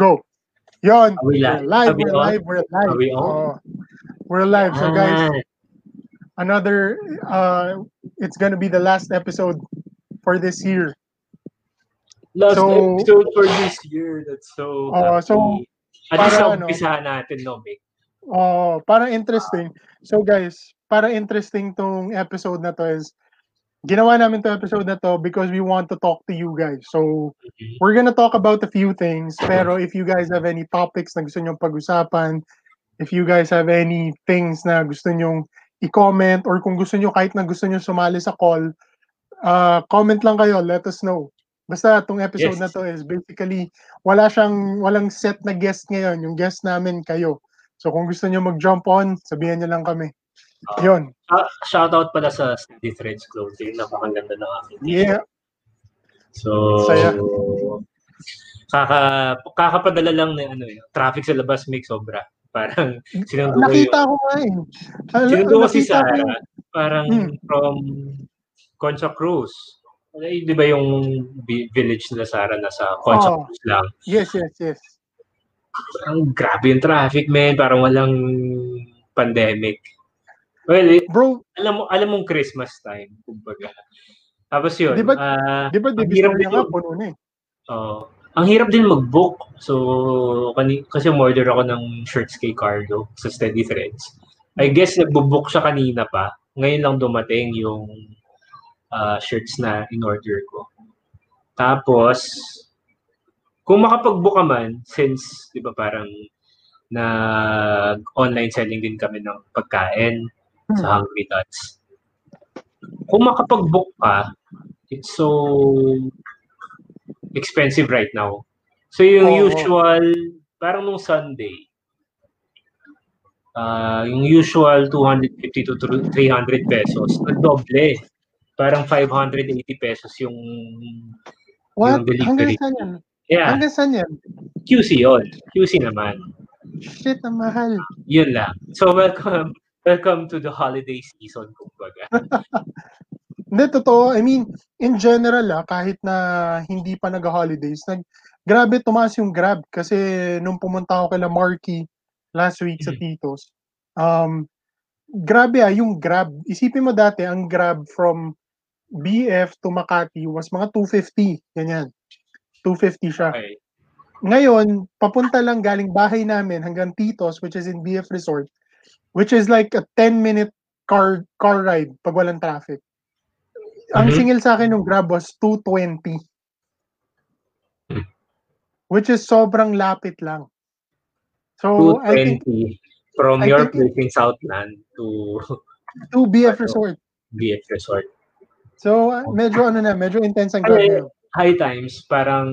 Go. Yon. Are we We're live? live. Are we We're live. We're live. Are we? Oh, we're live. So guys, another uh it's gonna be the last episode for this year. last so- episode for this year. That's so Oh, so. At least ano- umpisahan natin, no, Mick? Oh, para interesting. So guys, para interesting tong episode na to is ginawa namin to episode na to because we want to talk to you guys. So Mhm. we're gonna talk about a few things. Pero if you guys have any topics na gusto nyong pag-usapan, if you guys have any things na gusto nyong i-comment or kung gusto nyo kahit na gusto nyo sumali sa call, uh, comment lang kayo, let us know. Basta itong episode Yes. na to is basically wala siyang walang set na guest ngayon. Yung guest namin kayo. So kung gusto nyo mag-jump on, sabihan nyo lang kami. Ah. Yun. Ah, shoutout pala sa Steady Threads Clothing. Napakaganda ng aking Yeah. So, Saya. kaka, kakapadala lang ng ano, eh, traffic sa labas, Mick, sobra. Parang sinundo ko Nakita yung, ko nga eh. Sinundo ko si ko Sarah, yung- parang Hmm. from Concha Cruz. Ay, di ba yung vi- village nila Sarah nasa Concha Oo. Cruz lang? Yes, yes, yes. Ang grabe yung traffic, man. Parang walang pandemic. Well, it, Bro, alam mo, alam mong Christmas time, kumbaga. Tapos yun, Di ba- ah, di ba hirap din nga, puno na eh. Oo. ang hirap din mag-book. So, kani, kasi order ako ng shirts kay Carlo sa Steady Threads. I guess nagbo-book siya kanina pa. Ngayon lang dumating yung ah, shirts na in-order ko. Tapos, kung makapag-book ka man, since, di ba parang nag-online selling din kami ng pagkain sa Hungry Dots. Kung makapag-book ka, it's so expensive right now. So yung Oo. usual, parang nung Sunday, ah yung usual 250 to 300 pesos, nagdoble. Parang 580 pesos yung What? yung delivery. Hanggang saan yan? Yeah, Hanggang saan yan? QC yun. QC naman. Shit, ang mahal. Yun lang. So welcome welcome to the holiday season kumbaga. Hindi, totoo. I mean, in general, ah, kahit na hindi pa nag-holidays, nag, grabe tumaas yung Grab. Kasi nung pumunta ako kay Marky last week sa Mhm. Titos, um, grabe ah, yung Grab. Isipin mo dati, ang Grab from BF to Makati was mga 250. Ganyan. 250 siya. Okay. Ngayon, papunta lang galing bahay namin hanggang Titos, which is in BF Resort, which is like a 10-minute car car ride pag walang traffic. Ang Mhm. singil sa akin ng Grab was 220. Hmm. Which is sobrang lapit lang. So, I think 220 from I your think- place in Southland to to BF Ano? Resort. BF Resort. So, uh, medyo ano na, medyo intense ang Grab ngayon. high times, parang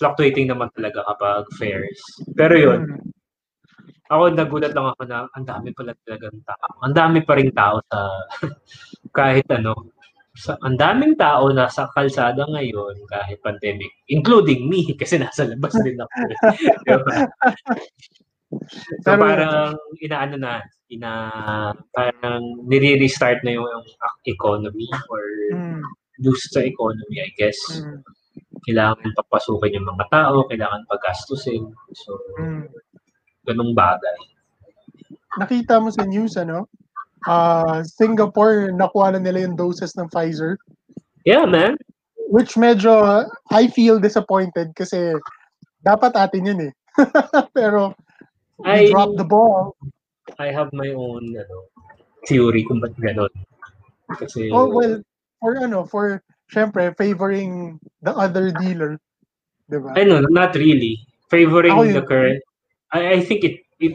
fluctuating naman talaga kapag fares. Pero yun, Mm. Ako nagulat lang ako na ang dami pala talagang tao. Ang dami pa rin tao sa kahit ano. Sa, ang daming tao na sa kalsada ngayon kahit pandemic, including me kasi nasa labas din ako. Diba? So Pero- parang inaano na, ina parang nire-restart na yung, yung economy or Mm. boost sa economy, I guess. Mm. Kailangan papasukin yung mga tao, kailangan pagastusin. So, Mm. Ganung bagay. Nakita mo sa news, ano? Ah, Singapore, nakuha na nila yung doses ng Pfizer. Yeah, man. Which medyo, uh, I feel disappointed kasi dapat atin yun eh. Pero, we I, dropped the ball. I have my own ano, theory kung ba't ganon. Kasi, Oh, well, for ano, for, syempre, favoring the other dealer. Diba? I know, not really. Favoring Ako the current, I, I think it, it,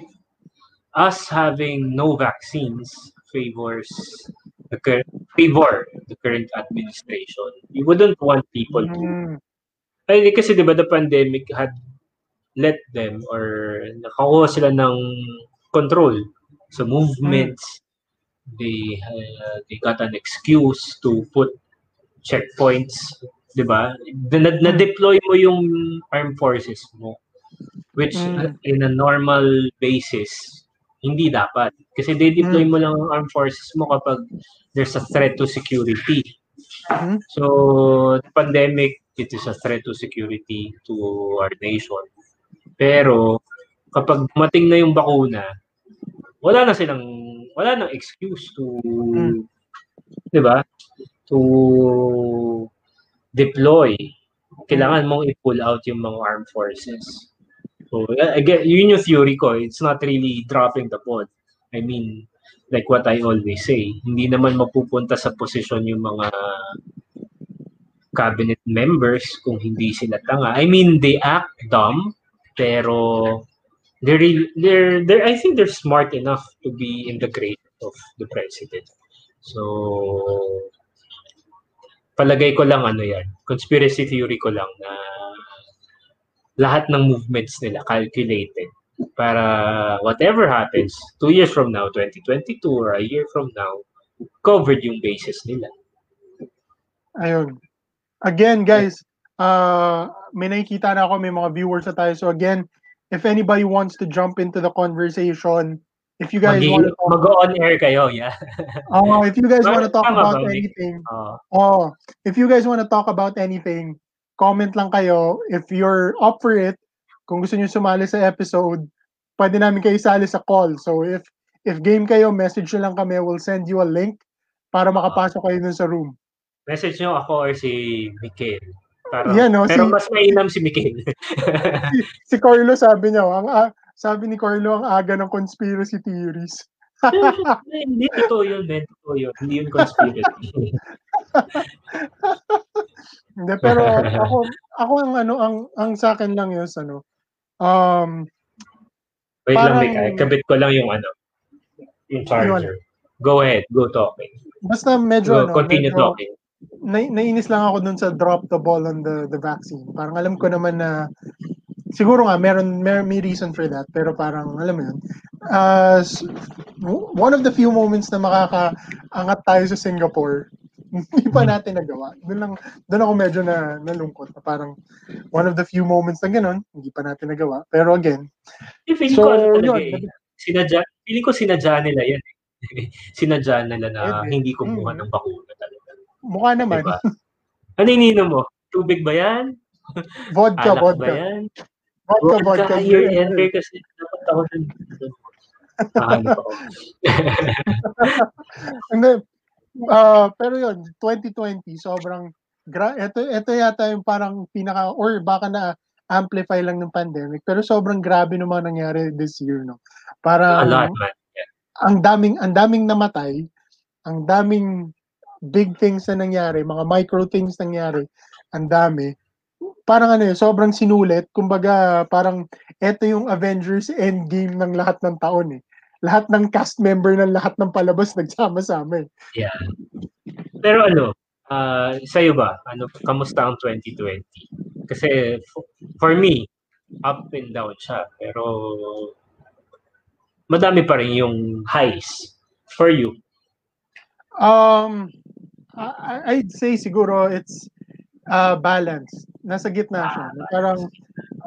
us having no vaccines favors the current, favor the current administration. You wouldn't want people to Mm, Ay, kasi 'di ba the pandemic had let them or nakakuha sila ng control sa movements. They uh, they got an excuse to put checkpoints, 'di ba? Na, na deploy mo yung armed forces mo which Mm. in a normal basis hindi dapat kasi they deploy mo lang ang armed forces mo kapag there's a threat to security. Mhm. So, the pandemic, it is a threat to security to our nation. Pero kapag dumating na yung bakuna, wala na silang wala nang excuse to Hmm. 'di ba? To deploy. Kailangan mong i-pull out yung mga armed forces. So, again, yun yung theory ko. It's not really dropping the ball. I mean, like what I always say, hindi naman mapupunta sa posisyon yung mga cabinet members kung hindi sila tanga. I mean, they act dumb, pero they're, they're, they're, I think they're smart enough to be in the grade of the president. So, palagay ko lang ano yan, conspiracy theory ko lang na lahat ng movements nila calculated para whatever happens, two years from now, 2022 or a year from now, covered yung bases nila. Ayun. Again, guys, uh, may nakikita na ako, may mga viewers na tayo. So again, if anybody wants to jump into the conversation, if you guys Magi- want to talk, Mag-on air kayo, yeah. oh, if you guys want to talk about anything, Uh, oh, if you guys want to talk about anything, comment lang kayo. If you're up for it, kung gusto niyo sumali sa episode, pwede namin kayo isali sa call. So if if game kayo, message nyo lang kami. We'll send you a link para makapasok kayo dun sa room. message nyo ako or si Mikael. Para, Yan, no, pero si- mas mainam si Mikael. si, si Carlo sabi niya, ang a- sabi ni Carlo ang aga ng conspiracy theories. hindi totoo yun, man. Totoo yun. Hindi yun conspiracy. Hindi, pero ako ako ang ano ang ang sa akin lang yun ano. Um Wait lang, Parang- Mikael. Kabit ko lang yung ano, yung charger. Go ahead. Go talking. basta medyo Go, ano, continue medyo, talking. na, nainis lang ako dun sa drop the ball on the the vaccine. Parang alam ko naman na siguro nga meron may, may reason for that pero parang alam mo yun. Uh, one of the few moments na makakaangat tayo sa Singapore hindi pa natin nagawa. Doon lang doon ako medyo na nalungkot na parang one of the few moments na ganun, hindi pa natin nagawa. Pero again, Eh, feeling So, ko ano talaga yun. eh. Sinadya, feeling ko sinadya nila yan eh. sinadya nila na Pwede. hindi kumuha Mm. ng bakuna talaga. mukha naman Diba? Ano ininom mo? Tubig ba yan? vodka, Alak vodka. ba yan? Vodka, vodka. Vodka, year ender kasi dapat ako. Nakahanap ako. Hindi. Ah, pero yun, 2020, sobrang, gra ito, ito yata yung parang pinaka, or baka na amplify lang ng pandemic, pero sobrang grabe naman nangyari this year, no? A Parang, lot, man. ang daming, ang daming namatay, ang daming big things na nangyari, mga micro things nangyari, ang dami. Parang ano yun, sobrang sinulit. Kumbaga, parang eto yung Avengers Endgame ng lahat ng taon eh. Lahat ng cast member ng lahat ng palabas nagsama-sama eh. Pero ano, ah sa'yo ba? Ano, kamusta ang 2020? Kasi for me, up and down siya. Pero madami pa rin yung highs for you. Um, I- I- I'd say siguro it's uh, balance. Nasa gitna siya. Parang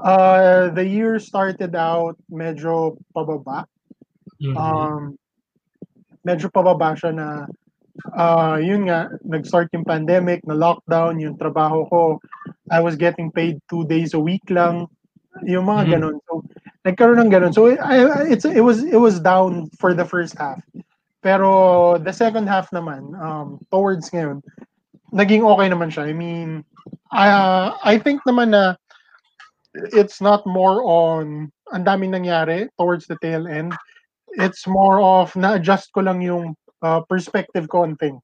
uh, the year started out medyo pababa. Mhm. Um, medyo pababa siya na uh, yun nga, nag-start yung pandemic, na lockdown, yung trabaho ko, I was getting paid two days a week lang. Yung mga Mhm. ganun. So, nagkaroon ng ganun. So, I- it's, it was it was down for the first half. Pero the second half naman, um, towards ngayon, naging okay naman siya. I mean, uh, I think naman na it's not more on ang daming nangyari towards the tail end. It's more of na-adjust ko lang yung uh, perspective ko on things.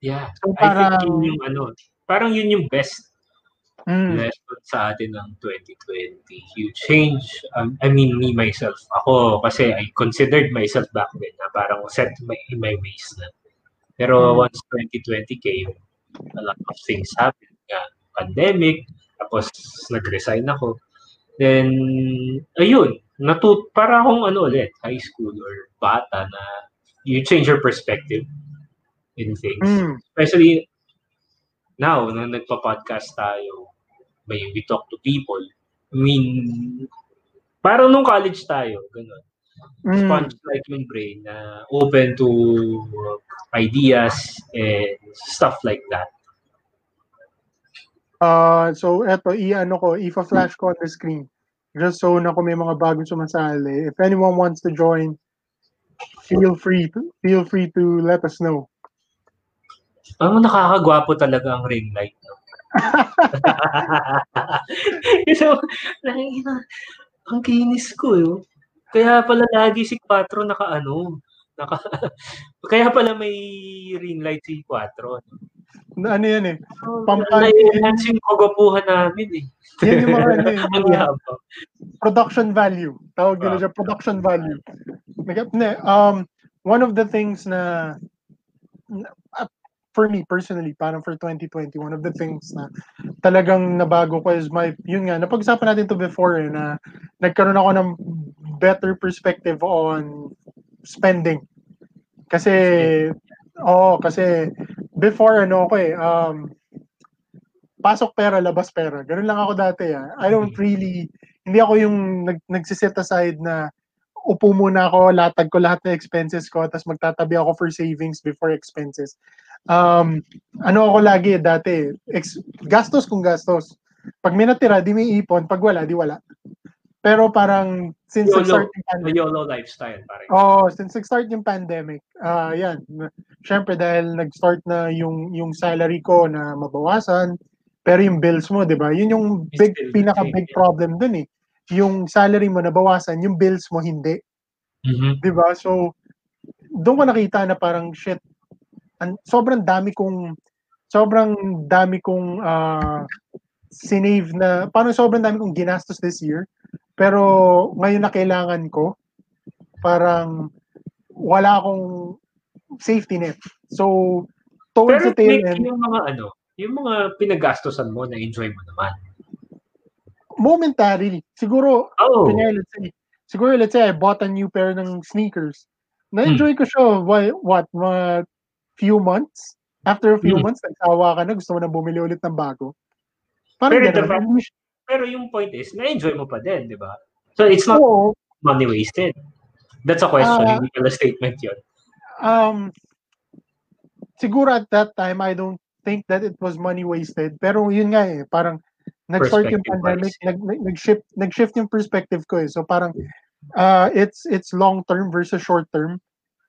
Yeah. So, I think parang- yun yung ano, parang yun yung best Mm. lesson sa atin ng 2020. Huge change. Um, I mean, me, myself. Ako, kasi I considered myself back then na parang set my, in my ways na. Pero Hmm. once 2020 came, a lot of things happened. Nga, pandemic, tapos nag-resign ako. Then, ayun, natut para akong ano ulit, high school or bata na you change your perspective in things Mm. especially now, na nagpa-podcast tayo, may we talk to people. I mean, parang nung college tayo, ganun. Mm. Sponge like yung brain na open to ideas and stuff like that. Uh, so eto, i-ano ko, i-flash ko on the screen. Just so na kung may mga bagong sumasali. If anyone wants to join, feel free to, feel free to let us know. Ang nakakagwapo talaga ang ring light. No? so, ang kinis ko yun. Kaya pala lagi si 4 naka ano, naka, kaya pala may ring light si 4. Na, ano yan eh. Oh, Pampang- Na-enhance yung kagapuhan namin eh. Yan yung mga, ano, eh, ang mga production value. Tawag nila Ah. siya, production value. Um, one of the things na, na- for me personally, parang for 2020, one of the things na talagang nabago ko is my, yun nga, napag-usapan natin to before eh, na nagkaroon ako ng better perspective on spending. Kasi, oo, kasi before ano ako eh, um, pasok pera, labas pera. Ganun lang ako dati ah. I don't really, hindi ako yung nag, nagsiset aside na upo muna ako, latag ko lahat ng expenses ko, tapos magtatabi ako for savings before expenses. Um, ano ako lagi dati, ex, gastos kung gastos. Pag may natira, di may ipon. Pag wala, di wala. Pero parang, since YOLO. nag-start yung pandemic, YOLO lifestyle, parang. Oh, since nag-start yung pandemic, ah yan. Syempre dahil nag-start na yung yung salary ko na mabawasan, pero yung bills mo, 'di ba? Yun yung big pinaka big yeah. problem dun eh. Yung salary mo nabawasan, yung bills mo hindi, Mhm. 'di ba? So doon ko nakita na parang shit. An, sobrang dami kong sobrang dami kong ah sinave na parang sobrang dami kong ginastos this year. Pero ngayon na kailangan ko, parang wala akong safety net. So, towards Pero the tail end, yung mga ano, yung mga pinagastosan mo na enjoy mo naman. momentarily, siguro, Oh. kunyari, let's say, siguro, let's say, I bought a new pair ng sneakers. Na-enjoy ko siya, why, what, mga few months? After a few Hmm. months, nagsawa ka na, gusto mo na bumili ulit ng bago. Parang Pero ganun. Pero yung point is, na-enjoy mo pa din, di ba? So it's not Oo, money wasted. That's a question, Ah. hindi pala statement yun. um, siguro at that time, I don't think that it was money wasted. Pero yun nga eh, parang nag-start yung pandemic, nag, nag- nag-shift, nag-shift yung perspective ko eh. So parang uh, it's it's long term versus short term.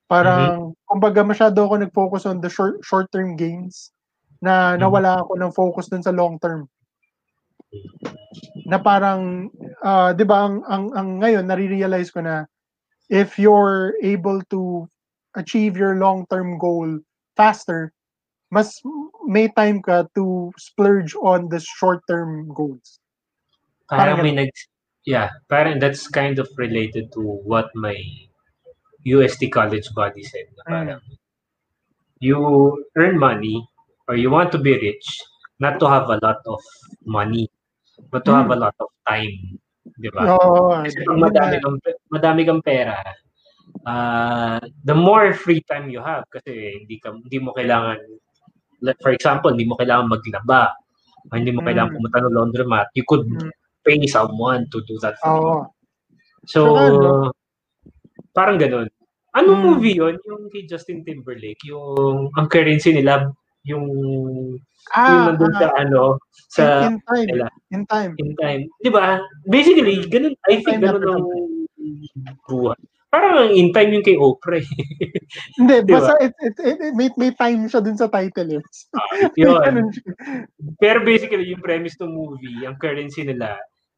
Parang kumbaga masyado ako nag-focus on the short short term gains na nawala ako ng focus dun sa long term. Na parang uh, 'di ba ang, ang ang ngayon nare-realize ko na if you're able to achieve your long-term goal faster, mas may time ka to splurge on the short-term goals. Parang may nag... Yeah, parang that's kind of related to what my UST college buddy said. Na parang, you earn money or you want to be rich, not to have a lot of money, but to have a lot of time. Di ba? Oo, Kasi pag madami kang, madami kang pera, uh, the more free time you have kasi hindi ka hindi mo kailangan for example, hindi mo kailangan maglaba, hindi mo Mm. kailangan pumunta ng laundromat, you could Mm. pay someone to do that for you. Oo. So, Saka, ano? parang ganun. Anong Mm. movie yon Yung kay Justin Timberlake, yung ang currency nila, yung, yung Ah, nandun sa ah, ano, sa in, in time. nila. In time. in time. Di ba? Basically, ganun, I think ganun ang buhay. Parang ang in time yung kay Oprah. eh. Hindi, Di ba? basta it, it, it, it- may, may time siya dun sa title. Eh. May Yun. Pero basically, yung premise ng movie, ang currency nila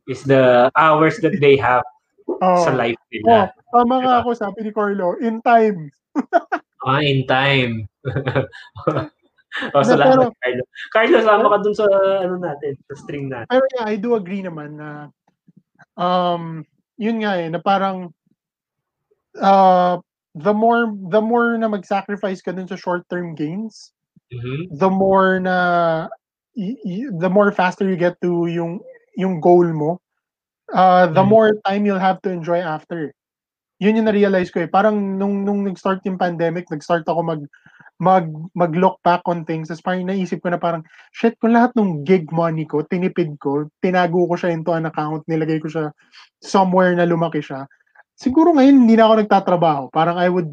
is the hours that they have Oo. sa life Oh, nila. tama nga Diba? ako, sabi ni Carlo, in time. Ah, in time. Oh, Hindi, salamat, pero- Carlo. Carlo, sama ka dun sa, ano natin, sa string natin. Pero yeah, I do agree naman na um yun nga eh na parang uh the more the more na mag-sacrifice ka dun sa short-term gains, Mhm. the more na y- y- the more faster you get to yung yung goal mo, uh the Mm. more time you'll have to enjoy after. Yun yung na-realize ko eh. Parang nung nung nag-start yung pandemic, nag-start ako mag mag mag-look back on things. Tapos parang naisip ko na parang, shit, kung lahat ng gig money ko, tinipid ko, tinago ko siya into an account, nilagay ko siya somewhere na lumaki siya. Siguro ngayon, hindi na ako nagtatrabaho. Parang I would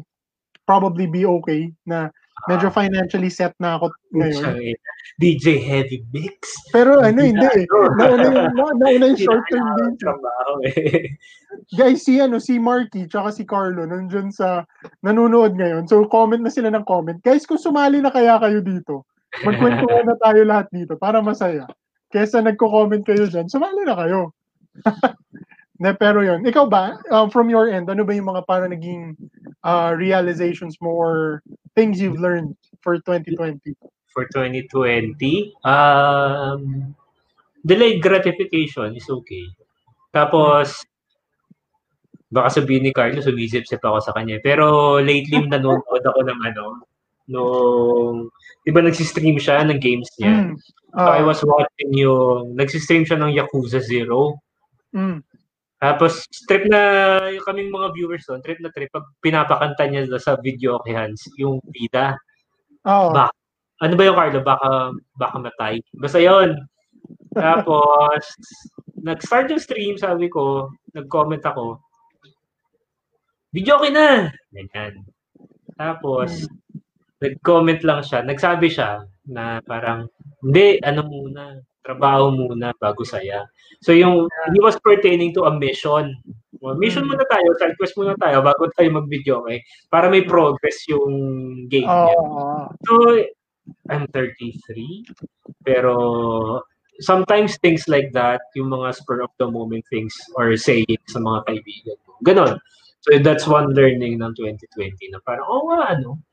probably be okay na medyo financially set na ako ngayon. Eh, DJ Heavy Mix. Pero ano, hindi eh. Nauna yung, na- nauna yung short-term trabaho eh. Guys, si ano, si Marky tsaka si Carlo nandun sa nanonood ngayon. So comment na sila ng comment. Guys, kung sumali na kaya kayo dito, magkwentuhan na tayo lahat dito para masaya. Kesa nagko-comment kayo dyan, sumali na kayo. ne, pero yun. Ikaw ba, um, from your end, ano ba yung mga parang naging uh, realizations mo or things you've learned for 2020? For 2020, um, delayed gratification is okay. Tapos, baka sabihin ni Carlo, sumisip-sip ako sa kanya. Pero lately, nanonood ako ng ano, nung, di ba nagsistream siya ng games niya? Mm. So, I Uh, was watching yung, nagsistream siya ng Yakuza Zero. mm. Tapos, trip na, yung kaming mga viewers doon, trip na trip, pag pinapakanta niya sa video okay hands, yung bida. Oo. Ba- Ano ba yung Carlo? Baka, baka matay. Basta yun. Tapos, nag-start yung stream, sabi ko, nag-comment ako, video okay na! Ganyan. Tapos, nag-comment lang siya, nagsabi siya na parang, hindi, ano muna, trabaho muna bago saya. So yung, he was pertaining to a mission. Well, mission muna tayo, side quest muna tayo bago tayo mag-video, okay? Para may progress yung game niya. So, I'm 33, pero sometimes things like that, yung mga spur of the moment things or saying sa mga kaibigan ko. Ganon. So that's one learning ng 2020 na parang, oh nga, ano.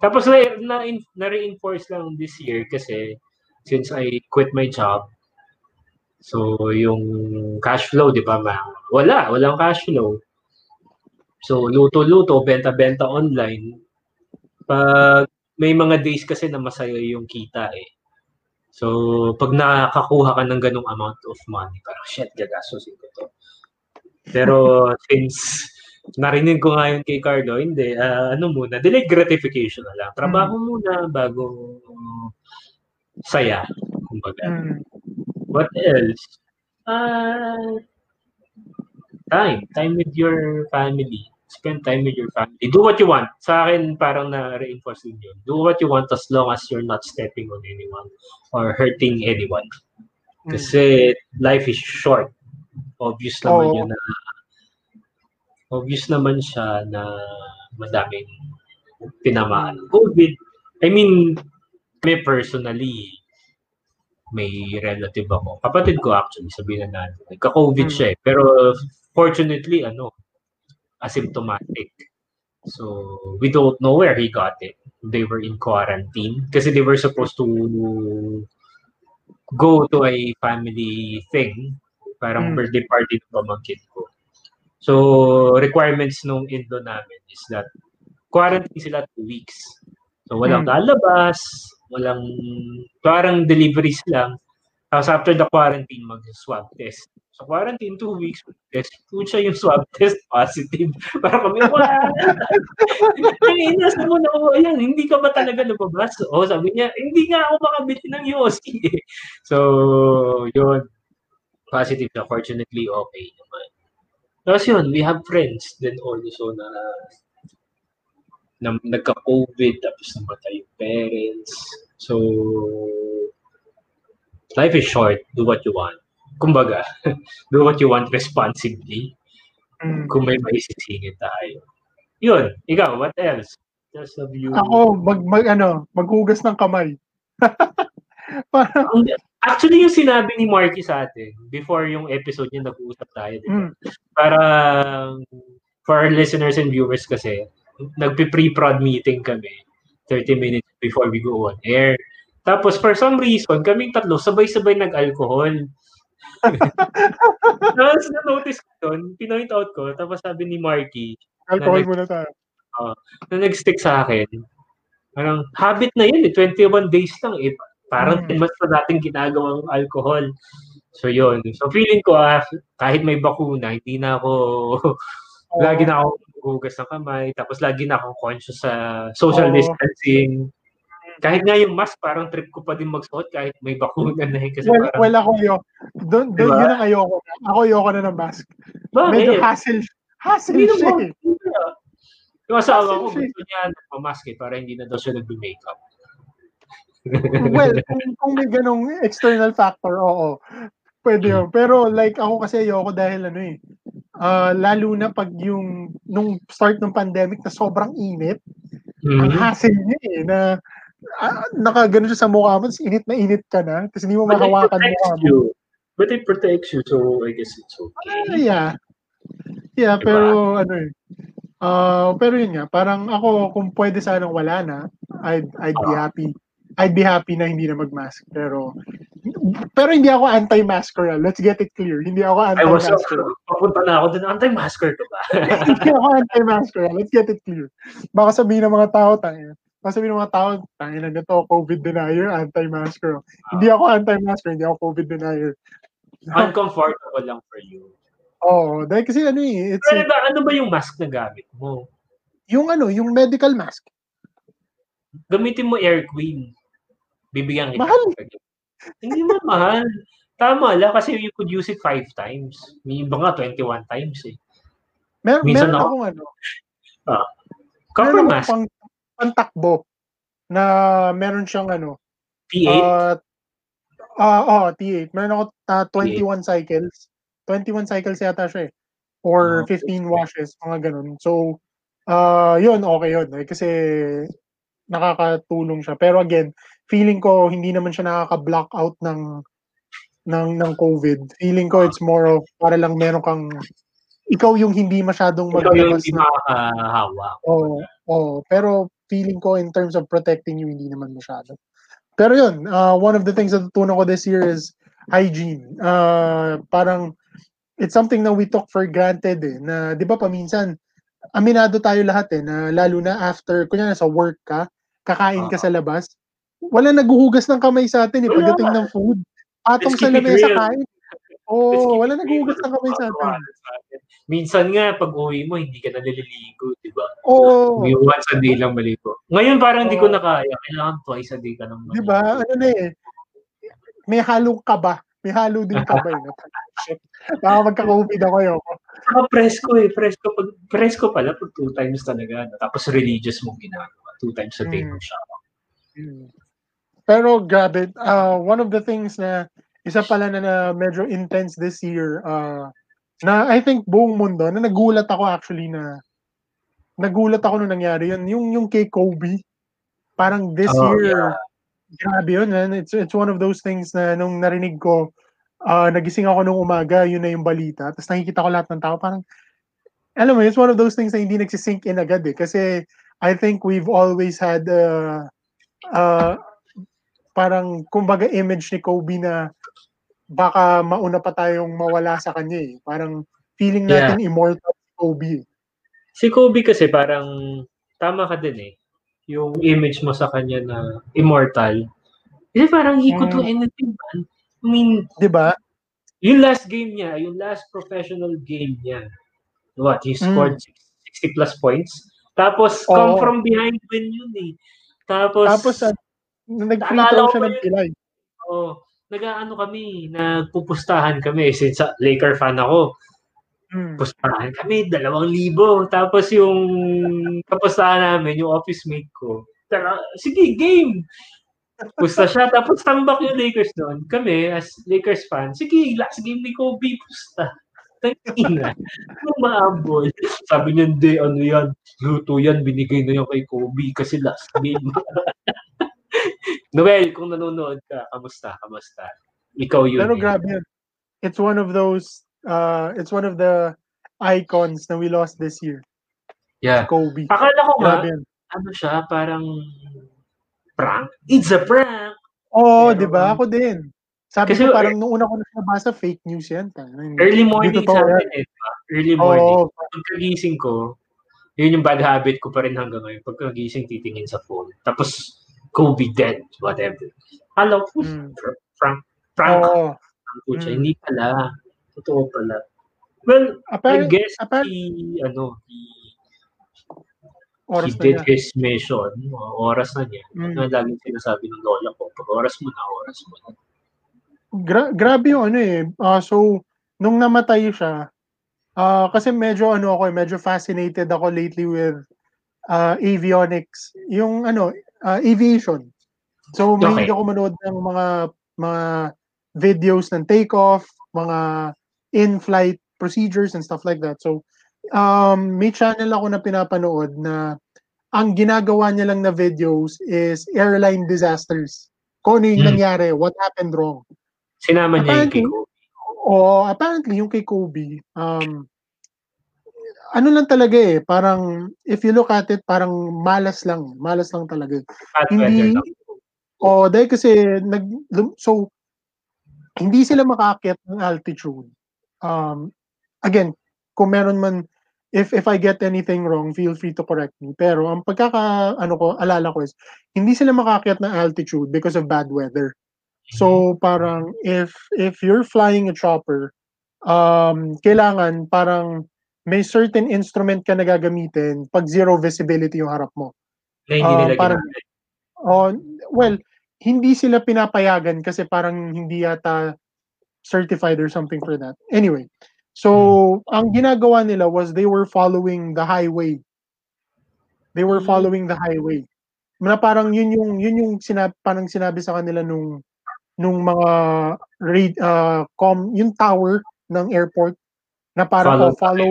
Tapos na, na, na-reinforce lang this year kasi since I quit my job, so yung cash flow, di ba, ma, wala, walang cash flow. So luto-luto, benta-benta online. Pag may mga days kasi na masaya yung kita eh. So, pag nakakuha ka ng ganong amount of money, parang shit, gagastusin ko to. Pero since narinig ko nga yun kay Carlo, hindi, ah, ano muna, delayed gratification na lang. Trabaho muna bago saya. Kumbaga. Mm. What else? Uh, time. Time with your family. Spend time with your family. Do what you want. Sa akin, parang na-reinforce din yun. Do what you want as long as you're not stepping on anyone or hurting anyone. Kasi life is short. Obvious naman Oo. yun na obvious naman siya na madaming tinamaan. COVID, I mean, me personally, may relative ako. Kapatid ko actually, sabihin na natin. Nagka-COVID siya eh. Pero fortunately, ano, asymptomatic. So, we don't know where he got it. They were in quarantine kasi they were supposed to go to a family thing. Parang Mm. birthday party ng pamangkin ko. So, requirements nung Indo namin is that quarantine sila two weeks. So, walang Mm. lalabas, walang, parang deliveries lang. Tapos after the quarantine, mag-swab test. So, quarantine, two weeks, test. Siya yung swab test, positive. Para kami, wala. Ay, nasa mo na ako, ayan, hindi ka ba talaga lumabas? O, sabi niya, hindi nga ako makabili ng UOC. eh." So, yun. Positive na. Fortunately, okay naman. Tapos yun, we have friends then also na na nagka-COVID tapos namatay yung parents. So, life is short. Do what you want. Kumbaga, do what you want responsibly Mm. kung may maisisingit tayo. Yun, ikaw, what else? Just of you. Ako, mag, mag, ano, maghugas ng kamay. Parang, Ang- Actually, yung sinabi ni Marky sa atin, before yung episode niya, nag-uusap tayo. di ba? mm, Parang, for our listeners and viewers kasi, nagpi-pre-prod meeting kami 30 minutes before we go on air. Tapos, for some reason, kaming tatlo, sabay-sabay nag-alcohol. Tapos, na-notice ko yun, pinoint out ko, tapos sabi ni Marky, alcohol Nag- muna tayo. na nag-stick sa akin, parang habit na yun eh, 21 days lang eh. Parang Mm. mas na dating ginagawang alcohol. So yun. So feeling ko ah, kahit may bakuna, hindi na ako, lagi na ako hugas ng kamay, tapos lagi na ako conscious sa social Oo. distancing. Kahit nga yung mask, parang trip ko pa din magsuot kahit may bakuna na eh. Kasi Well, parang, well, ako yun. Doon, doon, Diba? yun ang ayoko. Ako ayoko na ng mask. bakit? Medyo hassle. Hassle Hindi siya naman. eh. Hindi. Yung asawa ko, gusto niya nagmamask eh, para hindi na daw siya nag-makeup. well, kung, kung may ganong external factor, oo. Pwede yun. Pero like ako kasi ayoko dahil ano eh. Ah, lalo na pag yung nung start ng pandemic na sobrang init, ang Mhm. hassle niya eh na ah, nakagano siya sa mukha mo, tapos init na init ka na, tapos hindi mo But mahawakan mukha mo. you. But it protects you, so I guess it's okay. yeah. Yeah, Diba? pero ano eh. ah, pero yun nga, parang ako kung pwede sanang wala na, I'd I'd be Ah. happy. I'd be happy na hindi na mag-mask. Pero pero hindi ako anti-masker. ah. Let's get it clear. Hindi ako I was, anti-masker. papunta na ako dun, anti-masker ka ba? hindi ako anti-masker. ah. Let's get it clear. Baka sabihin ng mga tao, tangin. Baka sabihin ng mga tao, tangin na nito, COVID denier, anti-masker. Hindi ako anti-masker, hindi ako COVID denier. Uncomfortable lang for you. Oo, dahil kasi ano eh, it's Pero ba, ano ba yung mask na gamit mo? yung ano, yung medical mask. Gamitin mo Air Queen. Bibigyan kita. Mahal. Hindi mo mahal. Tama lang kasi you could use it five times. May iba nga 21 times eh. Mer Minsan meron ako- akong ano, Copper meron mask, akong pang, pantakbo na meron siyang ano, P8. uh, ah oh, T8. Meron ako ah, 21 cycles. 21 cycles yata siya eh. Or Ah, okay. 15 washes, mga ganun. So, uh, yun, okay yun. Eh, kasi nakakatulong siya. Pero again, feeling ko hindi naman siya nakaka-block out ng ng ng COVID. Feeling ko it's more of para lang meron kang ikaw yung hindi masyadong Ikaw yung hindi. Oo, oo. Pero feeling ko in terms of protecting you, hindi naman masyado. Pero yun, uh, one of the things na tutunan ko this year is hygiene. Uh, parang, it's something na we took for granted eh. Na, di ba paminsan, aminado tayo lahat eh, na lalo na after, kunya sa work ka, kakain ka sa labas, wala naghuhugas ng kamay sa atin eh, pagdating ng food. Patong sa lamesa kain. Oo, keep wala naghuhugas ng kamay sa atin. Minsan nga, pag uwi mo, hindi ka na naliligo, di ba? Oo. Yung once a day lang maligo. Ngayon parang hindi ko Oo. na kaya. Kailangan twice a day ka nang Di ba? Ano na eh. May halong kaba. May halo din kaba eh. Shit. Baka magka-COVID ako yun. Saka presko eh. Presko, pag, presko pala pag two times talaga. no? Tapos religious mong ginagawa. Two times a day mo siya. Mm. Pero grabe, uh, one of the things na isa pala na, na medyo intense this year, uh, na I think buong mundo, na nagulat ako actually na nagulat ako nung nangyari yun, yung, yung kay Kobe. Parang this Oh, year, grabe yun. Man. It's, it's one of those things na nung narinig ko, uh, nagising ako nung umaga, yun na yung balita. Tapos nakikita ko lahat ng tao, parang, alam mo, it's one of those things na hindi nagsisink in agad eh. Kasi I think we've always had uh, uh, parang, kumbaga, image ni Kobe na baka mauna pa tayong mawala sa kanya eh. Parang feeling natin immortal si Kobe eh. Si Kobe kasi parang, tama ka din eh. Yung image mo sa kanya na immortal. Kasi parang he could do Mm. anything, man. I mean, Di ba? yung last game niya, yung last professional game niya, what, he scored 60 plus points. Tapos, come Mm. Oo. from behind win yun eh. Tapos, Tapos, uh, nag-free throw siya ng pilay. oh, nag-ano kami, nagpupustahan kami. Since Laker fan ako, Mm. pustahan kami, dalawang libo. Tapos yung kapustahan namin, yung office mate ko, tara, sige, game! Pusta siya, tapos tambak yung Lakers noon. Kami, as Lakers fan, sige, last game ni Kobe, pusta. Tangina. Yung maambol. Sabi niya, hindi, ano yan, luto yan, binigay na yan kay Kobe kasi last game. Noel, kung nanonood ka, kamusta, kamusta? Ikaw yun. Pero eh. grabe yun. It's one of those, uh, it's one of the icons na we lost this year. Yeah. Kobe. Akala ko nga, ano siya, parang prank. It's a prank. Oo, Pero- di ba? Ako din. Sabi Kasi- ko parang nung una ko na nabasa, fake news yan. Early morning sa akin eh. Early morning. Oo, Pagkagising ko, yun yung bad habit ko pa rin hanggang ngayon. Pagkagising, titingin sa phone. Tapos, Kobe dead, whatever. Hello, Mm. Prank. oo. Ang putya. Mm. Hindi pala. Totoo pala. Well, I Apparent, guess apparent, he, ano, he, oras he did niya. his mission. O, Oras na niya. Mm. Na laging sinasabi ng lola ko, pag oras mo na, oras mo na. Gra- grabe yung ano eh. Ah, so, nung namatay siya, ah, kasi medyo ano ako eh, medyo fascinated ako lately with uh, avionics, yung ano, uh, aviation. So may okay. ako manood ng mga mga videos ng takeoff, mga in-flight procedures and stuff like that. So um, may channel ako na pinapanood na ang ginagawa niya lang na videos is airline disasters. Kung ano yung hmm. nangyari, what happened wrong. Sinama niya yung kay Kobe. Oo, apparently yung kay Kobe, um, ano lang talaga eh, parang if you look at it, parang malas lang, malas lang talaga. At Hindi, oh, dahil kasi, nag, so, hindi sila makaakyat ng altitude. Um, again, kung meron man, if if I get anything wrong, feel free to correct me. Pero ang pagkaka ano ko, alala ko is hindi sila makaakyat ng altitude because of bad weather. So parang if if you're flying a chopper, um kailangan parang may certain instrument ka na gagamitin pag zero visibility yung harap mo. Na hindi uh, nila parang, oh, well, hindi sila pinapayagan kasi parang hindi yata certified or something for that. Anyway, so hmm. ang ginagawa nila was they were following the highway. They were hmm. following the highway. Na parang yun yung yun yung sinab parang sinabi sa kanila nung nung mga raid, uh, com, yung tower ng airport na parang follow, oh, follow,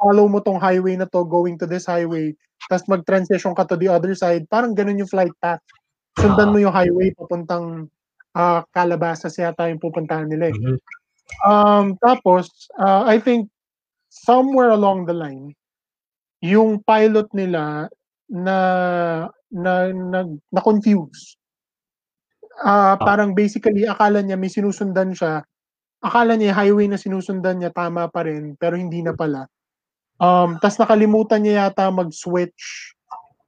follow mo tong highway na to going to this highway tapos mag-transition ka to the other side parang ganun yung flight path sundan mo yung highway papuntang uh, Calabasas yata yung pupuntahan nila eh. Mm-hmm. Um, tapos uh, I think somewhere along the line yung pilot nila na na na, na confuse uh, parang basically akala niya may sinusundan siya. Akala niya highway na sinusundan niya tama pa rin pero hindi na pala. Um tas nakalimutan niya yata mag-switch.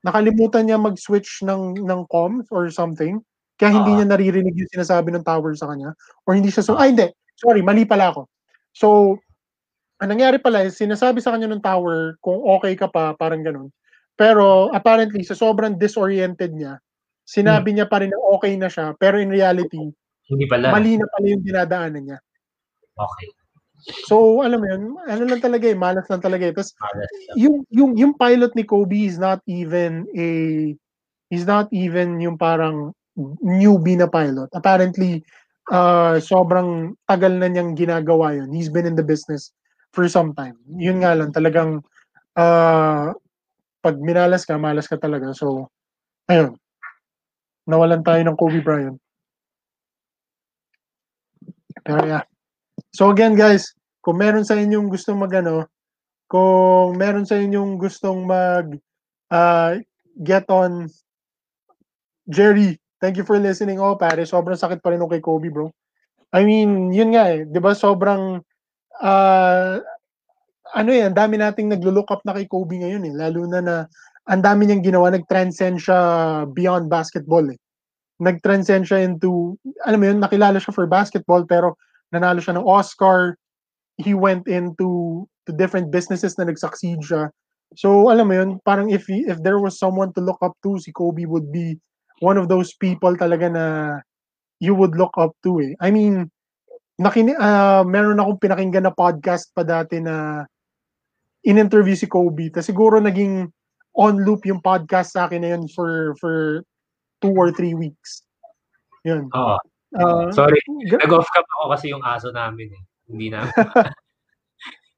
Nakalimutan niya mag-switch ng ng comms or something. Kaya hindi uh, niya naririnig yung sinasabi ng tower sa kanya or hindi siya so ay hindi. Sorry, mali pala ako. So ang nangyari pala is sinasabi sa kanya ng tower kung okay ka pa, parang ganun. Pero apparently sa sobrang disoriented niya, sinabi hmm. niya pa rin na okay na siya, pero in reality, hindi pala. Mali na pala yung dinadaanan niya. Okay. So, alam mo yun, ano lang talaga eh, malas lang talaga eh. Tapos, yung, yung, yung pilot ni Kobe is not even a, is not even yung parang newbie na pilot. Apparently, uh, sobrang tagal na niyang ginagawa yun. He's been in the business for some time. Yun nga lang, talagang, uh, pag minalas ka, malas ka talaga. So, ayun nawalan tayo ng Kobe Bryant. Pero yeah. So again guys, kung meron sa inyong gustong magano, kung meron sa inyong gustong mag uh, get on Jerry, thank you for listening. Oh, pare, sobrang sakit pa rin kay Kobe, bro. I mean, yun nga eh, 'di ba? Sobrang uh, ano eh, ang dami nating naglo-look up na kay Kobe ngayon eh, lalo na na ang dami niyang ginawa, nag-transcend siya beyond basketball eh. Nag-transcend siya into, alam mo yun, nakilala siya for basketball pero nanalo siya ng Oscar. He went into to different businesses na nag-succeed siya. So, alam mo yun, parang if if there was someone to look up to, si Kobe would be one of those people talaga na you would look up to eh. I mean, nakini uh, meron akong pinakinggan na podcast pa dati na in-interview si Kobe. Tapos siguro naging on loop yung podcast sa akin na yun for for two or three weeks. Yun. Oo. Uh, Sorry, nag-off cam ako kasi yung aso namin eh. Hindi na.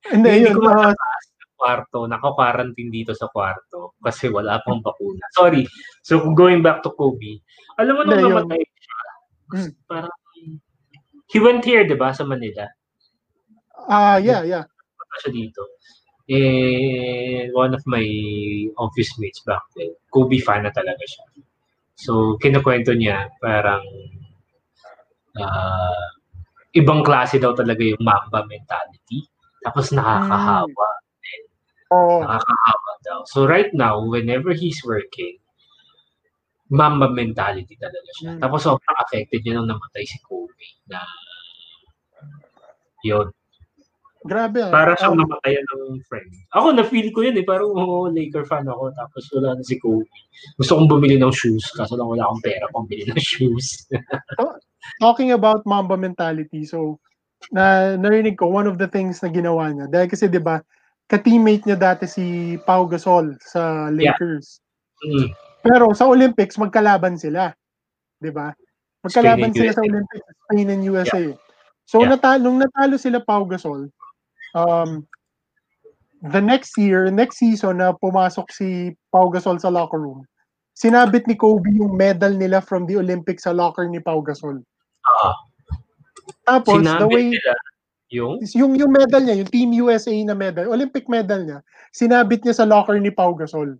Hindi, hindi yun. Ko uh, sa kwarto, naka-quarantine dito sa kwarto kasi wala pang bakuna. Sorry. So, going back to Kobe, alam mo nung namatay siya, hmm. parang, he went here, di ba, sa Manila? Ah, uh, yeah, yeah. Siya dito eh, one of my office mates back then, Kobe fan na talaga siya. So, kinukwento niya, parang uh, ibang klase daw talaga yung Mamba mentality. Tapos nakakahawa. Mm. Oh. Nakakahawa daw. So, right now, whenever he's working, Mamba mentality talaga siya. Mm. Tapos, sobrang affected yun nung namatay si Kobe na yun. Grabe ah. Para siyang um, namatayan ng friend. Ako, na-feel ko yun eh. Parang, oh, Laker fan ako. Tapos wala na si Kobe. Gusto kong bumili ng shoes. Kaso lang wala akong pera pang bili ng shoes. Talking about Mamba mentality. So, na narinig ko, one of the things na ginawa niya. Dahil kasi, di ba, ka-teammate niya dati si Pau Gasol sa Lakers. Mm. Pero sa Olympics, magkalaban sila. 'Di ba? Magkalaban Spain sila sa. Olympics, Spain and USA. So Yeah. natalo, nung natalo sila Pau Gasol, um, the next year, next season na pumasok si Pau Gasol sa locker room, sinabit ni Kobe yung medal nila from the Olympics sa locker ni Pau Gasol. Ah, Tapos, the sinabi way, nila yung yung, yung medal niya, yung Team USA na medal, Olympic medal niya, sinabit niya sa locker ni Pau Gasol.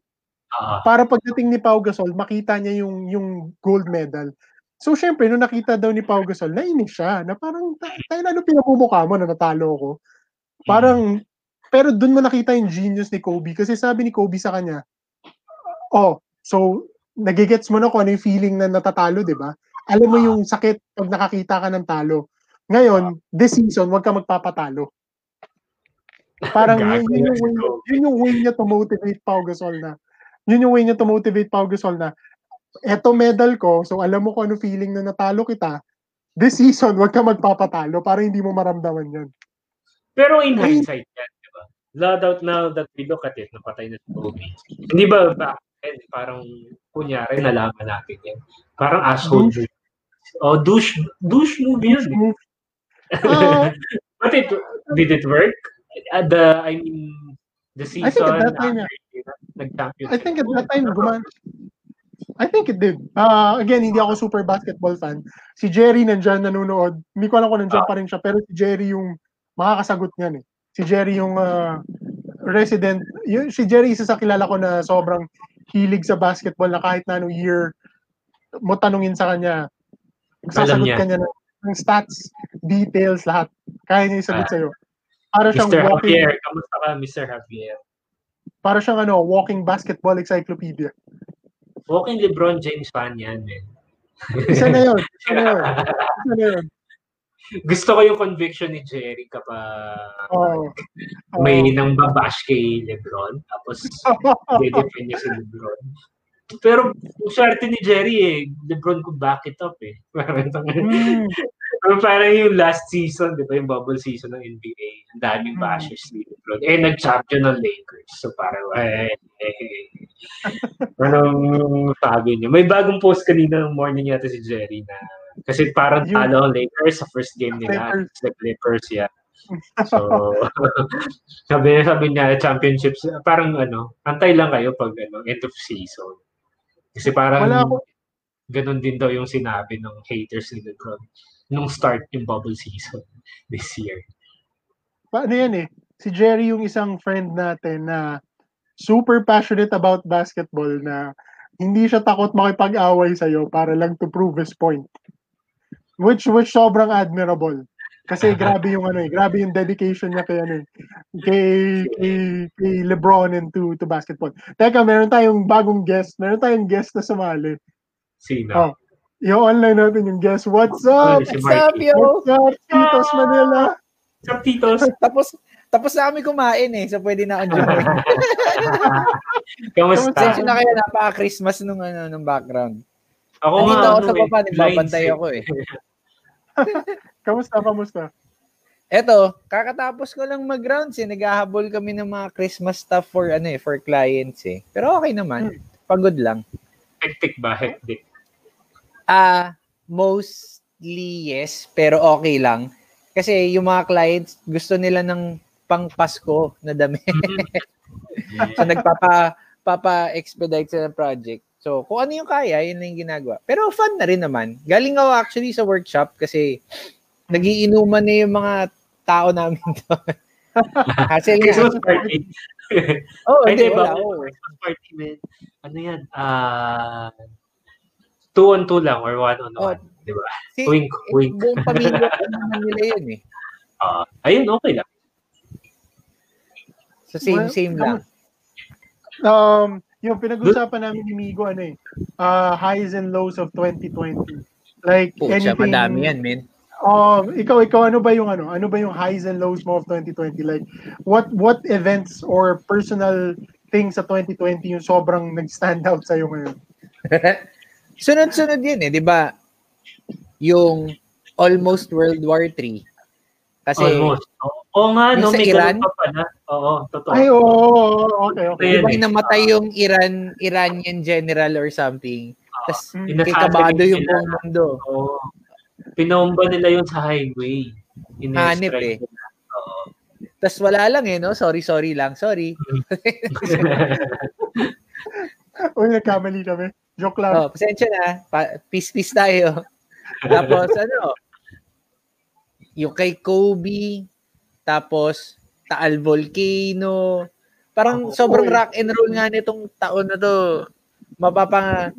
ah, para pagdating ni Pau Gasol, makita niya yung yung gold medal. So, syempre, nung nakita daw ni Pau Gasol, nainis siya, na parang, tayo na, ano pinapumukha mo na natalo ko? Parang, pero dun mo nakita yung genius ni Kobe. Kasi sabi ni Kobe sa kanya, oh, so, nagigets mo na kung ano yung feeling na natatalo, di ba? Alam mo yung sakit pag nakakita ka ng talo. Ngayon, this season, wag ka magpapatalo. Parang yun, yun, yung way, yun yung way niya to motivate Pau Gasol na yun yung way niya to motivate Pau Gasol na eto medal ko, so alam mo kung ano feeling na natalo kita, this season, wag ka magpapatalo para hindi mo maramdaman yan. Pero in Ay. hindsight yan, di ba? Now that, now that we look at it, napatay na si Kobe. Hindi ba back then, parang kunyari, nalaman natin yan. Parang asshole. Douche. Oh, douche, douche yun. eh. Ah, But it, did it work? Uh, the, I mean, the I season, think at that time, I think at that time, guman I think it did. Uh, again, hindi ako super basketball fan. Si Jerry nandyan nanonood. Hindi ko alam kung nandyan pa rin siya, pero si Jerry yung makakasagot niyan eh. Si Jerry yung uh, resident. Yung, si Jerry isa sa kilala ko na sobrang hilig sa basketball na kahit na anong year mo tanungin sa kanya, sasagot niya. ka niya ng, ng stats, details, lahat. Kaya niya isagot Ah. sa'yo. Para siyang Mr. walking, Javier, kamusta ka, Mr. Javier? para siyang ano, walking basketball encyclopedia. Walking LeBron James fan yan, man. Isa na yun. Isa na yun. Isa na yun. Gusto ko yung conviction ni Jerry kapag Oo. may Oo. nang babash kay Lebron, tapos de-defend niya si Lebron. Pero swerte ni Jerry eh, Lebron could back it up eh. Parang, Mm. pero parang yung last season, di ba, yung bubble season ng NBA, ang daming Mm. bashes ni Lebron. Eh, nag-champion ng Lakers. So parang, eh, eh, eh. Anong sabi niya? May bagong post kanina ng morning yata si Jerry na kasi parang Yung- talo ang Lakers sa first game nila. It's the Clippers, yeah. So, sabi, sabi niya, championships, parang ano, antay lang kayo pag ano, end of season. Kasi parang Wala ako- ganun din daw yung sinabi ng haters ni LeBron nung start yung bubble season this year. Paano yan eh? Si Jerry yung isang friend natin na super passionate about basketball na hindi siya takot makipag-away sa'yo para lang to prove his point. Which which sobrang admirable. Kasi grabe yung ano eh, grabe yung dedication niya kay ano eh, kay, kay, kay LeBron and to to basketball. Teka, meron tayong bagong guest. Meron tayong guest na sumali. Sino? Oh. Yung online natin yung guest. What's up? Si What's up, Marky. yo? What's up, Titos Manila? What's up, Titos? tapos, tapos na kami kumain eh, so pwede na akong join. Kamusta? Sensyo na kaya napaka-Christmas nung, ano, nung background. Ako Nandito nga, ako ano sa eh, baba, nagbabantay lines ako eh. Kamusta, kamusta? Eto, kakatapos ko lang mag-rounds eh. Naghahabol kami ng mga Christmas stuff for ano eh, for clients eh. Pero okay naman. Pagod lang. Hectic ba? Hectic. Ah, mostly yes, pero okay lang. Kasi yung mga clients, gusto nila ng pang Pasko na dami. so nagpapa papa expedite sa project. So kung ano yung kaya, yun na yung ginagawa. Pero fun na rin naman. Galing ako actually sa workshop kasi nagiinuman na yung mga tao namin doon. kasi Christmas party. oh, Ay, hindi, di ba? wala. Oh. Christmas party, man. Ano yan? Ah, two on two lang or one on Oh, one. Di ba? Si, Wink, eh, wink. buong pamilya ko naman nila yun eh. Ah, ayun, okay lang. So same, Well, same lang. Um, yung pinag-usapan namin ni Migo, ano eh, uh, highs and lows of 2020. Like, Pucha, anything, madami yan, men. Um, ikaw, ikaw, ano ba yung ano? Ano ba yung highs and lows mo of 2020? Like, what what events or personal things sa 2020 yung sobrang nag-stand out sa'yo ngayon? Sunod-sunod yun eh, di ba? Yung almost World War III. Kasi Almost. Oh, Oo nga, no, may Iran? pa pala. Oo, totoo. Ay, oo, oo, oo, okay, okay. Ayan Di ba eh. namatay yung Iran, Iranian general or something? Tapos Mm. Inassassinate kikabado yung buong mundo. Oo. Pinomba nila yun sa highway. Hanip eh. Oo. Tapos wala lang eh, no? Sorry, sorry lang. Sorry. Uy, nagkamali kami. Joke lang. Oh, pasensya na. Pa- peace-peace tayo. Tapos ano, yung kay Kobe, tapos Taal Volcano. Parang Oo. sobrang Uy. rock and roll nga nitong taon na to. Mapapa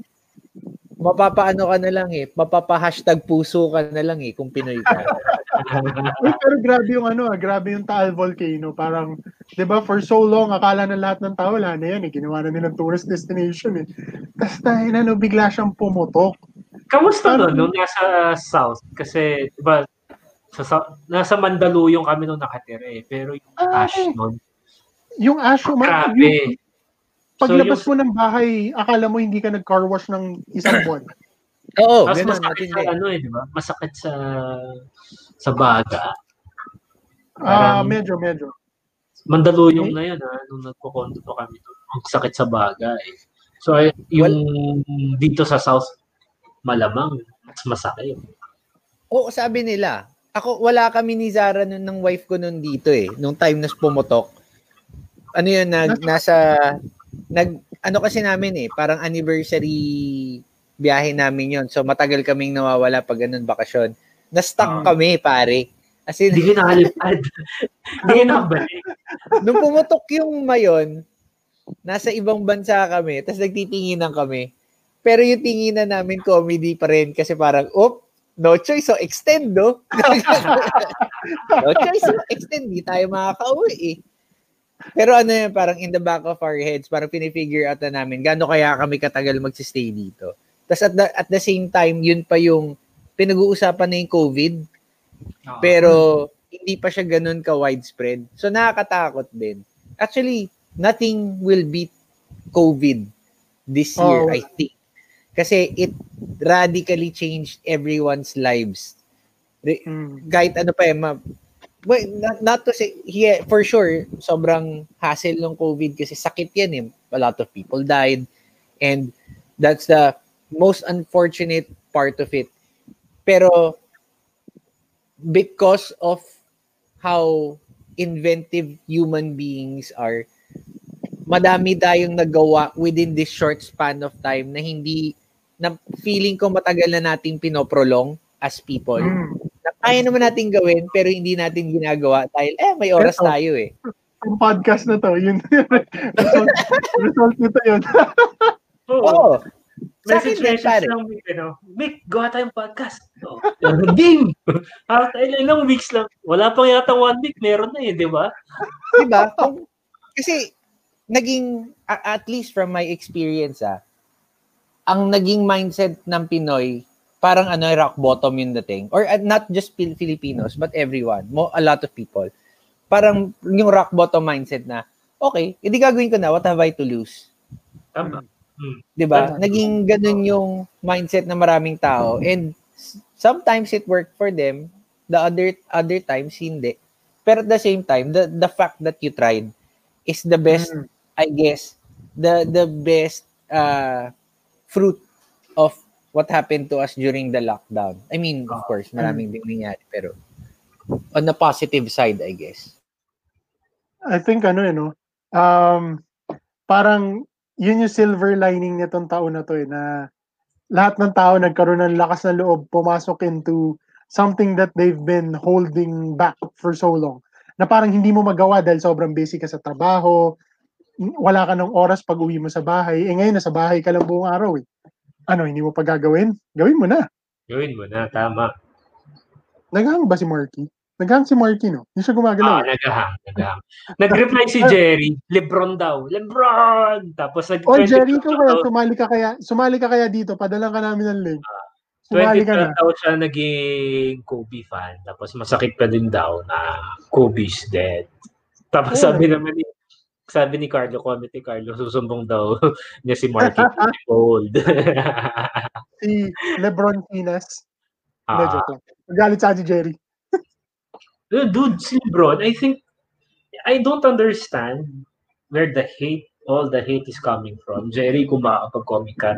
mapapa ano ka na lang eh. Mapapa hashtag puso ka na lang eh kung Pinoy ka. Uy, pero grabe yung ano, ah, grabe yung Taal Volcano. Parang, di ba, for so long, akala ng lahat ng tao, wala na yan eh. Ginawa na nilang tourist destination eh. Tapos dahil ano, bigla siyang pumutok. Kamusta Ano? no, nung nasa South? Kasi, di ba, sa, South- nasa Mandaluyong kami nung nakatira eh. Pero yung Ay. ash nun, Yung asho, ma- yung, grabe. Paglabas So, mo ng bahay, akala mo hindi ka nag-car wash ng isang buwan. Oo, ganun masakit natin sa ano eh, di ba? Masakit sa sa baga. Ah, Parang- medyo, medyo. Mandaluyong na yun ha, nung nagko-condo pa kami doon. Ang sakit sa baga eh. So, yung dito sa South, malamang, mas masakit. Oo, sabi nila. Ako, wala kami ni Zara nun, ng wife ko nun dito eh. Nung time na pumutok. Ano yun, nag, nasa, nag, ano kasi namin eh, parang anniversary biyahe namin yon So, matagal kaming nawawala pag ganun bakasyon. Na-stuck Ah. kami, pare. As in, Hindi nakalipad. Hindi nakabalik. nung pumutok yung mayon, nasa ibang bansa kami, tapos nagtitinginan kami. Pero yung tinginan namin comedy pa rin kasi parang, op, no choice, so extend, no? no choice, so extend, di tayo makakauwi eh. Pero ano yun, parang in the back of our heads, parang pinifigure out na namin, gaano kaya kami katagal magsistay dito. Tapos at the, at the same time, yun pa yung pinag-uusapan na yung COVID, Ah. pero hindi pa siya ganun ka-widespread. So nakakatakot din. Actually, nothing will beat COVID this year, Oh. I think. Kasi it radically changed everyone's lives. Re- Mm. kahit ano pa eh, ma- well, not, not to say, yeah, for sure, sobrang hassle ng COVID kasi sakit yan eh. A lot of people died. And that's the most unfortunate part of it. Pero because of how inventive human beings are, madami tayong nagawa within this short span of time na hindi, na feeling ko matagal na nating pinoprolong as people. Mm. Kaya naman natin gawin pero hindi natin ginagawa dahil eh may oras Eto. tayo eh. Ang podcast na to, yun, result, result nito yun. Oo. Sa Message akin din, lang, Mick, ano, Mick, gawa tayong podcast. Oh. Ding! After ilang weeks lang. Wala pang yata one week, meron na yun, di ba? Diba? Kung, kasi, naging, at least from my experience, ah, ang naging mindset ng Pinoy, parang ano, rock bottom yung dating. Or uh, not just Pil- Filipinos, but everyone. Mo, a lot of people. Parang yung rock bottom mindset na, okay, hindi gagawin ko na, what have I to lose? Tama. 'di ba? Naging ganun yung mindset ng maraming tao and sometimes it worked for them, the other other times hindi. Pero at the same time, the the fact that you tried is the best, Mm. I guess, the the best uh fruit of what happened to us during the lockdown. I mean, of course, maraming din nangyari pero on the positive side, I guess. I think ano eh, no? Um, parang yun yung silver lining nitong taon na to eh, na lahat ng tao nagkaroon ng lakas ng loob pumasok into something that they've been holding back for so long. Na parang hindi mo magawa dahil sobrang busy ka sa trabaho, wala ka ng oras pag uwi mo sa bahay. Eh ngayon, nasa bahay ka lang buong araw eh. Ano, hindi mo pa gagawin? Gawin mo na. Gawin mo na, tama. Naghang ba si Marky? Naghang si Marky, no? Hindi siya Ah, gumagalaw. eh. nagahang, nagahang. Nag-reply si Jerry, Lebron daw. Lebron! Tapos nag Oh, Jerry, ikaw kaya, sumali ka kaya, sumali ka kaya dito, padalang ka namin ng link. Sumali ka na. 2012 daw siya naging Kobe fan. Tapos masakit pa din daw na Kobe's dead. Tapos Oh. sabi naman ni sabi ni Carlo, comment ni Carlo, susumbong daw niya si Marky Gold. Si Lebron Pinas. Ah. Magalit sa si Jerry. Dude, si LeBron, I think, I don't understand where the hate, all the hate is coming from. Jerry, kung makakapag-comment ka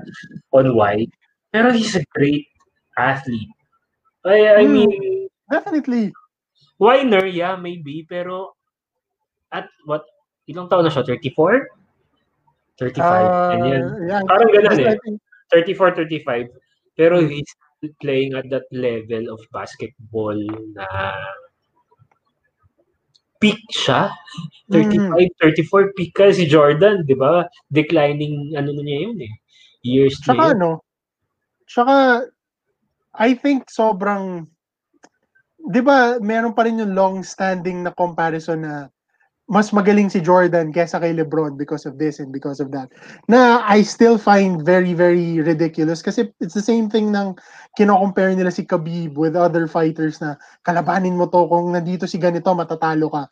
on why. Pero he's a great athlete. I, I Hmm. mean, Definitely. Weiner, yeah, maybe. Pero, at what, ilang taon na siya? 34? 35. Uh, ganyan. yeah, Parang ganun eh. I think 34, 35. Pero he's playing at that level of basketball na peak siya. 35, 34 peak ka si Jordan, di ba? Declining, ano na niya yun eh. Years Tsaka na yun. ano, tsaka, I think sobrang, di ba, meron pa rin yung long-standing na comparison na mas magaling si Jordan kesa kay LeBron because of this and because of that. Na I still find very, very ridiculous kasi it's the same thing ng kino-compare nila si Khabib with other fighters na kalabanin mo to kung nandito si ganito, matatalo ka.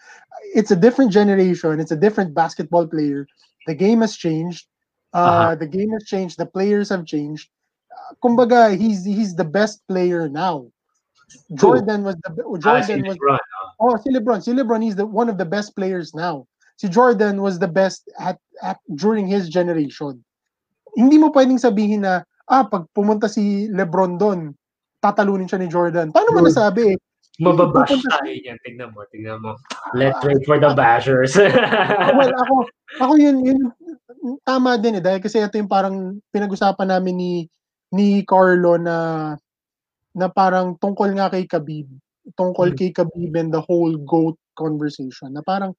It's a different generation. It's a different basketball player. The game has changed. Uh, The game has changed. The players have changed. Uh, kumbaga, he's he's the best player now. Jordan was the Ah, si Jordan was LeBron. Oh, si LeBron. Si LeBron, he's the one of the best players now. Si Jordan was the best at, at during his generation. Hindi mo pwedeng sabihin na, ah, pag pumunta si LeBron doon, tatalunin siya ni Jordan. Paano mo nasabi eh? Mababash tayo niyan. Tignan mo, tignan mo. Let's wait for the bashers. well, ako, ako yun, yun, tama din eh. Dahil kasi ito yung parang pinag-usapan namin ni ni Carlo na na parang tungkol nga kay Khabib. Tungkol Hmm. kay Khabib and the whole GOAT conversation. Na parang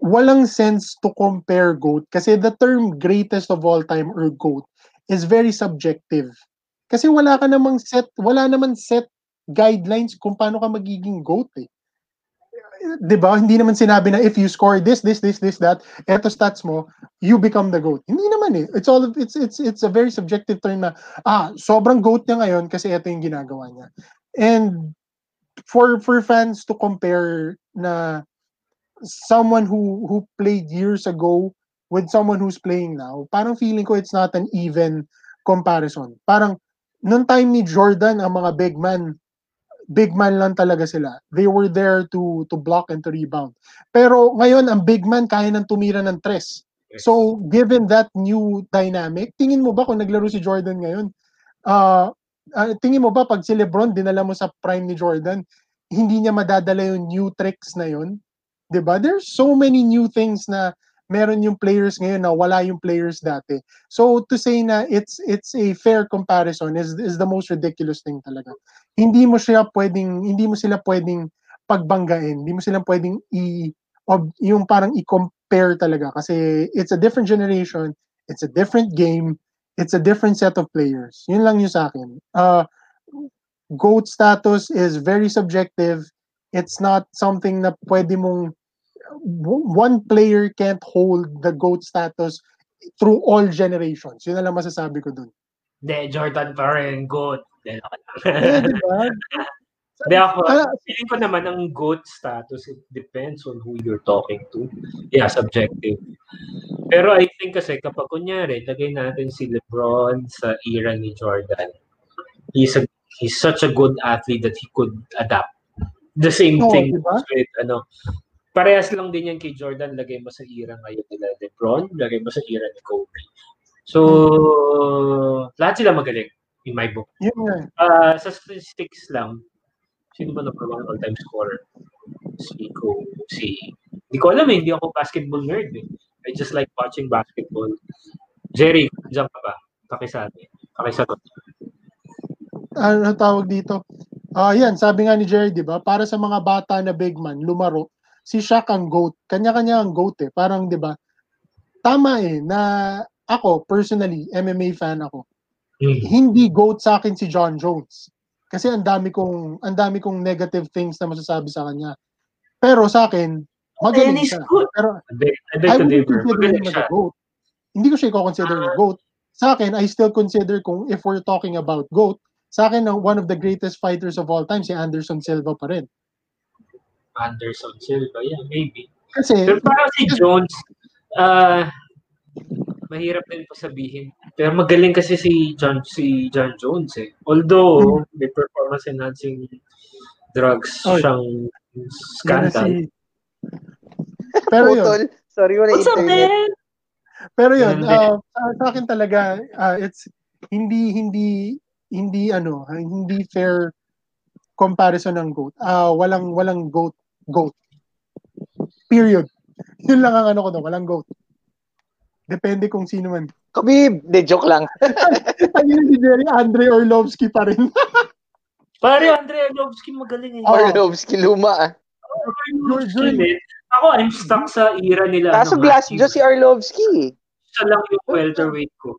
walang sense to compare GOAT kasi the term greatest of all time or GOAT is very subjective. Kasi wala ka namang set, wala naman set guidelines kung paano ka magiging GOAT eh. 'Di ba? Hindi naman sinabi na if you score this, this, this, this, that, eto stats mo, you become the GOAT. Hindi naman eh. It's all it's it's it's a very subjective term na ah, sobrang GOAT niya ngayon kasi ito yung ginagawa niya. And for for fans to compare na someone who who played years ago with someone who's playing now, parang feeling ko it's not an even comparison. Parang nung time ni Jordan, ang mga big man, big man lang talaga sila. They were there to to block and to rebound. Pero ngayon, ang big man kaya nang tumira ng tres. So, given that new dynamic, tingin mo ba kung naglaro si Jordan ngayon, uh, uh, tingin mo ba pag si LeBron dinala mo sa prime ni Jordan, hindi niya madadala yung new tricks na yun? 'Di ba? There's so many new things na meron yung players ngayon na wala yung players dati. So to say na it's it's a fair comparison is is the most ridiculous thing talaga. Hindi mo siya pwedeng hindi mo sila pwedeng pagbanggain. Hindi mo sila pwedeng i ob, yung parang i-compare talaga kasi it's a different generation, it's a different game, it's a different set of players. Yun lang yung sa akin. Uh, GOAT status is very subjective. It's not something na pwede mong one player can't hold the GOAT status through all generations. Yun na lang masasabi ko dun. Hindi, Jordan pa rin. Good. Hindi, okay lang. Hindi ako, feeling ko naman ang GOAT status, it depends on who you're talking to. Yeah, subjective. Pero I think kasi kapag kunyari, lagay natin si LeBron sa era ni Jordan, he's a he's such a good athlete that he could adapt. The same Oo, thing diba? with ano, parehas lang din yan kay Jordan, lagay mo sa era ngayon nila LeBron, lagay mo sa era ni Kobe. So, lahat sila magaling in my book. Yun nga. Ah, sa statistics lang, sino ba number one all-time scorer? Si Kobe, si... Hindi ko alam eh, hindi ako basketball nerd eh. I just like watching basketball. Jerry, dyan ka ba? Pakisabi. Pakisagot. ano tawag dito? Ah, yan, sabi nga ni Jerry, 'di ba? Para sa mga bata na big man, lumaro, si Shaq ang GOAT. Kanya-kanya ang GOAT eh. Parang 'di ba? Tama eh na ako personally, MMA fan ako. Hmm. Hindi GOAT sa akin si John Jones. Kasi ang dami kong ang dami kong negative things na masasabi sa kanya. Pero sa akin, magaling siya. good. Pero I wouldn't consider him as a GOAT. Hindi ko siya i-consider na GOAT. Sa akin, I still consider kung if we're talking about GOAT, sa akin, one of the greatest fighters of all time, si Anderson Silva pa rin. Anderson Silva, yeah, maybe. Kasi, Pero parang si Jones, ah, mahirap din po sabihin. Pero magaling kasi si John si John Jones eh. Although may performance enhancing drugs Oh, siyang Scandal. si... Pero yun, Putol. Sorry, wala What's up, man? Pero yun, uh, sa, akin talaga, uh, it's hindi, hindi, hindi, ano, ah, hindi fair comparison ng GOAT. Ah, walang, walang GOAT, GOAT. Period. Yun lang ang ano ko doon, walang GOAT. Depende kung sino man. Kabib! De, joke lang. Ayun si Jerry Andre Orlovsky pa rin. Pare, Andre Arlovsky magaling eh. Oh. Orlovsky luma ah. Arlovsky, man. Ako, I'm stuck sa era nila. Kaso ano, glass jaw si Arlovsky eh. Siya lang yung welterweight ko.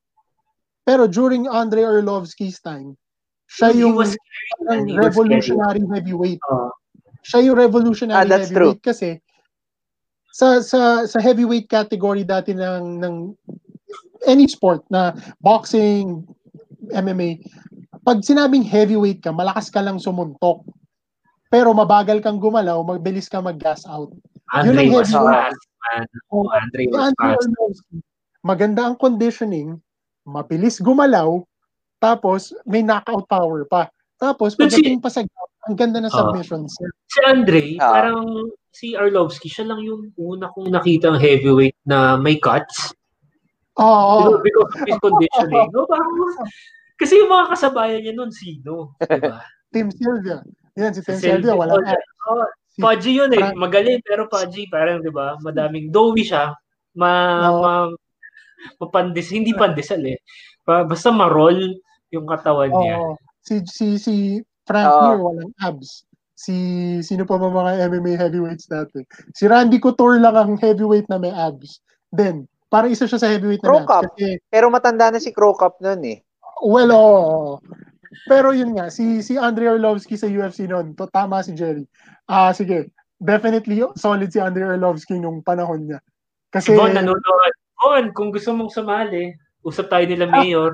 Pero during Andre Orlovsky's time, siya yung was was revolutionary heavyweight. uh, Siya yung revolutionary Ah, that's heavyweight kasi sa sa sa heavyweight category dati ng ng any sport na boxing, MMA, pag sinabing heavyweight ka, malakas ka lang sumuntok. Pero mabagal kang gumalaw, mabilis ka mag-gas out. Yun Andre ang was heavyweight. fast, man. Oh, Andre was fast. Maganda ang conditioning, mabilis gumalaw, tapos may knockout power pa. Tapos pagdating pa sa ang ganda na Ah. submissions. Si Andre, Ah. parang si Arlovsky, siya lang yung una kong nakita heavyweight na may cuts. Oo. Because of his conditioning. No, parang, kasi yung mga kasabayan niya nun, sino? Diba? Team Sylvia. Yan, si Si Sylvia, Sylvia, walang oh, oh, Pudgy yun eh. Magaling, pero Pudgy, parang, di ba, madaming doughy siya. Ma, Oo. ma, mapandis, hindi pandesal eh. Pa- Basta marol yung katawan niya. Si, si, si Frank Oo. Mir, walang abs. Si, sino pa ba mga MMA heavyweights dati? Si Randy Couture lang ang heavyweight na may abs. Then, parang isa siya sa heavyweight na may Crow Cup. abs. Kasi, Pero matanda na si Crow Cup nun eh. well, oo. Pero yun nga, si si Andre Orlovsky sa UFC noon, to tama si Jerry. Ah, sige. Definitely solid si Andre Orlovsky nung panahon niya. Kasi Si Von nanonood. Von, kung gusto mong sumali, usap tayo nila mayor.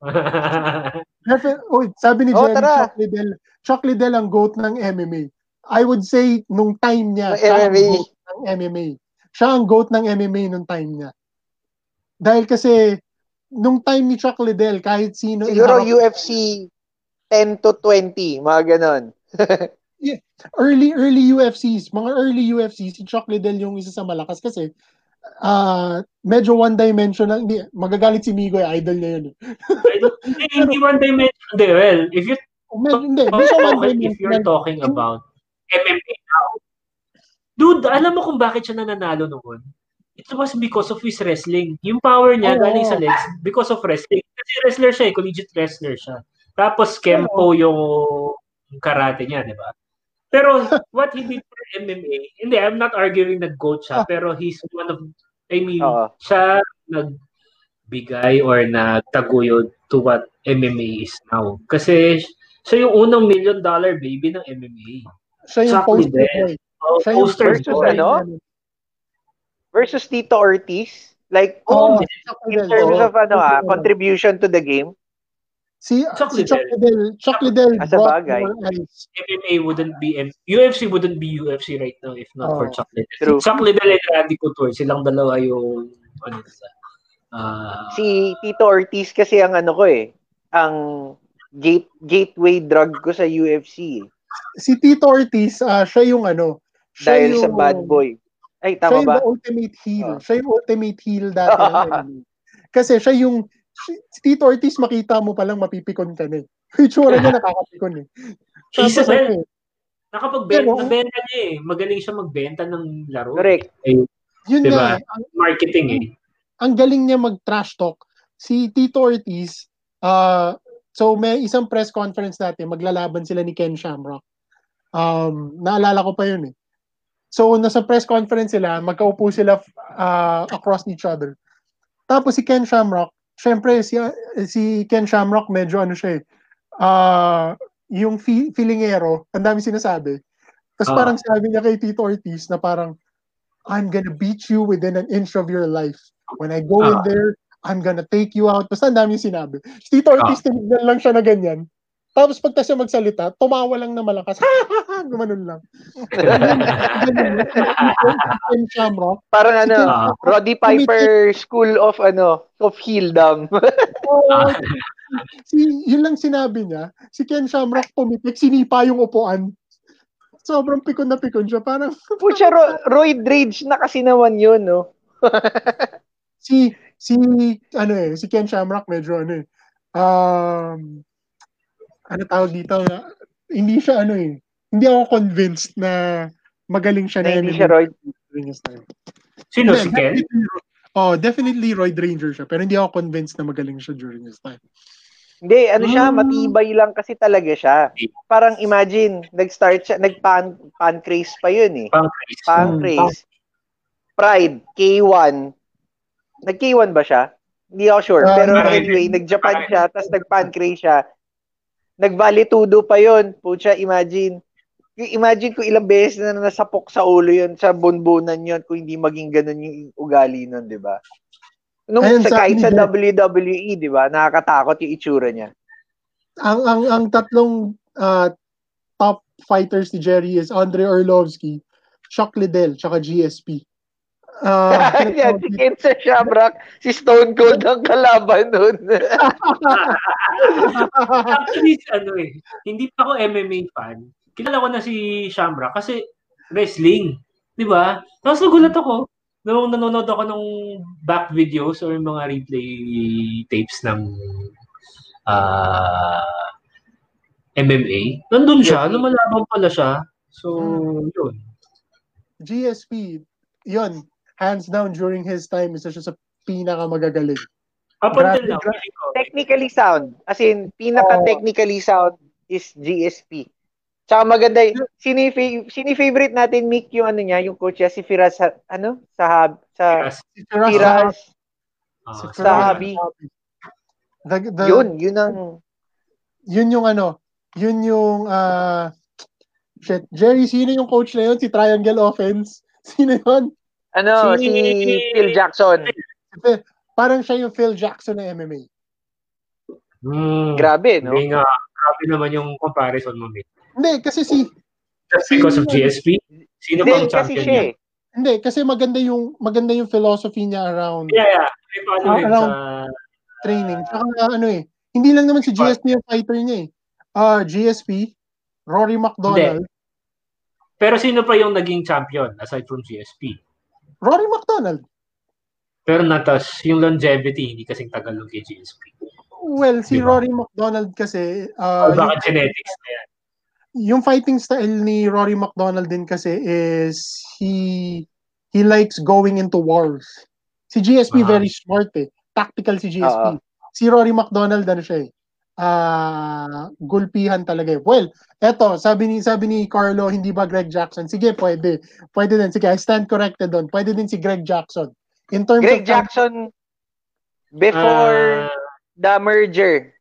Defi- oh, sabi ni Oh, Jerry, tara. Chuck Liddell, Chuck Liddell ang GOAT ng MMA. I would say, nung time niya, Ng siya ang MMA. GOAT ng MMA. Siya ang GOAT ng MMA nung time niya. Dahil kasi, nung time ni Chuck Liddell, kahit sino, Siguro iharap- UFC 10 to 20, mga ganon. early, early UFCs, mga early UFCs, si Chuck Liddell yung isa sa malakas kasi, ah medyo one-dimensional, hindi, magagalit si Migo, idol niya yun. hindi, hindi one dimension. Hindi, well, if you Med- hindi, medyo if you're one-dimensional. talking about MMA now, dude, alam mo kung bakit siya nananalo noon? It was because of his wrestling. Yung power niya Oo. galing sa legs because of wrestling. Kasi wrestler siya, eh, collegiate wrestler siya. Tapos Kempo yung karate niya, di ba? Pero what he did for MMA, hindi, I'm not arguing na GOAT siya, Ah. pero he's one of, I mean, Oo. siya nagbigay or nagtaguyod to what MMA is now. Kasi siya yung unang million dollar baby ng MMA. Siya yung Chuck poster boy. Oh, Siya yung poster versus boy. ano? Versus Tito Ortiz. Like, Oh, Chuck in terms of ano ah, contribution to the game. Si, Chuck si Chuck Liddell. Liddell, Chuck Liddell sa brought bagay. MMA wouldn't be M- UFC wouldn't be UFC right now if not for Oh. Chuck Liddell. True. Si Chuck Liddell and Randy Couture, silang dalawa yung ano. Ah, Si Tito Ortiz kasi ang ano ko eh, ang gate, gateway drug ko sa UFC. eh. Si Tito Ortiz, ah, siya yung ano, siya Dahil sa yung- bad boy. Ay, Siya tama yung ba? the ultimate heel. Oh. Siya yung ultimate heel dati. Kasi siya yung, si Tito Ortiz, makita mo palang mapipikon ka na eh. Yung Itsura niya nakakapikon eh. Tapos, ano eh, nakapagbenta, Pero- benta niya eh. Magaling siya magbenta ng laro. Correct. yun Diba? nga, eh, ang, Marketing eh. ang galing niya mag-trash talk. Si Tito Ortiz, ah so may isang press conference dati, maglalaban sila ni Ken Shamrock. Um, naalala ko pa yun eh. So, nasa press conference sila, magkaupo sila ah, across each other. Tapos si Ken Shamrock, syempre si, si Ken Shamrock medyo ano siya eh, ah, yung fi- feelingero, ang dami sinasabi. Tapos Ah. parang sabi niya kay Tito Ortiz na parang, I'm gonna beat you within an inch of your life. When I go in Ah. there, I'm gonna take you out. Basta ang dami sinabi. Si Tito Ortiz, tinignan lang siya na ganyan. Tapos pagka siya magsalita, tumawa lang na malakas. Gumanon lang. Ganun. Ken Shamrock. Parang ano, Roddy Piper School of ano, of Heeldom. oh, si, yun lang sinabi niya. Si Ken Shamrock pumitik, sinipa yung upuan. sobrang pikon na pikon siya. Parang, Pucha, ro- roid rage na kasi naman yun, no? si, si, ano eh, si Ken Shamrock medyo ano eh, um, ano tawag dito, na, hindi siya ano eh, hindi ako convinced na magaling siya Na na hindi siya roid. during his time. Sino si Ken? definitely- Oh, definitely Royd Ranger siya, pero hindi ako convinced na magaling siya during his time. Hindi, ano siya, Mm. matibay lang kasi talaga siya. Parang imagine, nag-start siya, nag-pan, pancrase pa yun eh. Pancrase. Pancrase. Pride, K1. Nag-K1 ba siya? Hindi ako sure. Ah, Pero anyway, nag-Japan siya, tapos nag-pancrase siya. Nag-valitudo pa yun. Pucha, imagine. Imagine kung ilang beses na nasapok sa ulo yun, sa bunbunan yun, kung hindi maging ganun yung ugali nun, di ba? Nung Ayun, sa, kahit sa WWE, di ba, nakakatakot yung itsura niya. Ang ang ang tatlong ah, top fighters ni Jerry is Andre Orlovsky, Chuck Liddell, tsaka GSP. Ah, Yan, si Kenza Shamrock, si Stone Cold ang kalaban nun. Actually, ano eh, hindi pa ako MMA fan. Kilala ko na si Shamrock kasi wrestling. Di ba? Tapos nagulat ako nung nanonood ako ng back videos or mga replay tapes ng ah MMA. Nandun siya, UFC. lumalaban pala siya. So, yun. GSP, yun, hands down during his time, isa siya sa pinakamagagaling. Up until now, technically sound. As in, pinaka-technically sound is GSP. Tsaka maganda, sino yung favorite natin, Mick, yung ano niya, yung coach niya, si Firas, Ha- ano? Sa, Hab- sa Firas, Si Firas, Firas, ah, si sa. Sahabi. The, the, yun, yun ang, yun yung ano, yun yung, ah, shit, Jerry, sino yung coach na yun? Si Triangle Offense? Sino yun? Ano, Si- si Phil Jackson. Parang siya yung Phil Jackson ng MMA. Hmm, Grabe, no? Hindi nga, grabe naman yung comparison mo, Mick. Hindi, kasi si, Just because of GSP? Sino Hindi, bang kasi champion siya niya? eh. hindi, kasi maganda yung, maganda yung philosophy niya around Yeah, yeah. May follow rin around- sa... training. Tsaka ano eh, hindi lang naman si GSP yung fighter niya eh. Ah, GSP, Rory McDonald, Pero sino pa yung naging champion aside from GSP? Rory McDonald. Pero natas, yung longevity, hindi kasing tagal ng kay GSP. Well, si Diba? Rory McDonald kasi, O ah, baka genetics na yan. yung fighting style ni Rory McDonald din kasi is he he likes going into wars. Si GSP Ah. very smart eh. Tactical si GSP. Oo. Si Rory McDonald ano siya eh. Ah, gulpihan talaga eh. Well, eto, sabi ni sabi ni Carlo, hindi ba Greg Jackson? Sige, pwede. Pwede din. Sige, I stand corrected doon. Pwede din si Greg Jackson. In terms Greg of Jackson before Ah, the merger.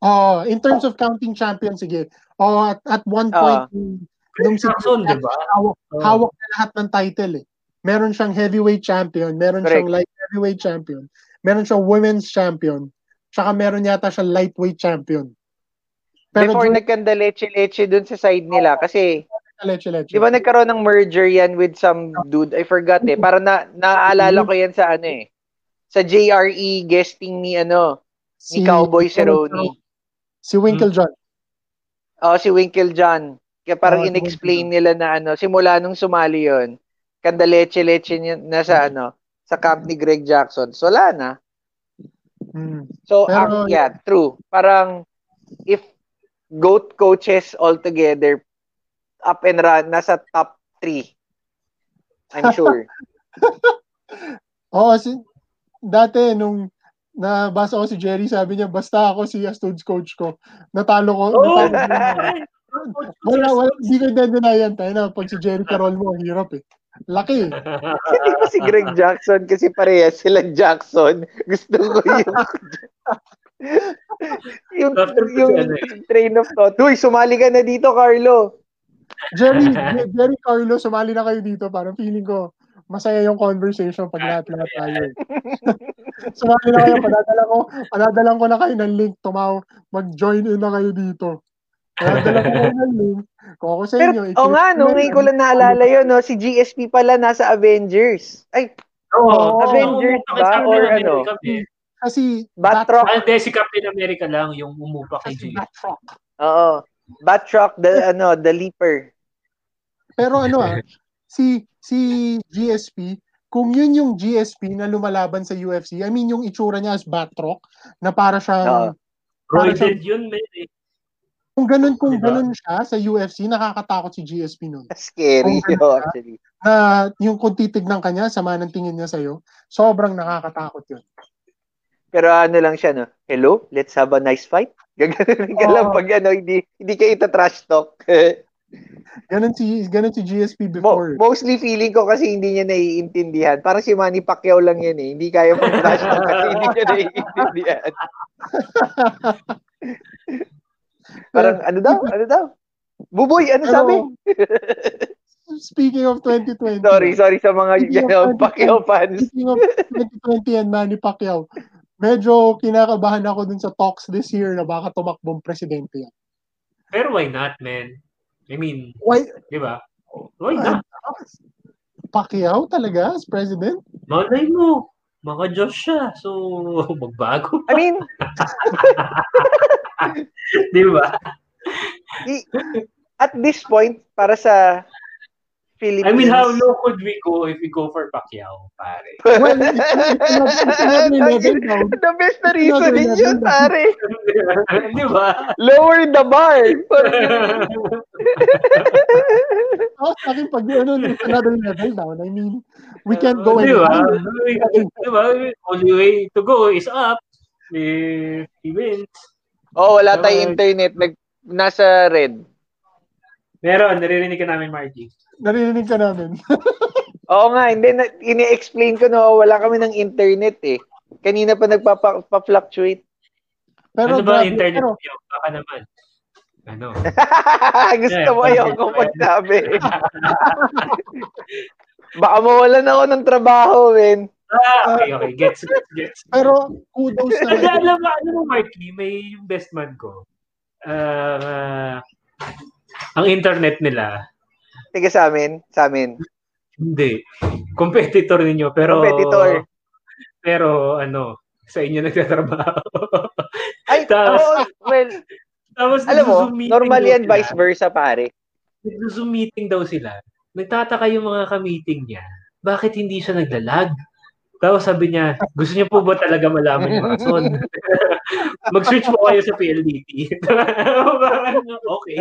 Oh, in terms of counting champion, sige. Oh, at, at one point, nung, nung si Jackson, di ba? hawak, Oh. hawak na lahat ng title eh. Meron siyang heavyweight champion, meron Correct. siyang light heavyweight champion, meron siyang women's champion, tsaka meron yata siyang lightweight champion. Pero before during nagkanda-leche-leche dun sa side nila. Kasi, leche leche. di ba nagkaroon ng merger yan with some dude? I forgot eh. Para na, naaalala ko yan sa ano eh. Sa JRE guesting ni ano, ni Cowboy Cerrone. Si Winklejohn. Oh, si Winkle John. Kaya parang Oh, si in-explain nila na ano, simula nung sumali yon kanda leche-leche na sa ano, sa camp ni Greg Jackson. So, wala na. Hmm. So, Pero- ang, yeah, true. Parang, if GOAT coaches all together, up and run, nasa top 3. I'm sure. Oo, si, dati nung nabasa ko si Jerry, sabi niya, basta ako si Astuds coach ko. Natalo ko. Oh! natalo ko. wala, wala, hindi ko dendinayan tayo na pag si Jerry Carol mo, ang hirap eh. Laki. Hindi ko si Greg Jackson kasi parehas sila Jackson. Gusto ko yung yung, yung eh. train of thought. Uy, sumali ka na dito, Carlo. Jerry, Je- Jerry Carlo, sumali na kayo dito. Parang feeling ko, masaya yung conversation pag lahat-lahat tayo. sumali na kayo, padadala ko, padadala ko na kayo ng link, tumaw, mag-join in na kayo dito. Ko ng link. Kung ako sa Pero, inyo, o nga, no, ngayon ko lang naalala yun, no, si GSP pala nasa Avengers. Ay, Oo. Avengers Oo, ba? kasi Or Captain ano? America, eh. Kasi, Batroc. Ah, hindi, si Captain America lang yung umupa kay Jay. Batroc. oo. Batroc, the, ano, the leaper. Pero ano ah, si si GSP, kung yun yung GSP na lumalaban sa UFC, I mean yung itsura niya as Batroc, na para siyang, siyang Roided yun, man. eh. Kung ganun, kung Diba? ganun siya sa UFC, nakakatakot si GSP nun. Scary yun, actually. Na yung kung titignan ka niya, sama ng tingin niya sa'yo, sobrang nakakatakot yun. Pero ano lang siya, no? Hello, let's have a nice fight. Gaganon ka lang Oo. pag ano, hindi, hindi ka ita-trash talk. Ganun si, ganun si GSP Mo- before. mostly feeling ko kasi hindi niya naiintindihan. Parang si Manny Pacquiao lang yan eh. Hindi kaya mag-trash talk kasi hindi niya naiintindihan. Parang ano daw? Ano daw? Buboy, ano Pero- sabi? Speaking of 2020. Sorry, sorry sa mga gano'n, Pacquiao fans. Speaking of 2020 and Manny Pacquiao, medyo kinakabahan ako dun sa talks this year na baka tumakbong presidente yan. Pero why not, man? I mean, Why? di ba? Why not? Pacquiao talaga as president? Malay mo, mga Diyos siya. So, magbago. I mean, di ba? at this point, para sa Philippines. I mean, how low could we go if we go for Pacquiao, pare? Well. The best na reason Another yun, pare. di ba? Lower the bar. Oh, sa akin, pag ano, it's another level down. I mean, we can't go Di any ba? higher. Di ba? Only way to go is up. If he wins. Oh, wala tayong internet. Nag, nasa red. Meron, naririnig ka namin, Marky. Narinig ka namin. Oo nga, hindi na, ini-explain ko na wala kami ng internet eh. Kanina pa nagpa-fluctuate. Pero, ano ba grabe, internet pero, niyo? Baka naman. Ano? Gusto mo Yeah, yung kung magsabi. Baka mawalan ako ng trabaho, men. Ah, okay, okay. Gets, gets, gets. pero kudos Kasi na. alam mo, alam mo, Marky, may yung best man ko. Ah, ang internet nila, Tiga sa amin, sa amin. hindi. Competitor ninyo, pero... Competitor. Pero, ano, sa inyo nagtatrabaho. Ay, Tapos- oo, well, Tapos, alam mo, normal yan sila. vice versa, pare. Nagzo-Zoom meeting daw sila. Nagtataka yung mga ka-meeting niya. Bakit hindi siya naglalag? Tapos sabi niya, gusto niyo po ba talaga malaman yung rason? Mag-switch po kayo sa PLDT. okay.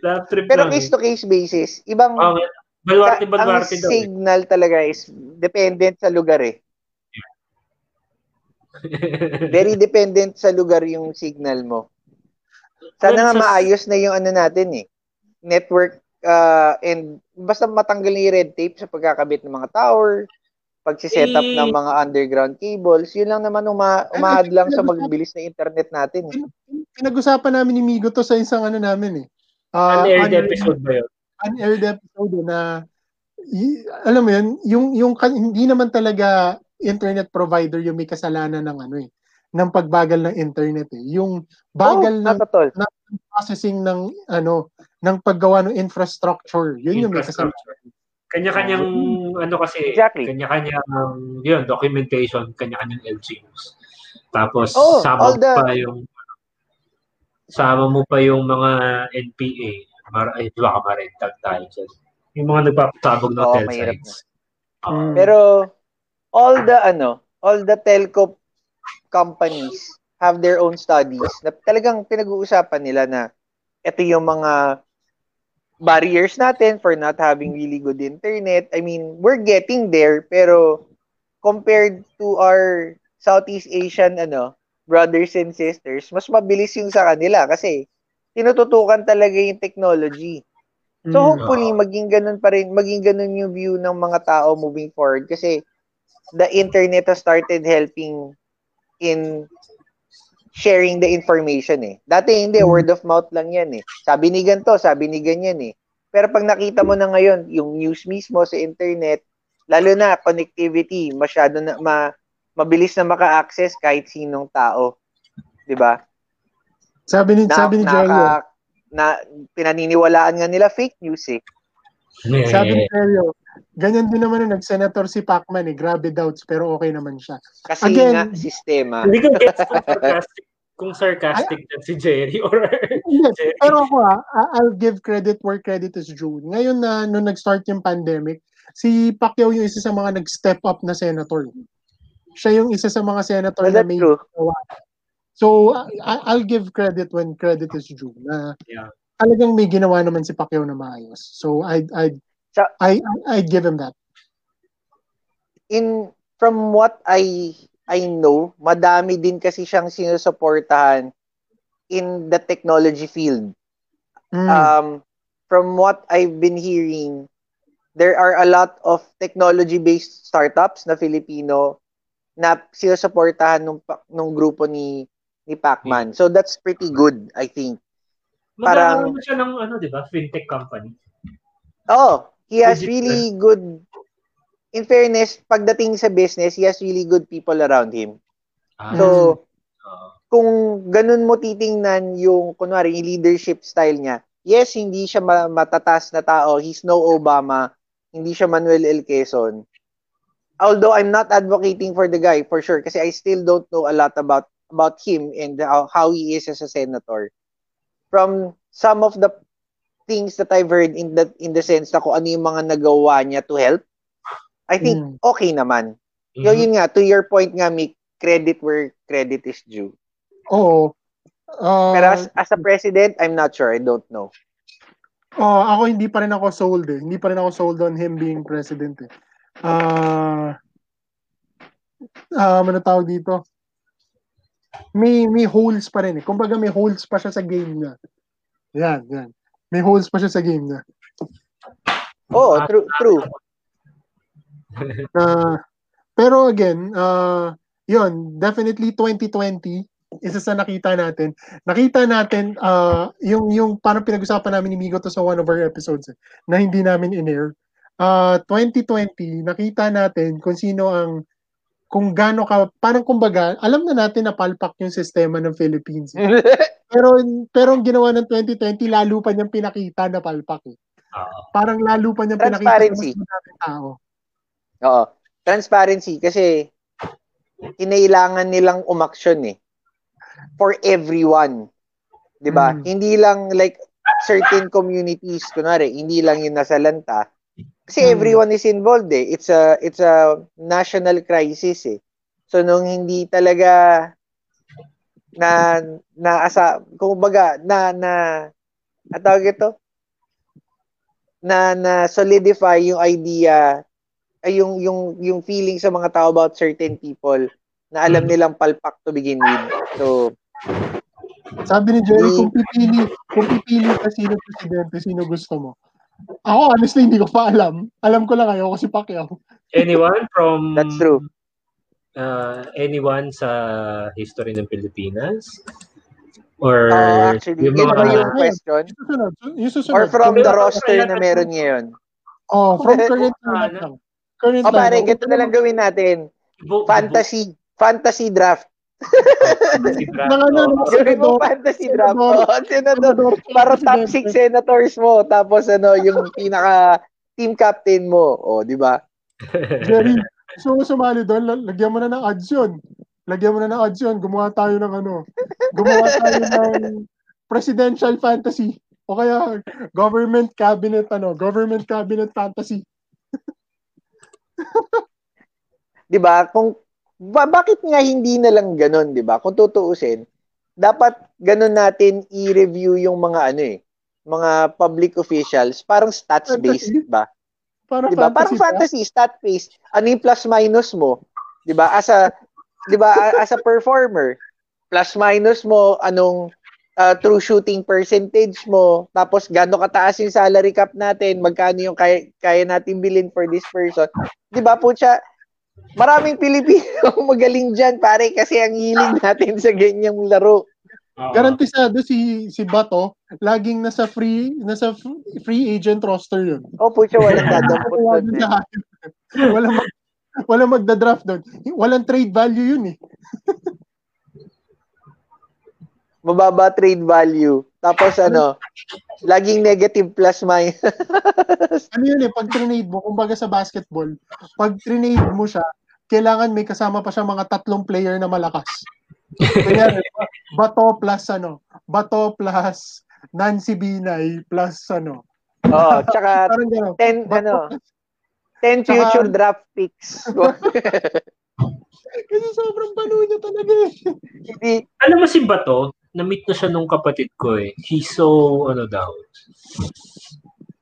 Laugh trip Pero case to case basis, ibang Okay. Balwarte, ang balwarte daw. eh. signal talaga is dependent sa lugar eh. Very dependent sa lugar yung signal mo. Sana nga maayos na yung ano natin eh. Network uh, and basta matanggal yung red tape sa pagkakabit ng mga tower, pagsiset up Eh. ng mga underground cables, yun lang naman uma umahad lang sa magbilis na internet natin. eh. Pinag-usapan namin ni Migo to sa isang ano namin eh. Uh, Unaired un- episode ba yun? unaired episode eh, na y- alam mo yun, yung, yung kan- hindi naman talaga internet provider yung may kasalanan ng ano eh, ng pagbagal ng internet eh. Yung bagal oh, ng nakatol. processing ng ano ng paggawa ng infrastructure. Yun yung may. Infrastructure. Kanya-kanyang, ano kasi, Exactly. kanya-kanyang, yun, documentation, kanya-kanyang LGUs. Tapos, Oh, sama the- pa yung, sama mo pa yung mga NPA, mar ay, di ba ka marentag tayo dyan. Yung mga nagpapasabog ng hotel mahirap sites. Mm. Pero all the ano, all the telco companies have their own studies na talagang pinag-uusapan nila na ito yung mga barriers natin for not having really good internet. I mean, we're getting there pero compared to our Southeast Asian ano, brothers and sisters, mas mabilis yung sa kanila kasi tinututukan talaga yung technology. So Mm. hopefully maging ganun pa rin, maging ganun yung view ng mga tao moving forward kasi the internet has started helping in sharing the information eh. Dati hindi, Mm. word of mouth lang yan eh. Sabi ni ganito, sabi ni ganyan eh. Pero pag nakita mo na ngayon, yung news mismo sa internet, lalo na connectivity, masyado na, ma, mabilis na maka-access kahit sinong tao. 'Di ba? Sabi ni Na, sabi ni Jello, naka- na pinaniniwalaan nga nila fake news eh. sabi ni Jello, ganyan din naman nung nag-senator si Pacman eh, grabe doubts pero okay naman siya. Kasi Again, nga sistema. Hindi ko gets kung sarcastic na si Jerry or Hindi, Jerry. Pero ako ah, I- I'll give credit where credit is due. Ngayon na nung nag-start yung pandemic, si Pacquiao yung isa sa mga nag-step up na senator. Siya yung isa sa mga senator Well, na may true. So, I- I'll give credit when credit is due. Na Yeah. talagang may ginawa naman si Pacquiao na maayos. So, I'd, I'd, Sa- I, I'd give him that. in from what I I know, madami din kasi siyang sinusuportahan in the technology field. Mm. Um, from what I've been hearing, there are a lot of technology-based startups na Filipino na sinusuportahan nung nung grupo ni ni Pacman. So that's pretty good, I think. Parang, Parang- siya ng ano, di ba? Fintech company. Oh, he has Legit, really good in fairness, pagdating sa business, he has really good people around him. Ah, So, ah. kung ganun mo titingnan yung, kunwari, yung leadership style niya, yes, hindi siya ma- matatas na tao. He's no Obama. Hindi siya Manuel L. Quezon. Although I'm not advocating for the guy, for sure, kasi I still don't know a lot about about him and how, how he is as a senator. From some of the things that I've heard in the in the sense na kung ano yung mga nagawa niya to help, I think Mm. okay naman. Mhm. Yo, yun nga, to your point nga, Mick, credit where credit is due. Oo. Uh, Pero as, as a president, I'm not sure. I don't know. oh, ako hindi pa rin ako sold eh. Hindi pa rin ako sold on him being president eh. Ah, ah, ano tawag dito? May may holes pa rin eh. Kumbaga may holes pa siya sa game niya. Yan, yan. May holes pa siya sa game niya. Oh, true, true. Uh, pero again, uh, yun, definitely 2020, isa sa nakita natin. Nakita natin, uh, yung, yung parang pinag-usapan namin ni Migo to sa one of our episodes eh, na hindi namin in-air. Uh, 2020, nakita natin kung sino ang kung gaano ka, parang kumbaga, alam na natin na palpak yung sistema ng Philippines. eh. Pero pero ang ginawa ng 2020, lalo pa niyang pinakita na palpak. Eh. Ah. Parang lalo pa niyang pinakita na Transparency. mas tao. Oo. Transparency kasi kinailangan nilang umaksyon eh. For everyone. 'Di ba? Mm. Hindi lang like certain communities kunwari, hindi lang yung nasa lanta. Kasi Mm. everyone is involved eh. It's a it's a national crisis eh. So nung hindi talaga na na asa kumbaga na na at tawag ito na na solidify yung idea ay yung yung yung feeling sa mga tao about certain people na alam Mhm. nilang palpak to begin with. So, Sabi ni Jerry, kung pipili, kung pipili ka sino presidente, sino gusto mo? Ako, honestly, hindi ko pa alam. Alam ko lang ayoko si Pacquiao. Anyone from that's true. uh, anyone sa history ng Pilipinas? Or Oh, actually, yung yun mga ba yung question? Yung susunod, yung susunod. Or from the roster na meron ngayon? Oh, from current lang. Current O pare, ganito na lang gawin natin. Fantasy. Fantasy draft. si Brad, Mga ano, oh. Gawin mo Senador. fantasy draft. Senador. Oh, senador. Para top presidente. 6 senators mo. Tapos ano, yung pinaka team captain mo. O, di ba? Jerry, gusto mo sumali doon? Lag- Lagyan mo na ng ads yun. Lagyan mo na ng ads yun. Gumawa tayo ng ano. Gumawa tayo ng presidential fantasy. O kaya government cabinet ano, government cabinet fantasy. 'di ba? Kung ba, bakit nga hindi na lang ganun, 'di ba? Kung tutuusin, dapat ganun natin i-review yung mga ano eh, mga public officials, parang stats based, 'di ba? Para 'Di ba? Parang fantasy stat based. Ano yung plus minus mo? 'Di ba? As a 'di ba as a performer, plus minus mo anong uh, true shooting percentage mo, tapos gaano kataas yung salary cap natin, magkano yung kaya, kaya natin bilhin for this person. 'Di ba po siya Maraming Pilipino magaling diyan pare kasi ang hiling natin sa ganyang laro. Oo. Garantisado si si Bato, laging nasa free nasa free agent roster 'yun. O po siya walang dadampot Wala doon. Eh. wala mag, wala magda-draft doon. Walang trade value 'yun eh. Mababa trade value. Tapos ano, laging negative plus minus. Ano 'yun eh, pag trade mo, kumbaga sa basketball, pag trade mo siya, kailangan may kasama pa siya mga tatlong player na malakas. Kaya, Bato plus ano, Bato plus Nancy Binay plus ano. Oo, tsaka Parang gano'n. 10 Bato ano, plus- 10 Tsaka- future draft picks. Kasi sobrang balo niya talaga eh. Hindi Alam mo si Bato, na-meet na siya nung kapatid ko eh. He's so, ano daw,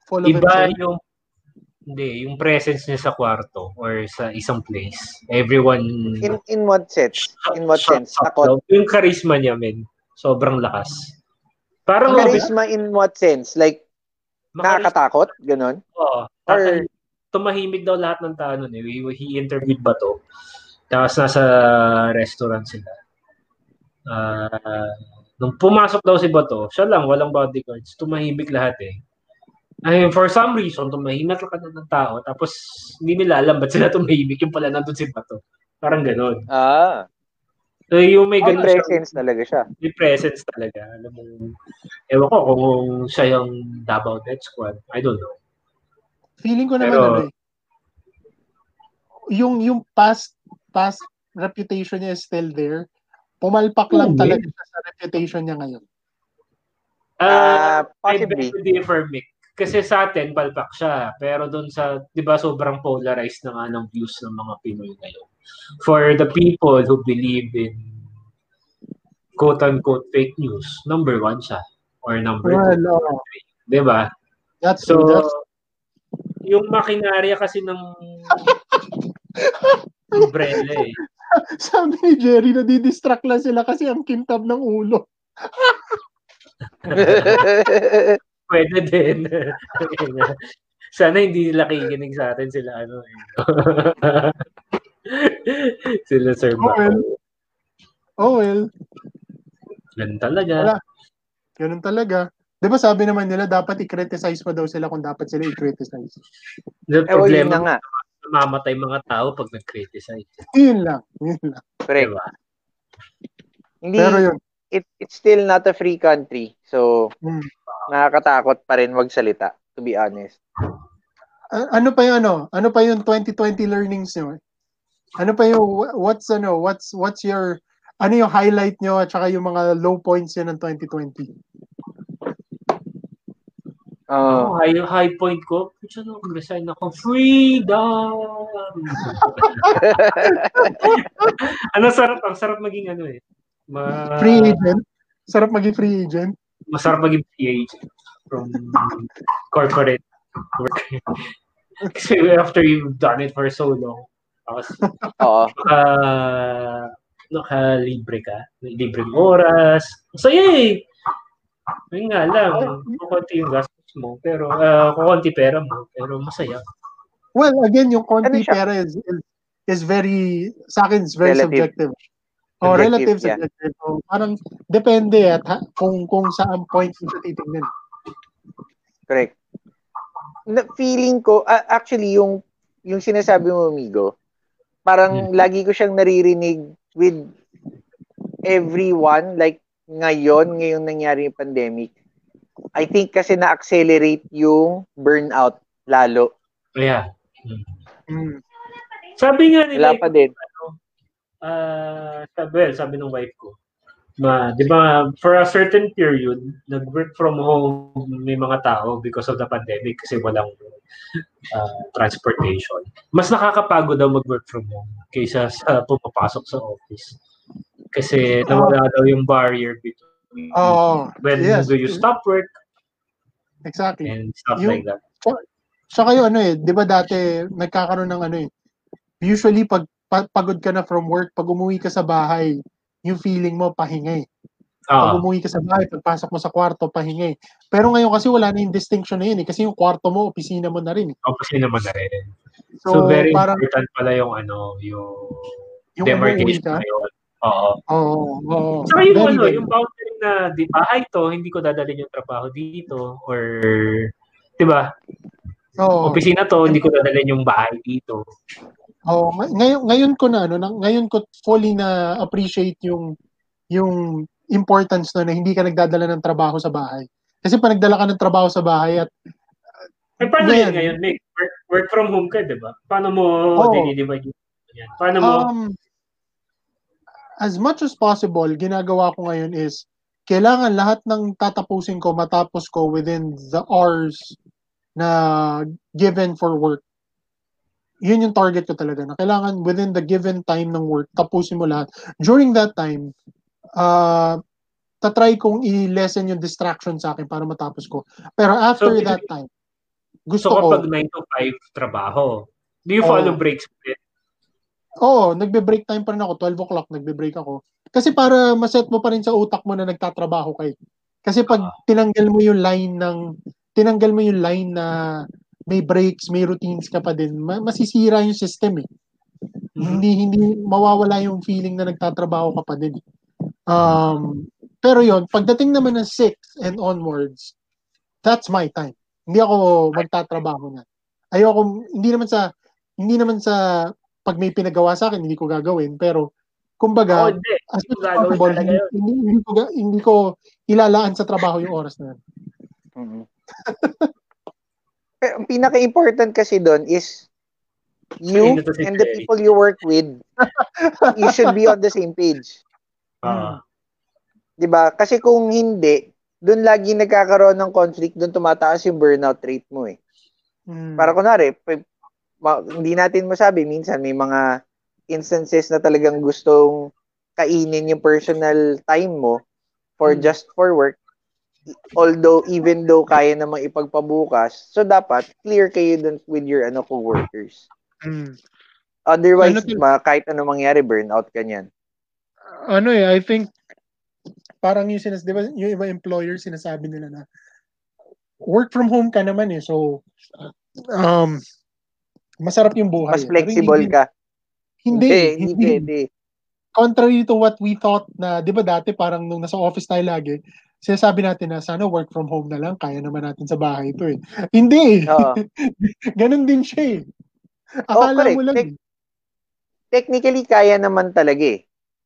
Full iba himself. yung, hindi, yung presence niya sa kwarto or sa isang place. Everyone, in in what sense? In what shock- sense? shock Takot. Yung charisma niya, men. Sobrang lakas. Parang, Ang charisma in what sense? Like nakakatakot, ganon? Oo. Or- tumahimik daw lahat ng tao nun eh. He, he interviewed ba to? Tapos nasa restaurant sila. Ah, nung pumasok daw si Bato, siya lang, walang bodyguards. Tumahimik lahat eh. Ay, for some reason, tumahimik lang ng tao. Tapos, hindi nila alam ba't sila tumahimik. Yung pala nandun si Bato. Parang ganon. Ah, So, yung may ganon siyang- presence talaga siya. may presence talaga. Alam mo, ewan ko kung siya yung Davao Death Squad. I don't know. Feeling ko naman Pero- ano eh. Yung yung past past reputation niya is still there. Pumalpak lang Oo, talaga siya sa reputation niya ngayon. I possibly. beg to differ, Mick. Kasi sa atin, palpak siya. Pero doon sa, di ba, sobrang polarized na nga ng views ng mga Pinoy ngayon. For the people who believe in quote-unquote fake news, number one siya. Or number Well, two. oo. Di ba? that's So, true. That's, yung makinarya kasi ng umbrella eh. sabi ni Jerry, nadidistract lang sila kasi ang kintab ng ulo. Pwede din. Sana hindi nila kikinig sa atin sila ano eh. sila Sir Oh, well. Oh well, Ganun talaga. Wala. ganun talaga. Di ba sabi naman nila, dapat i-criticize pa daw sila kung dapat sila i-criticize. The Eh, well, yun na problema, nga. Namamatay mga tao pag nag-criticize. Yun lang. Yun lang. Correct. Diba? Hindi, Pero yun, it, it's still not a free country. So, Hmm. nakakatakot pa rin magsalita, to be honest. a- ano pa yung ano? Ano pa yung 2020 learnings nyo? Ano pa yung, wha- what's ano, what's, what's your, ano yung highlight nyo at saka yung mga low points nyo ng 2020? Oh, Oh, high, high point ko, pucha no, resign ako. Freedom! ano sarap, ang sarap maging ano eh. Ma- Free agent? Sarap maging free agent? masarap maging PH from corporate work. Kasi after you've done it for so long, tapos oo. naka, naka-libre ka, may libreng oras. Masaya eh. Yun nga lang, kukunti yung gastos mo, pero uh, kukunti pera mo, pero masaya. Well, again, yung konti Ano siya? pera is, is, very, sa akin, is very Relative. subjective. Oh, relative, Subjective, yeah. subjective. So, parang depende at ha, kung kung saan point mo sa titignan. Correct. Na, feeling ko, ah, actually, yung, yung sinasabi mo, amigo, parang lagi ko siyang naririnig with everyone, like ngayon, ngayong nangyari yung pandemic. I think kasi na-accelerate yung burnout lalo. Yeah. Mm. Sabi nga nila, Wala pa din. ah sabi, well, sabi ng wife ko, ma, di ba, for a certain period, nag-work from home may mga tao because of the pandemic kasi walang ah, transportation. Mas nakakapagod daw mag-work from home kaysa sa pumapasok sa office. Kasi nawala daw yung barrier between Oh, when yes. do you stop work exactly. and stuff Yung- like that. Tsaka yung ano eh, di ba dati nagkakaroon ng ano eh, usually pag pa- pagod ka na from work, pag umuwi ka sa bahay, yung feeling mo pahinga eh. Pag Ah, umuwi ka sa bahay, pagpasok mo sa kwarto, pahinga eh. Pero ngayon kasi wala na yung distinction na yun eh, kasi yung kwarto mo, opisina mo na rin eh. kasi naman na rin. So, So, very parang important pala yung ano, yung, yung demarcation na yun. Oo. oo, oo. Saka yung Very, ano, very- yung boundary na di bahay to, hindi ko dadalhin yung trabaho dito or 'di ba? oo. Opisina to, hindi ko dadalhin yung bahay dito. Oh, ngay- ngayon ngayon ko na ano, na- ngayon ko fully na appreciate yung yung importance no na hindi ka nagdadala ng trabaho sa bahay. Kasi pag nagdala ka ng trabaho sa bahay at Eh paano Ngayon. yun ngayon, Nick? Work, work from home ka, 'di ba? Paano mo Oo. dinidivide yan? Paano mo um as much as possible, ginagawa ko ngayon is, kailangan lahat ng tatapusin ko, matapos ko within the hours na given for work. Yun yung target ko talaga, na kailangan within the given time ng work, tapusin mo lahat. During that time, uh, tatry kong i-lessen yung distraction sa akin para matapos ko. Pero after So, that time, gusto So ko, kapag 9 to 5 trabaho, do you follow Oo. breaks ulit? Oo, nagbe-break time pa rin ako. 12 o'clock, nagbe-break ako. Kasi para maset mo pa rin sa utak mo na nagtatrabaho kayo. Kasi pag Ah. tinanggal mo yung line ng, tinanggal mo yung line na may breaks, may routines ka pa din, ma- masisira yung system eh. Mhm. Hindi, hindi, mawawala yung feeling na nagtatrabaho ka pa din. eh. Um, pero yon pagdating naman ng 6 and onwards, that's my time. Hindi ako magtatrabaho na. Ayoko, hindi naman sa, hindi naman sa pag may pinagawa sa akin, hindi ko gagawin. Pero, kumbaga, Oo, hindi. as Hindi ko much as possible, hindi, hindi, hindi, ko, ga- hindi ko ilalaan sa trabaho yung oras na yun. Pero ang pinaka-important kasi doon is you and the people you work with, you should be on the same page. Ah. 'Di ba? Kasi kung hindi, doon lagi nagkakaroon ng conflict, doon tumataas yung burnout rate mo eh. Mm. Para kunwari, ma- hindi natin masabi, minsan may mga instances na talagang gustong kainin yung personal time mo for Hmm. just for work. Although, even though kaya namang ipagpabukas, so dapat clear kayo dun with your ano co-workers. Mm. Otherwise, Ano ma- kahit ano mangyari, burnout ka niyan. ano eh, I think, parang yung sinas, di ba, yung iba employers, sinasabi nila na, work from home ka naman eh, so, um, masarap yung buhay. Mas eh. Flexible hindi, ka. Hindi, hindi, hindi. hindi. Contrary to what we thought na, di ba dati, parang nung nasa office tayo lagi, sinasabi natin na sana work from home na lang, kaya naman natin sa bahay ito eh. Hindi eh. Oo. Ganon din siya eh. Oh, Akala correct. mo lang Tec- eh. technically kaya naman talaga eh.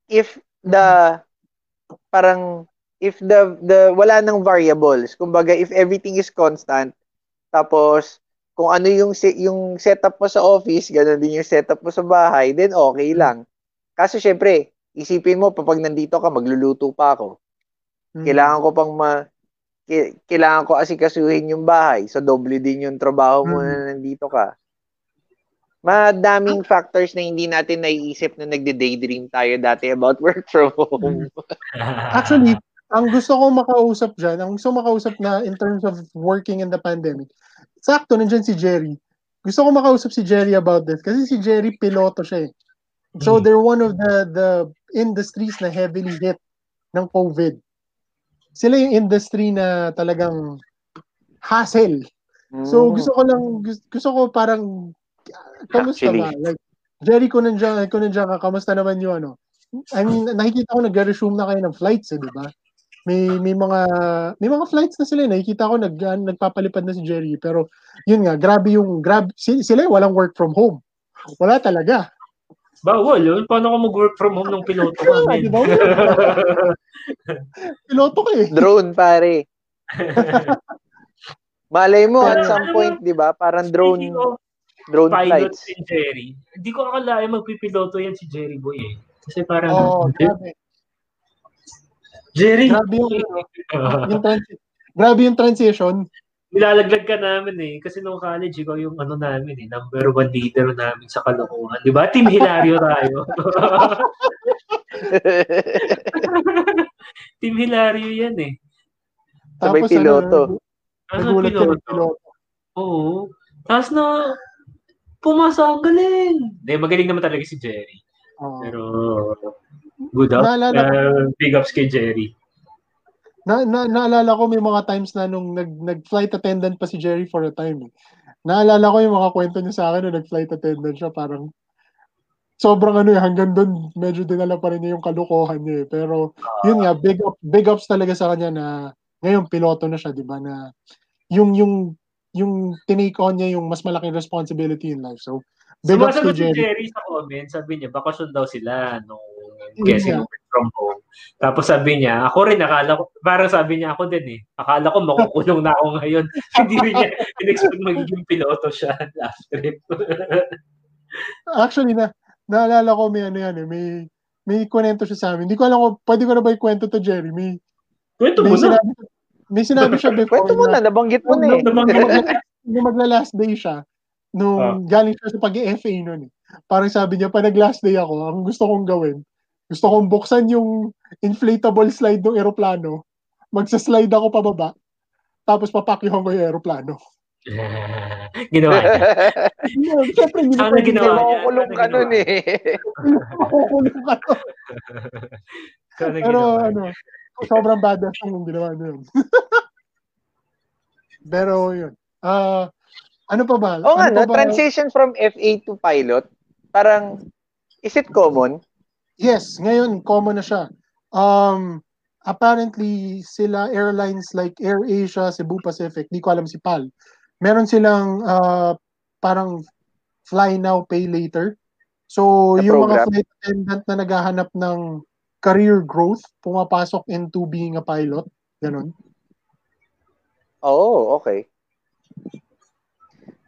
If the parang if the the wala nang variables, kumbaga if everything is constant, tapos kung ano yung se- yung setup mo sa office, ganun din yung setup mo sa bahay, then okay lang. Kaso syempre, isipin mo kapag nandito ka, magluluto pa ako. Mm. Kailangan ko pang ma ki- kailangan ko asikasuhin yung bahay. So doble din yung trabaho mo Mm. na nandito ka. Madaming factors na hindi natin naiisip na nagde-daydream tayo dati about work from home. Actually, ang gusto ko makausap dyan, ang gusto makausap na in terms of working in the pandemic, sakto, nandyan si Jerry. Gusto ko makausap si Jerry about this kasi si Jerry piloto siya eh. So Mm. they're one of the the industries na heavily hit ng COVID. Sila yung industry na talagang hassle. So Mm. gusto ko lang gusto, gusto ko parang kamusta Actually. ba? Like Jerry ko nandiyan, ko nandiyan ka, kamusta naman yung ano? I mean, nakikita ko nag-resume na kayo ng flights, eh, di ba? May may mga may mga flights na sila, eh. nakikita ko nag ah, nagpapalipad na si Jerry, pero yun nga, grabe yung grab si- sila yung walang work from home. Wala talaga. Bawal yun. Paano ko mag-work from home ng piloto kami? di ba? Piloto ka eh. Drone, pare. Malay mo, at some point, di ba? Parang drone, drone pilot flights. si Jerry, hindi ko akalain magpipiloto yan si Jerry Boy eh. Kasi parang, Oh, grabe. Jerry, Grabe yung, yung transi- grabe yung transition. nilalaglag ka namin eh. Kasi nung college, ikaw yung ano namin eh, number one leader namin sa kalokohan. Di ba? Team Hilario tayo. Team Hilario yan eh. Sabay Tapos piloto. ano, Ano piloto? piloto. Oo. Tapos na, pumasa ang galing. Hindi, magaling naman talaga si Jerry. Oo. Pero, good up. Naalala Uh, big ups kay Jerry. Na, na, naalala ko may mga times na nung nag, nag-flight attendant pa si Jerry for a time. Eh. Naalala ko yung mga kwento niya sa akin nung nag-flight attendant siya. Parang sobrang ano eh, hanggang doon medyo dinala pa rin niya yung kalukuhan niya eh. Pero yun nga, big, up, big ups talaga sa kanya na ngayon piloto na siya, di ba? Na yung, yung, yung tinake on niya yung mas malaking responsibility in life. So, big ups Sumasagot kay si Jerry. Jerry sa comment, sabi niya, bakasyon daw sila nung Yun guessing nga. work from home. Tapos sabi niya, ako rin, akala ko, parang sabi niya ako din eh, akala ko makukulong na ako ngayon. Hindi rin niya in-expect magiging piloto siya last trip. Actually, na, naalala ko may ano yan eh, may, may kwento siya sa amin. Hindi ko alam kung pwede ko na ba ikwento to Jerry. May, Kwento may mo na. sinabi, may sinabi siya before Kwento mo na, nabanggit mo na eh. nung magla-last day siya, nung Ah. galing siya sa pag-FA nun eh. Parang sabi niya, pag nag-last day ako, ang gusto kong gawin, gusto kong buksan yung inflatable slide ng eroplano, magsa-slide ako pababa, tapos papakyuhan ko yung eroplano. Ginawa niya. Yeah, Siyempre, hindi Sana ginawa ginawa. niya. Makukulong ka nun eh. Makukulong ka nun. Sana Pero ginawa niya. ano, sobrang badass yung ginawa niya yun. Pero yun. Ah, ano pa ba? Oo nga, ano no? pa ba? transition from FA to pilot, parang, is it common? Yes, ngayon common na siya. Um apparently sila airlines like AirAsia, Cebu Pacific, di ko alam si PAL. Meron silang uh, parang fly now pay later. So Na yung mga program. flight attendant na naghahanap ng career growth, pumapasok into being a pilot, ganun. Oo, oh, okay.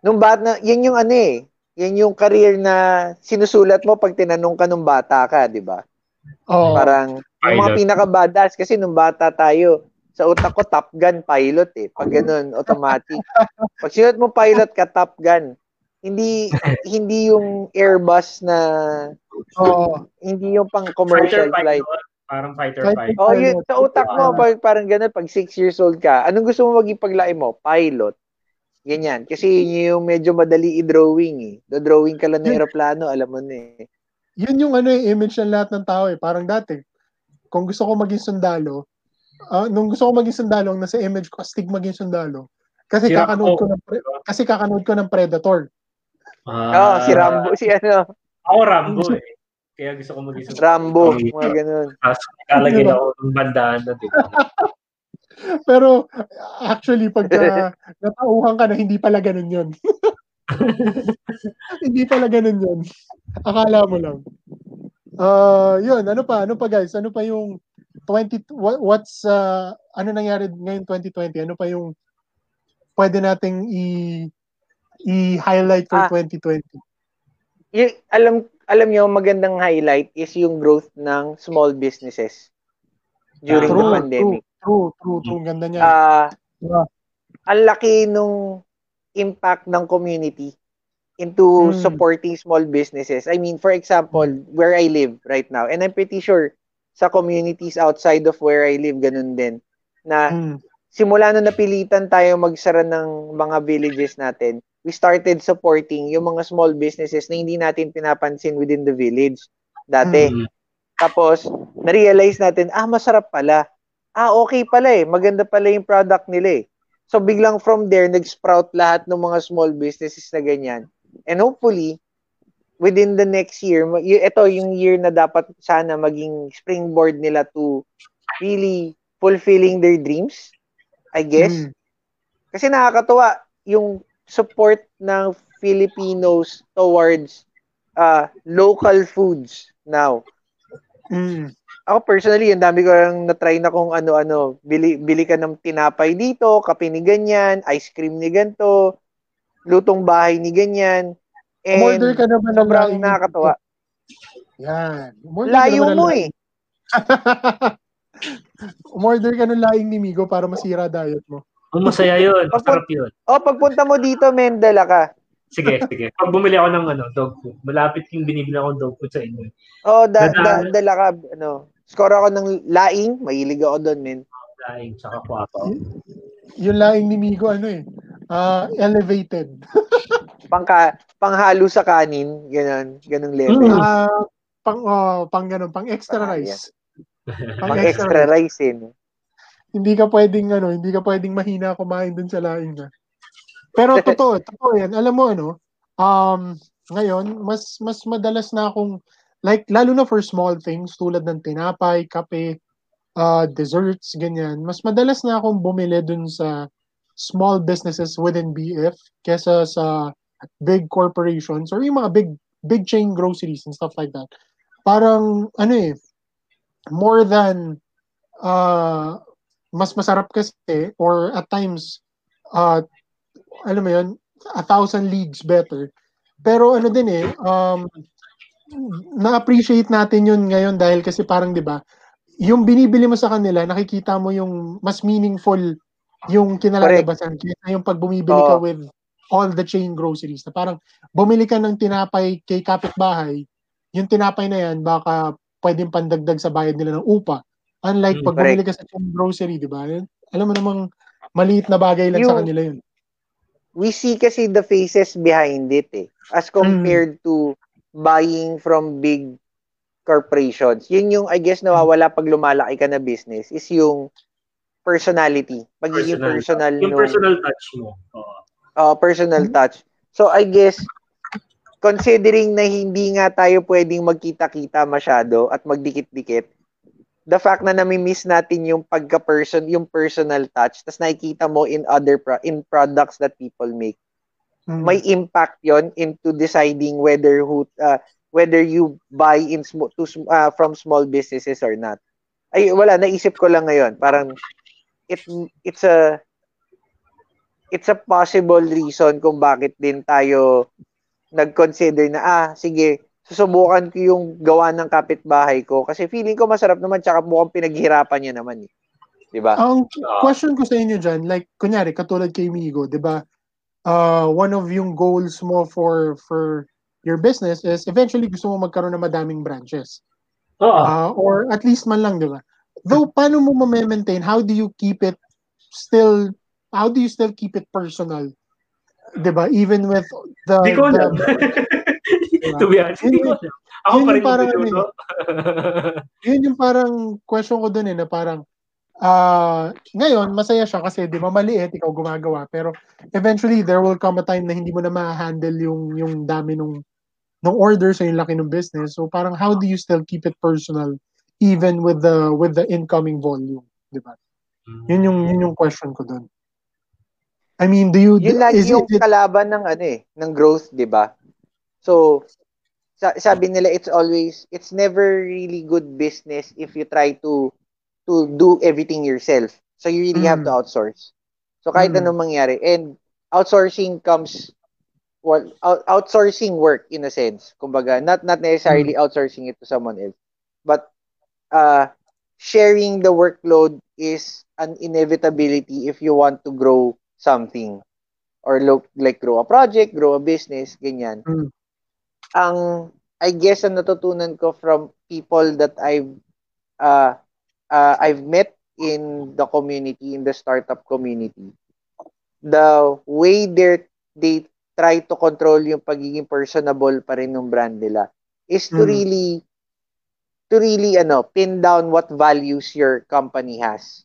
Nung bata, na, yan yung ano eh, yan yung career na sinusulat mo pag tinanong ka nung bata ka, di ba? Oh, Parang, yung mga Pilot. pinaka-badass, kasi nung bata tayo, sa utak ko, Top Gun pilot eh. Pag ganun, automatic. Pag sinulat mo pilot ka, Top Gun. Hindi, hindi yung Airbus na, oh, hindi yung pang commercial Fighter flight. pilot. Parang fighter pilot. Oh, yun, Pilot. sa utak mo, pag, parang ganun, pag 6 years old ka, anong gusto mo maging paglaki mo? Pilot. Ganyan. Kasi yun yung medyo madali i-drawing eh. Do-drawing ka lang ng Yun. aeroplano, alam mo na eh. yun yung ano eh, image ng lahat ng tao eh. Parang dati, kung gusto ko maging sundalo, ah, nung gusto ko maging sundalo, ang nasa image ko, astig maging sundalo. Kasi Si kakanood ko ng pre- kasi kakanood ko ng Predator. Ah, si Rambo, si ano, Ako Rambo eh. Kaya gusto ko mag-isip. Rambo, mga ganun. Lalagyan ako ng bandaan na din. Pero actually pagka natauhan ka na hindi pala ganun 'yun. hindi pala ganun 'yun. Akala mo lang. Uh, yun, ano pa? Ano pa guys? Ano pa yung 20 what, what's uh, ano nangyari ngayon 2020? Ano pa yung pwede nating i i-highlight for Ah. 2020? Yung, alam, alam niyo, magandang highlight is yung growth ng small businesses during Ah, the True, pandemic. true, true, true, Ang ganda niya. Ah, Yeah. ang laki nung impact ng community into Mm. supporting small businesses. I mean, for example, where I live right now, and I'm pretty sure sa communities outside of where I live, ganun din, na Mm. simula nung napilitan tayo magsara ng mga villages natin, we started supporting yung mga small businesses na hindi natin pinapansin within the village dati. Mm. Tapos, na-realize natin, ah, masarap pala. Ah, okay pala eh. Maganda pala yung product nila eh. So, biglang from there, nag-sprout lahat ng mga small businesses na ganyan. And hopefully, within the next year, ito yung year na dapat sana maging springboard nila to really fulfilling their dreams, I guess. Mm. Kasi nakakatuwa yung support ng Filipinos towards uh, local foods now. Mm. Ako personally, ang dami ko lang na-try na kung ano-ano. Bili, bili ka ng tinapay dito, kape ni ganyan, ice cream ni ganto, lutong bahay ni ganyan. And Umorder ka naman ng sobrang laing- nakakatawa. Yan. Umorder ka Layo ng mo eh. Umorder ka ng laing ni Migo para masira diet mo. Oh, masaya yun. Masarap yun. O, pagpunta mo dito, men, dala ka. Sige, sige. Pag bumili ako ng ano, dog food, malapit yung binibili akong dog food sa inyo. O, da, da, dala ka, ano. Score ako ng laing, mahilig ako doon, men. Daing, tsaka kwapo. Yung laing ni Migo, ano eh, ah, elevated. Pangka, panghalo sa kanin, ganun, ganung level. Mm. Ah, pang, oh, pang ganun, pang extra Ah, rice. Pang extra rice, eh. no? Hindi ka pwedeng, ano, hindi ka pwedeng mahina kumain dun sa laing na. Pero totoo, totoo yan. Alam mo, ano, um, ngayon, mas, mas madalas na akong, like, lalo na for small things, tulad ng tinapay, kape, uh, desserts, ganyan, mas madalas na akong bumili dun sa small businesses within BF kesa sa big corporations or yung mga big big chain groceries and stuff like that. Parang ano eh more than uh, mas masarap kasi or at times uh, alam mo yun a thousand leagues better. Pero ano din eh um, na-appreciate natin yun ngayon dahil kasi parang 'di ba, yung binibili mo sa kanila, nakikita mo yung mas meaningful yung kinalalabasan kaysa yung pag bumibili ka with all the chain groceries. Na parang bumili ka ng tinapay kay kapitbahay, yung tinapay na yan baka pwedeng pandagdag sa bayad nila ng upa. Unlike Mm, pag bumili ka sa chain grocery, 'di ba? Alam mo namang maliit na bagay lang sa Yung- kanila yun. We see kasi the faces behind it eh. As compared to buying from big corporations. Yun yung, I guess, nawawala pag lumalaki ka na business is yung personality. Pagiging personal, Yung nung- personal touch mo. Oo. uh, personal touch. So, I guess, considering na hindi nga tayo pwedeng magkita-kita masyado at magdikit-dikit, the fact na nami-miss natin yung pagka-person, yung personal touch, tas nakikita mo in other pro- in products that people make, Mm. may impact yon into deciding whether who uh, whether you buy in sm- to sm- uh, from small businesses or not. Ay wala naisip ko lang ngayon, parang it it's a it's a possible reason kung bakit din tayo nag-consider na ah sige susubukan ko yung gawa ng kapitbahay ko kasi feeling ko masarap naman tsaka mukhang pinaghirapan niya naman eh. 'Di ba? Ang question ko sa inyo dyan, like, kunyari, katulad kay Migo, di ba, uh, one of yung goals mo for for your business is eventually gusto mo magkaroon ng madaming branches. Oo. Uh, or at least man lang, di ba? Though, paano mo ma-maintain? How do you keep it still, how do you still keep it personal? Di ba? Even with the... Di ko the-. to be honest, di ko. Ako Yun pa rin yung parang yung ano pinuno. yun yung parang question ko dun eh, na parang, ah ngayon, masaya siya kasi di ba maliit, ikaw gumagawa, pero eventually, there will come a time na hindi mo na ma-handle yung, yung dami nung, nung orders o yung laki ng business. So parang how do you still keep it personal even with the with the incoming volume, di ba? Yun yung yun yung question ko dun. I mean, do you Yun lagi is yung it, kalaban ng ano eh, ng growth, 'di ba? So sa- sabi nila it's always it's never really good business if you try to to do everything yourself. So you really have Mm. to outsource. So kahit Mm. anong mangyari and outsourcing comes well out- outsourcing work in a sense. Kumbaga not not necessarily outsourcing it to someone else. But uh sharing the workload is an inevitability if you want to grow something or look like grow a project, grow a business, ganyan. Mm. Ang I guess ang natutunan ko from people that I've uh, uh, I've met in the community, in the startup community, the way they they try to control yung pagiging personable pa rin ng brand nila is to Mm. really to really ano pin down what values your company has.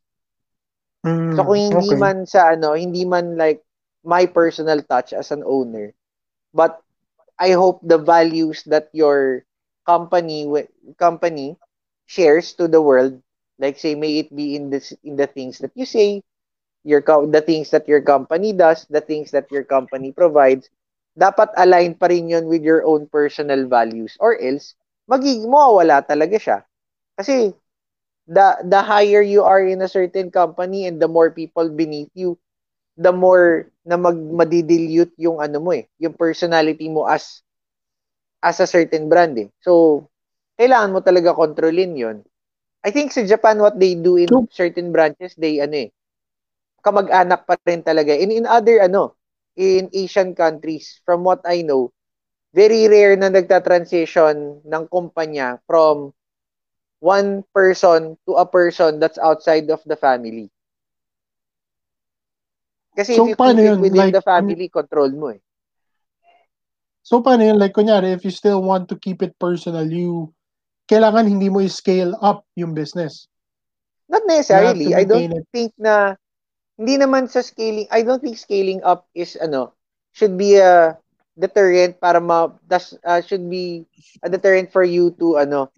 Mm, So kung hindi okay. man sa ano, hindi man like my personal touch as an owner, but I hope the values that your company company shares to the world, like say may it be in this in the things that you say, your the things that your company does, the things that your company provides, dapat align pa rin yun with your own personal values or else magiging mawawala talaga siya. Kasi the the higher you are in a certain company and the more people beneath you, the more na mag madidilute yung ano mo eh, yung personality mo as as a certain brand eh. So, kailangan mo talaga kontrolin yon. I think sa Japan, what they do in certain branches, they ano eh, kamag-anak pa rin talaga. And in other ano, in Asian countries, from what I know, very rare na nagta-transition ng kumpanya from one person to a person that's outside of the family. Kasi So, if you paano keep it within Like, the family, control mo eh. So, paano yun? Like, kunyari, if you still want to keep it personal, you, kailangan hindi mo i-scale up yung business. Not necessarily. I don't it. think na hindi naman sa scaling, I don't think scaling up is ano, should be a deterrent para ma das uh, should be a deterrent for you to ano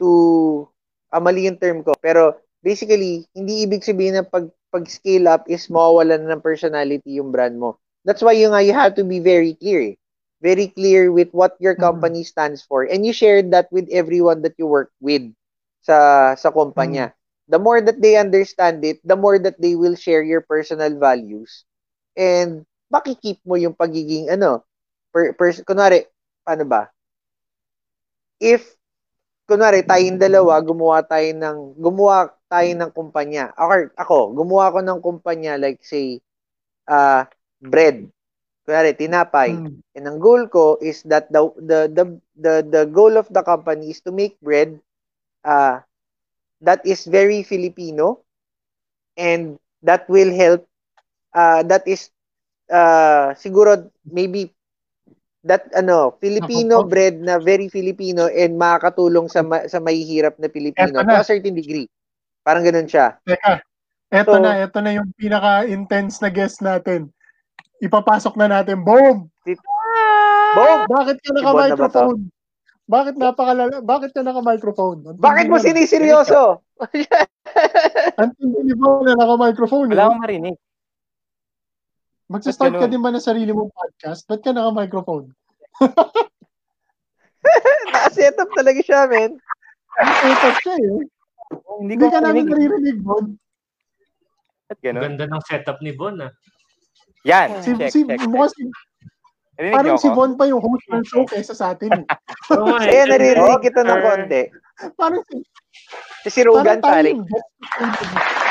to ah, mali yung term ko pero basically hindi ibig sabihin na pag pag scale up is mawawalan na ng personality yung brand mo that's why yung nga you have to be very clear eh. very clear with what your Mhm. company stands for and you share that with everyone that you work with sa sa kumpanya the more that they understand it, the more that they will share your personal values. And makikip mo yung pagiging ano, per, per, kunwari, paano ba? if kunwari tayong dalawa gumawa tayo ng gumawa tayo ng kumpanya. Ako, ako gumawa ko ng kumpanya like say uh, bread. Kunwari tinapay. Hmm. And ang goal ko is that the the the the, the goal of the company is to make bread uh, that is very Filipino and that will help uh, that is uh, siguro maybe that ano Filipino Ako bread na very Filipino and makakatulong sa ma- sa mahihirap na Pilipino to na. a certain degree. Parang ganun siya. Teka, eto So- na, eto na yung pinaka-intense na guest natin. Ipapasok na natin. Boom! Boom! Bakit ka Si Bon na naka-microphone? Bakit napakalala? Bakit ka naka-microphone? Bakit mo siniseryoso? Ang tindi ni Bon na naka-microphone. Wala no? akong marinig. Magsa-start Ba't ka din ba na sarili mong podcast? Ba't ka naka-microphone? Naka-set up talaga siya, men. Ang setup siya eh. Oh, hindi Hindi ko ka namin naririnig, Bon. Ba't ganun? Ganda ng setup ni Bon ah. Yan, Si, check, si, check. mukhang si, Narinig niyo parang si? Bon pa yung host ng show kaysa sa atin. Eh. Eh. Ayan, naririnig kita ng konti. Parang, si, Si si Rogan, parang tayo pare.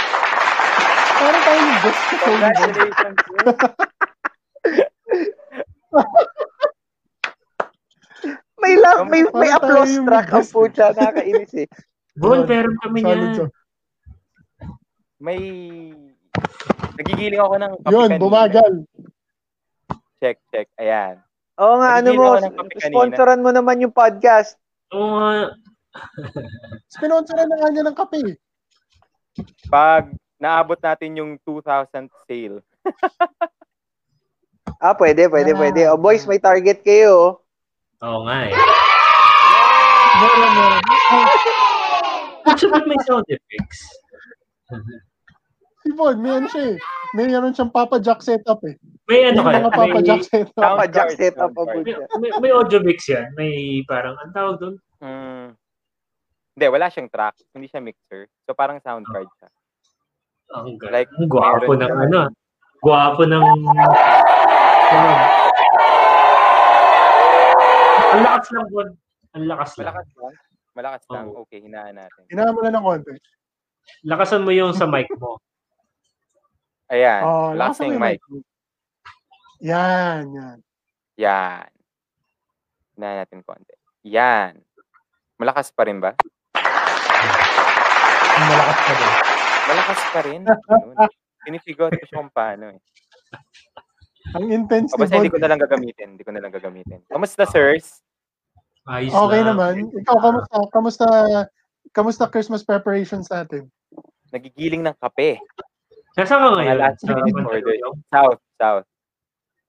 Parang tayo yung guest sa. Congratulations. May love, may, may applause track ang pucha. Nakakainis eh. Bon, meron kami siya. May... Nagigiling ako ng kape Yun, kanina. bumagal. Check, check. Ayan. Oo nga, ano mo, sponsoran mo naman yung podcast. Oo nga. Spinonsoran na nga niya ng kape. Pag naabot natin yung 2,000 sale, Ah, pwede, pwede, Ah. pwede. Oh, boys, may target kayo. oh. Oo nga eh. Meron, meron. Ba't may sound effects? Si Bon, may ano siya eh. May ano siyang Papa Jack setup eh. May ano kaya? mga Papa May, Jack setup. Papa Jack setup may, pucha. may, may audio mix yan. May parang, ang tawag doon? mm, hindi, wala siyang track. Hindi siya mixer. So, parang sound card siya. Ang ga- Like, gwapo ng ano. Gwapo ng... ano. Ang lakas ng Bon. Ang lakas lang. Malakas lang. Malakas lang. Oo. Okay, hinaan natin. Hinaan mo na ng konti. Lakasan mo yung sa mic mo. Ayan. Oh, lakasan mo yung mic. mic. Yan, yan. Yan. Hinaan natin konti. Yan. Malakas pa rin ba? Malakas ka din. Malakas pa rin. Pinifigure ko siya kung paano eh. Ang intense ni basta hindi ko na lang gagamitin. Hindi ko na lang gagamitin. Kamusta, sirs? Ayos Okay lang. naman. Ikaw, kamusta? Kamusta? Kamusta Christmas preparations natin? Nagigiling ng kape. Nasaan ka ngayon? Mga last Sa order. South, south.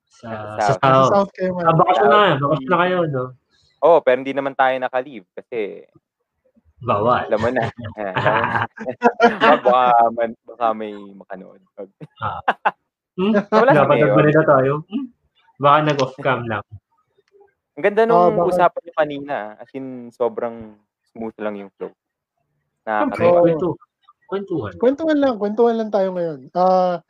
Sa, Sa sa South. Sa South. South kayo Ah, ngayon. bakasyon na. Bakasyon na kayo, no? Oh, pero hindi naman tayo naka-leave kasi Bawal. alam mo na. Wag, baka, man, baka may makanood. Wag. Hmm? Wala Dapat Mayor. nagbalita tayo. Hmm? Baka nag-off cam lang. Ang ganda Oh, nung bakit? usapan niyo kanina. As in, sobrang smooth lang yung flow. Siyempre, Nakakatawa. kwento. Kwentuhan. Kwentuhan lang, kwentuhan lang tayo ngayon. Ah,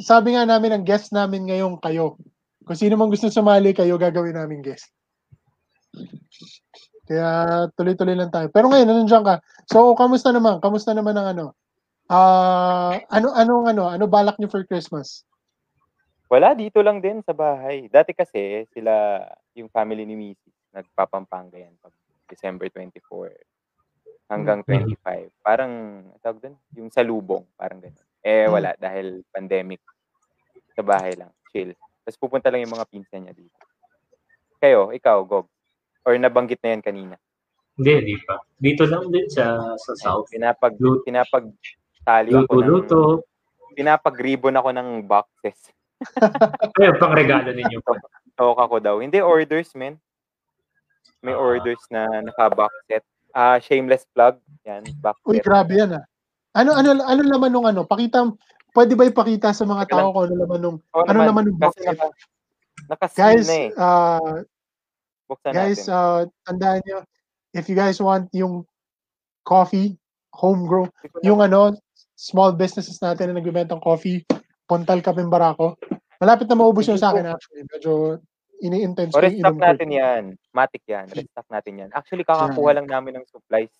sabi nga namin ang guest namin ngayon kayo. Kung sino man gusto sumali kayo, gagawin namin guest. Kaya tuloy-tuloy lang tayo. Pero ngayon, nandiyan ka. So, kamusta naman? Kamusta naman ang ano? Ah, ano anong ano? Ano balak niyo for Christmas? Wala, dito lang din sa bahay. Dati kasi, sila, yung family ni Missy, nagpapampanga yan pag December 24 hanggang Mhm. 25. Parang, tawag doon, yung salubong, parang gano'n. Eh, wala, dahil pandemic. Sa bahay lang, chill. Tapos pupunta lang yung mga pinsan niya dito. Kayo, ikaw, Gog. Or nabanggit na yan kanina. Hindi, hindi pa. Dito lang din sa sa South. Pinapag, Lut- pinapag tali ako ng, Luto-luto. pinapag-ribbon ako ng boxes. Ayun, pang regalo ninyo pa. Talk ako daw. Hindi orders, men. May Ah. orders na naka-box set. Ah, shameless plug. Yan, box Uy, set. grabe yan ah. Ano ano ano laman nung ano? Pakita pwede ba ipakita sa mga tao kung ano laman nung Oo ano naman yung box kasi set? naka, naka-seal Guys, na eh. ah Buksan guys, natin. uh, tandaan nyo, if you guys want yung coffee, homegrown, ko na- yung ano, small businesses natin na nagbibenta ng coffee, Pontal Kaping Barako. Malapit na maubos yung sa akin actually. Medyo ini-intense ko yung restock inom ko. natin yan. Matic yan. Restock natin yan. Actually, kakakuha lang namin ng supplies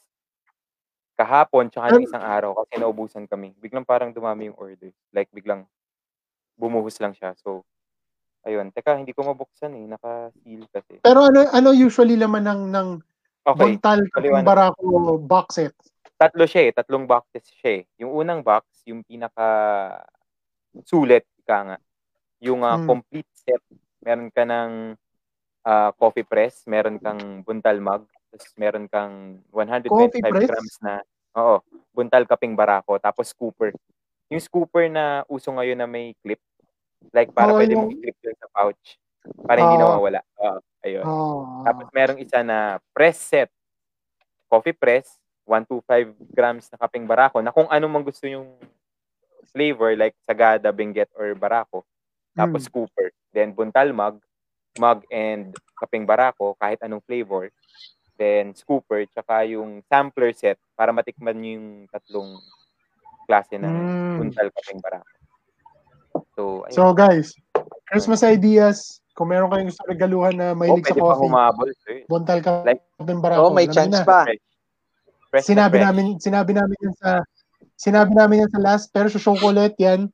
kahapon tsaka ng isang araw kasi naubusan kami. Biglang parang dumami yung order. Like, biglang bumuhos lang siya. So, ayun. Teka, hindi ko mabuksan eh. Naka-seal kasi. Pero ano ano usually laman ng ng Okay. Bontal Barako box set? Tatlo siya eh. Tatlong boxes siya eh. Yung unang box, yung pinaka sulit, ika nga. Yung ah, Hmm. complete set. Meron ka ng ah, coffee press, meron kang buntal mug, tapos meron kang 125 Coffee press? grams na oo, buntal kaping barako, tapos scooper. Yung scooper na uso ngayon na may clip, like para Oo, pwede yung- mong i-clip yun sa pouch. Para hindi Oo. nawawala. Oo, ayun. Oh. Tapos merong isa na press set. Coffee press, 125 grams na kaping barako na kung ano man gusto yung flavor like sagada, benguet, or barako. Tapos scooper. Then buntal mug, mug and kaping barako, kahit anong flavor. Then scooper, tsaka yung sampler set para matikman yung tatlong klase ng Mm. buntal kaping barako. So, ayun. So guys, Christmas ideas, kung meron kayong gusto regaluhan na oh, mahilig sa pwede pa coffee, humabol. sir. Bontal Kaping Like- Barako. Oh, may chance na. pa. Fresh. Fresh na Sinabi fresh. namin, sinabi namin yan sa sinabi namin yan sa last, pero sa chocolate yan,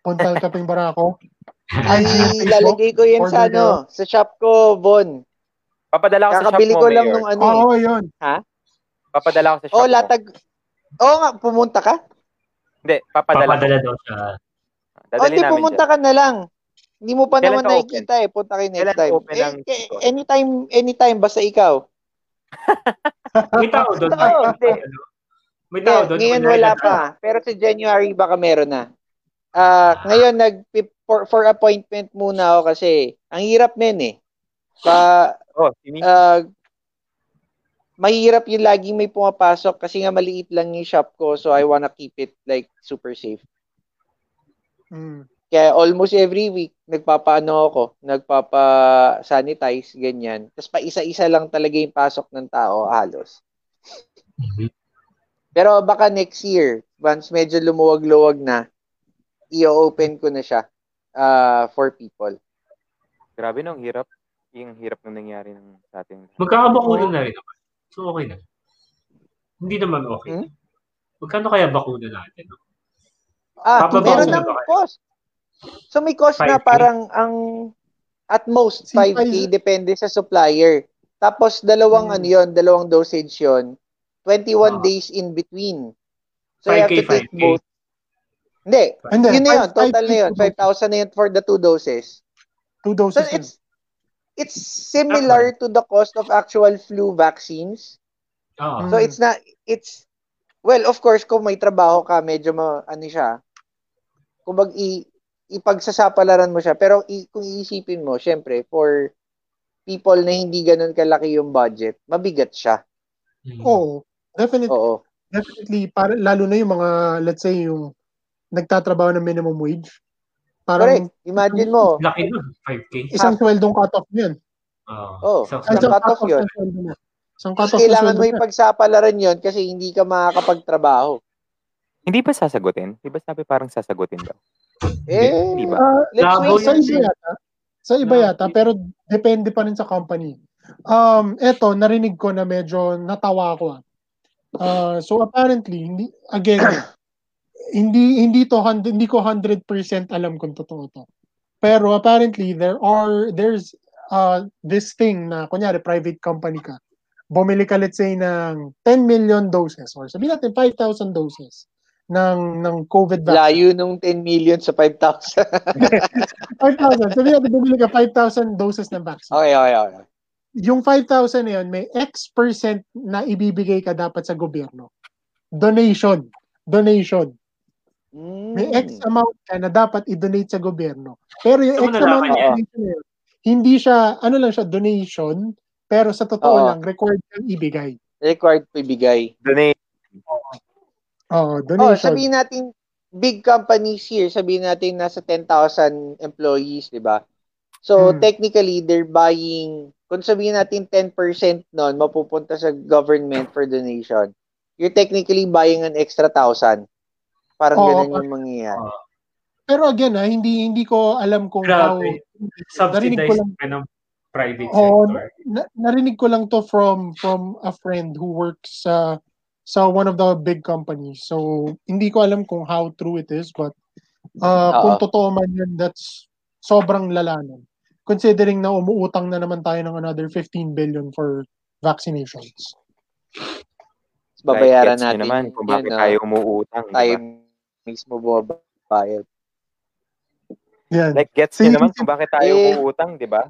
Bontal Kaping Barako. IG and Facebook. Ilalagay ko yan sa ano, sa shop ko, Bon. Papadala ko sa shop Kakabili mo, ko lang Mayor. nung ano eh. Oo, yun. Papadala ko sa shop Oh, latag. Oo nga, pumunta ka? Hindi, papadala, Papadala ko. daw siya. O, Dadali hindi, namin pumunta dyan. ka na lang. Hindi mo pa Kailan naman open? nakikita eh. Punta kayo next Kailan time. open Eh, eh, anytime, anytime, basta ikaw. May tao doon. Oo, hindi. Ano? May tao doon. ngayon wala na- pa. Pero sa January baka meron na. Ah, ngayon nag for, for appointment muna ako kasi ang hirap men eh. Pa Oh, ah, mahirap yung laging may pumapasok kasi nga maliit lang yung shop ko so I wanna keep it like super safe. Mm. Kaya almost every week nagpapaano ako, nagpapa-sanitize ganyan. Tapos pa isa-isa lang talaga yung pasok ng tao halos. Mhm. Pero baka next year, once medyo lumuwag-luwag na, i-open ko na siya uh, for people. Grabe no, ang hirap. Yung hirap nung nangyari ng sa atin. Magkakabakuna na rin naman. So, okay na. Hindi naman okay. Hmm? Magkano kaya bakuna natin? No? Ah, Pababa meron na ng cost. So may cost na 5K? parang ang at most Si 5K Pfizer- depende sa supplier. Tapos dalawang Hmm. ano yon, dalawang dosage yon. 21 Ah. days in between. So you have 5K, to take 5K. both. Hindi, Hindi, yun na yun. five- Total na yun. two doses. 5,000 na yun for the two doses. Two So doses. yun. it's it's similar to the cost of actual flu vaccines. Oo. So it's not it's well, of course, kung may trabaho ka, medyo ma, ano siya. Kung mag i, ipagsasapalaran mo siya, pero i, kung iisipin mo, syempre, for people na hindi ganun kalaki yung budget, mabigat siya. Mm. Oo. Definitely. Oo. Definitely. Para, lalo na yung mga, let's say, yung nagtatrabaho ng minimum wage. Parang Correct. Imagine mo. Laki nun. 5K. isang sweldong cut-off yun. Oo. Oh. Isang- Ay, Isang isang cut-off cut-off yun. Mo. Isang Tapos kailangan mo ipagsapalaran yon kasi hindi ka makakapagtrabaho. Hindi ba sasagutin? Di ba sabi parang sasagutin daw? Eh, Di ba? Ah, let's Labo wait sa and iba yata. Sa iba yata, pero depende pa rin sa company. Um, eto, narinig ko na medyo natawa ako. ah. Uh, so apparently, hindi, again, hindi hindi to hindi ko 100% alam kung totoo to. Pero apparently there are there's uh this thing na kunyari private company ka. Bumili ka let's say ng 10 million doses or sabihin natin 5,000 doses ng ng COVID vaccine. Layo nung 10 million sa 5,000. 5,000. Sabihin natin bumili ka 5,000 doses ng vaccine. okay, okay, okay. Yung 5,000 na yun, may X percent na ibibigay ka dapat sa gobyerno. Donation. Donation. May Mm. X amount ka na dapat i-donate sa gobyerno. Pero yung Ito X amount na yun, hindi siya, ano lang siya, donation, pero sa totoo Oo. lang, required kang ibigay. Required to ibigay. Donate. Oo, Oh, donation. sabihin natin big companies here, sabihin natin nasa 10,000 employees, 'di ba? So Hmm. technically they're buying kung sabihin natin 10% noon mapupunta sa government for donation. You're technically buying an extra 1,000. Parang Oo, ganun yung mangyayari. Pero again, ah, hindi hindi ko alam kung how... Grabe. Narinig ko Subsidized lang, ka ng private Oo, sector. na- narinig ko lang to from from a friend who works sa sa one of the big companies. So, hindi ko alam kung how true it is, but uh, kung Oo. totoo man yun, that's sobrang lala nun. Considering na umuutang na naman tayo ng another 15 billion for vaccinations. Babayaran Like, natin naman yun, kung bakit ah, tayo umuutang. tayo Diba? mismo bumabayad. Yan. Like, gets nyo naman kung bakit tayo Eh, umuutang, di ba?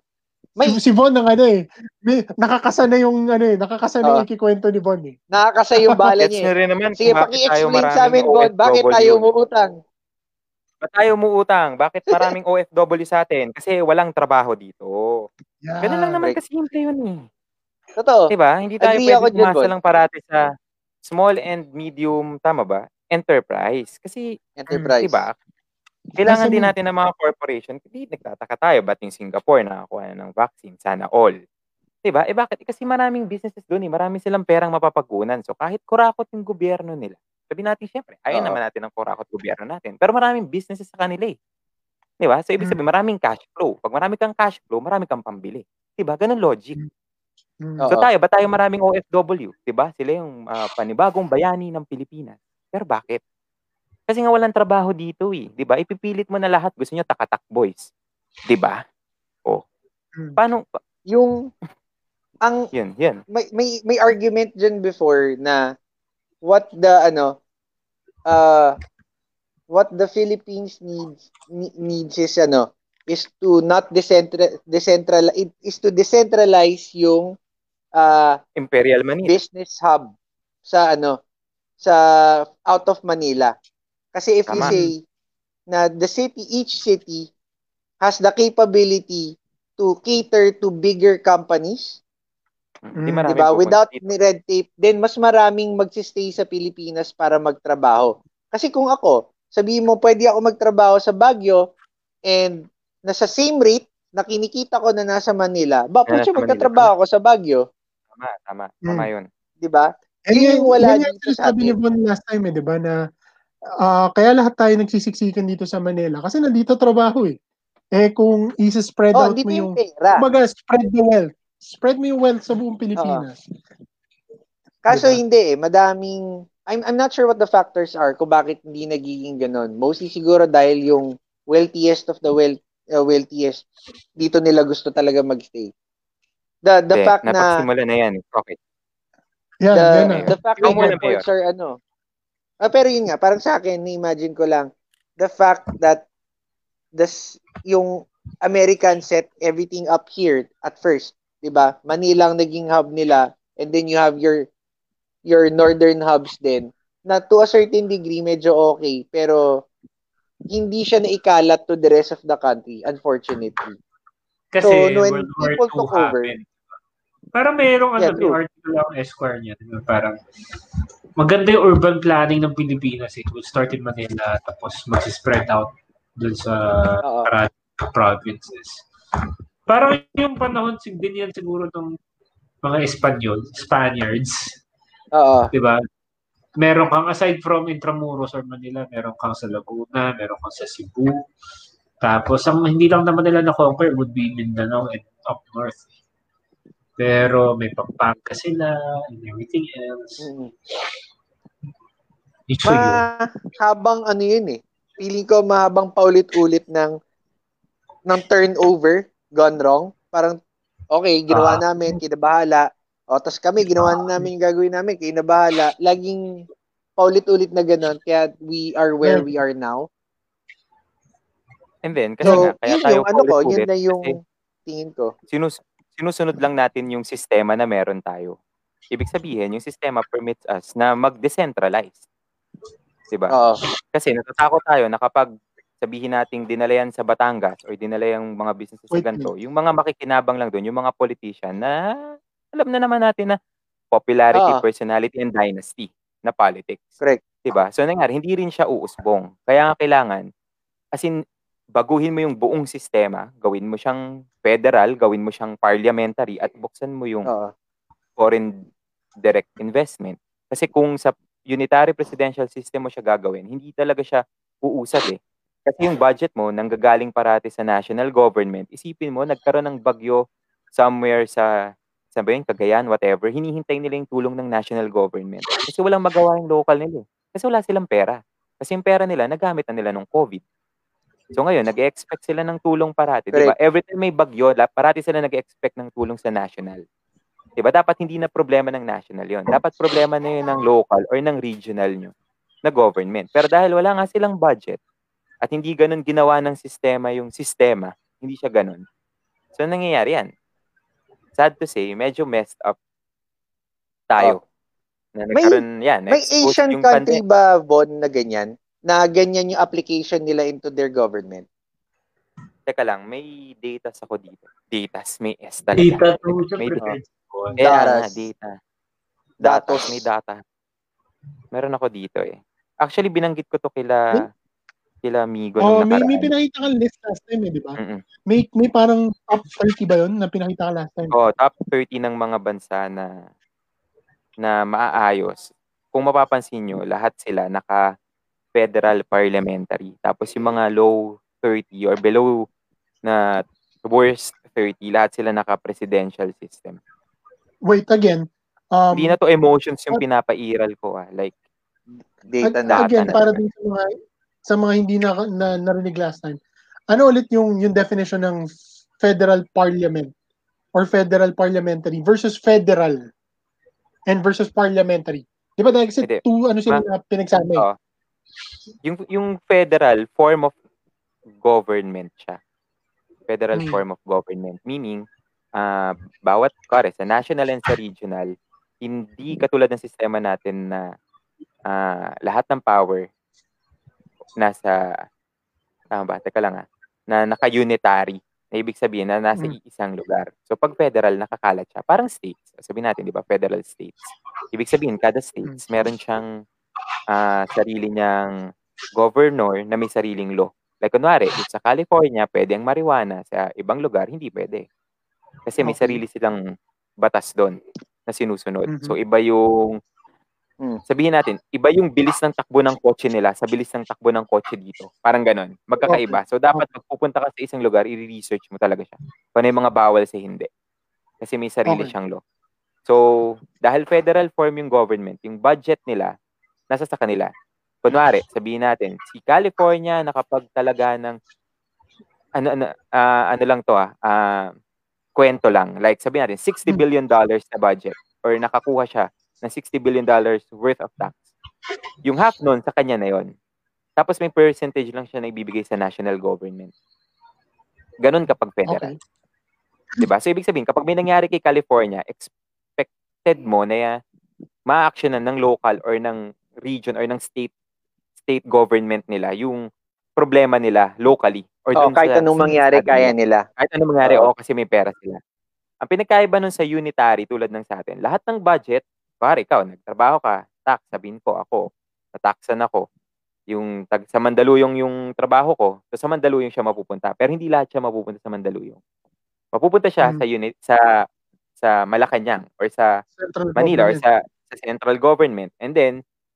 May si, si Von ng ano eh, may, nakakasana yung ano eh, nakakasana Oo. yung ikikwento ni Von eh. nakakasay yung bala niya. eh. naman Sige, kung bakit tayo paki-explain sa amin, Bon, bakit tayo umuutang? Ba't tayo umuutang? Bakit maraming OFW sa atin? Kasi walang trabaho dito. Yeah. Ganun lang naman correct. kasimple yun eh. Totoo. Diba? Hindi tayo Agree pwede umasa Bon. lang parati sa small and medium, tama ba? Enterprise. Kasi, Enterprise. diba? Kailangan din natin ng mga corporation. Hindi nagtataka tayo ba't yung Singapore nakakuha na ng vaccine? Sana all. Diba? Eh bakit? Eh, kasi maraming businesses doon eh. Marami silang perang mapapagunan. So kahit kurakot yung gobyerno nila, sabi natin syempre, ayaw Oo. naman natin ng kurakot gobyerno natin. Pero maraming businesses sa kanila eh. Diba? So ibig Mm. sabihin, maraming cash flow. Pag marami kang cash flow, marami kang pambili. Diba? Ganun logic. Mm. Oo. So tayo, ba tayo maraming OFW? 'Di ba? Sila yung ah, panibagong bayani ng Pilipinas. Pero bakit? Kasi nga walang trabaho dito eh. 'Di ba? Ipipilit mo na lahat. Gusto niyo takatak boys. 'Di ba? Oh. Mm. Paano? pa- Yung, ang, Yun, yun. may, may, may argument dyan before na what the, ano, uh, what the Philippines needs, ne- needs is, ano, is to not decentral, decentralize, is to decentralize yung, uh, Imperial Manila. business hub sa ano sa out of Manila. Kasi if you Tama. say na the city each city has the capability to cater to bigger companies, Mm, marami 'di ba? pupunta Without ni red tape, then mas maraming magsi-stay sa Pilipinas para magtrabaho. Kasi kung ako, sabihin mo pwede ako magtrabaho sa Baguio and nasa same rate na kinikita ko na nasa Manila, ba pwede Manila. magtatrabaho ako sa Baguio, Tama, tama. Tama Mm. yun. 'di ba? And Yun yung wala yun yung dito sa sinasabi ni atin. Von last time eh, di ba, na ah, kaya lahat tayo nagsisiksikan dito sa Manila kasi nandito trabaho eh. Eh kung isa-spread Oh, out mo yung yung, pera. kumbaga, spread the wealth. Spread mo yung wealth sa buong Pilipinas. Kaso Diba? hindi eh, madaming I'm I'm not sure what the factors are kung bakit hindi nagiging ganun. Mostly siguro dahil yung wealthiest of the wealth uh, wealthiest dito nila gusto talaga magstay. The the Hindi, fact na napagsimula na yan. Okay. Yan, the, yan na. the fact na muna, airports are ano. Ah, pero yun nga, parang sa akin, ni-imagine ko lang the fact that this yung American set everything up here at first, 'di ba? Manila ang naging hub nila and then you have your your northern hubs din na to a certain degree medyo okay pero hindi siya naikalat to the rest of the country unfortunately. Kasi So, when World War people II took over- happened. Parang merong Yeah, ano, may article lang Esquire niya. diba? Parang maganda yung urban planning ng Pilipinas. It will start in Manila tapos mag-spread out dun sa maraming provinces. Parang yung panahon sig- din yan siguro ng mga Espanyol, Spaniards, Oo. di ba? Meron kang, aside from Intramuros or Manila, meron kang sa Laguna, meron kang sa Cebu. Tapos, ang hindi lang naman nila na-conquer would be Mindanao and up north. Pero may Pampanga sila and everything else. Mm. Ito yun. Mahabang ano yun eh. Feeling ko mahabang paulit-ulit ng ng turnover gone wrong. Parang, okay, ginawa Ah. namin, kinabahala. O, tas kami, ginawa na namin yung gagawin namin, kinabahala. Laging paulit-ulit na ganun. Kaya we are where we are now. And then, kasi So, nga, kaya yun tayo yung ano ko, yun na yung tingin ko. sinus sinusunod lang natin yung sistema na meron tayo. Ibig sabihin, yung sistema permits us na mag-decentralize. Diba? Oo. Kasi natatakot tayo na kapag sabihin nating dinala yan sa Batangas or dinala yung mga businesses sa ganito, yung mga makikinabang lang doon, yung mga politician na alam na naman natin na popularity, Oo. personality, and dynasty na politics. Correct. Diba? So nangyari, hindi rin siya uusbong. Kaya nga kailangan, as in, baguhin mo yung buong sistema, gawin mo siyang federal, gawin mo siyang parliamentary, at buksan mo yung Oo. foreign direct investment. Kasi kung sa unitary presidential system mo siya gagawin, hindi talaga siya uusad eh. Kasi yung budget mo nanggagaling parati sa national government. Isipin mo, nagkaroon ng bagyo somewhere sa sa ba yun, Cagayan, whatever, hinihintay nila yung tulong ng national government. Kasi walang magawa yung local nila. eh. Kasi wala silang pera. Kasi yung pera nila, nagamit na nila nung COVID. So ngayon, nag-expect sila ng tulong parati. Di ba? Every time may bagyo, parati sila nag-expect ng tulong sa national. Di ba? Dapat hindi na problema ng national yon. Dapat problema na yun ng local or ng regional nyo na government. Pero dahil wala nga silang budget at hindi ganun ginawa ng sistema yung sistema, hindi siya ganun. So, nangyayari yan. Sad to say, medyo messed up tayo. Na May- nagkaroon, yan, May Asian country pandemic. ba, Bon, na ganyan? Na ganyan yung application nila into their government? Teka lang, may datas ako dito. Datas, may S talaga. Data to sa May ko. Eh, na, data. Data, Datos. may data. Meron ako dito eh. Actually, binanggit ko to kila kila Migo Oh, may, may pinakita kang list last time eh, di ba? Mm-mm. May, may parang top 30 ba yun na pinakita ka last time? Oh, top 30 ng mga bansa na na maaayos. Kung mapapansin nyo, lahat sila naka federal parliamentary. Tapos yung mga low 30 or below na worst 30, lahat sila naka presidential system. Wait, again. Um, Hindi na to emotions yung pinapairal ko ah. Like, Data ag- na. again, na para din sa mga, sa mga hindi na, na narinig last time. Ano ulit yung, yung definition ng federal parliament or federal parliamentary versus federal and versus parliamentary? Di ba dahil kasi Hindi. two ano sila na pinagsama eh. Oo. Yung yung federal form of government siya. Federal Hmm. form of government meaning ah bawat kare sa national and sa regional hindi katulad ng sistema natin na ah, lahat ng power nasa tama ba? Teka lang ah. Na naka-unitary. Na ibig sabihin na nasa Hmm. isang lugar. So pag federal nakakalat siya, parang states. Sabihin natin, 'di ba? Federal states. Ibig sabihin kada states meron siyang ah, sarili niyang governor na may sariling law. Like kunwari, if sa California, pwede ang marijuana, sa ibang lugar, hindi pwede. Kasi may Okay. sarili silang batas doon na sinusunod. Mhm. So iba yung Hmm. sabihin natin, iba yung bilis ng takbo ng kotse nila sa bilis ng takbo ng kotse dito. Parang ganon. Magkakaiba. So dapat magpupunta ka sa isang lugar, i-research mo talaga siya. Kung ano yung mga bawal sa hindi. Kasi may sarili Okay. siyang law. So, dahil federal form yung government, yung budget nila, nasa sa kanila. Kunwari, sabihin natin, si California nakapagtalaga ng ano ano ah, ano lang to ah, ah, kwento lang. Like sabihin natin 60 Hmm. billion dollars na budget or nakakuha siya ng 60 billion dollars worth of tax. Yung half nun sa kanya na yon. Tapos may percentage lang siya na ibibigay sa national government. Ganun kapag federal. Okay. 'Di ba? So ibig sabihin kapag may nangyari kay California, expected mo na ma-actionan ng local or ng region or ng state state government nila yung problema nila locally or Oh, kahit sa anong sa mangyari, estado kaya nila. Kahit anong mangyari, Oo. oo, kasi may pera sila. Ang pinagkaiba nun sa unitary, tulad ng sa atin, lahat ng budget, pare, ikaw, nagtrabaho ka, tax, sabihin ko, ako, nataxan ako. Yung tag, sa Mandaluyong yung trabaho ko, so sa Mandaluyong siya mapupunta. Pero hindi lahat siya mapupunta sa Mandaluyong. Mapupunta siya Hmm. sa unit, sa sa Malacanang or sa Central Manila or government. sa, sa central government. And then,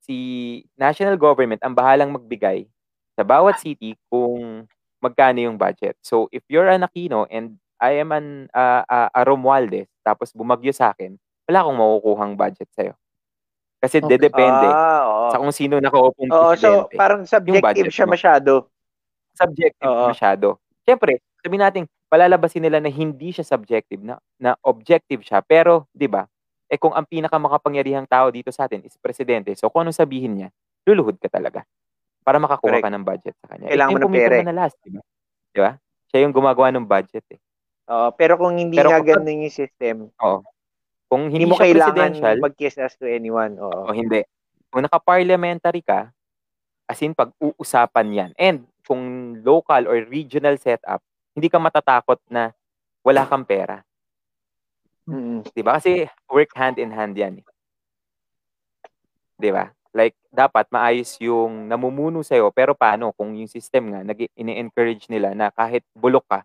si national government ang bahalang magbigay sa bawat city kung magkano yung budget. So, if you're an Aquino and I am an uh, uh, a Romualdez, tapos bumagyo sa akin, wala akong makukuhang budget sa'yo. Kasi Okay. dedepende Ah, sa kung sino nakaupong Oo, so parang subjective siya mo. masyado. subjective Oo. masyado. Siyempre, sabihin natin, palalabasin nila na hindi siya subjective, na, na objective siya. Pero, di ba, eh kung ang pinakamakapangyarihang tao dito sa atin is presidente, so kung anong sabihin niya, luluhod ka talaga para makakuha Correct. ka ng budget sa kanya. Kailangan Ito mo ng pera eh. na last, di ba? Di ba? Siya yung gumagawa ng budget eh. Oo, pero kung hindi Pero nga kapag- ganun yung system, Kung hindi, hindi, mo kailangan mag-kiss ass to anyone. Oo. o hindi. Kung naka-parliamentary ka, as in pag-uusapan yan. And kung local or regional setup, hindi ka matatakot na wala kang pera. Mm-mm. 'Di ba? Kasi work hand in hand 'yan. eh. 'Di ba? Like dapat maayos yung namumuno sa pero paano kung yung system nga nag ini-encourage nila na kahit bulok ka,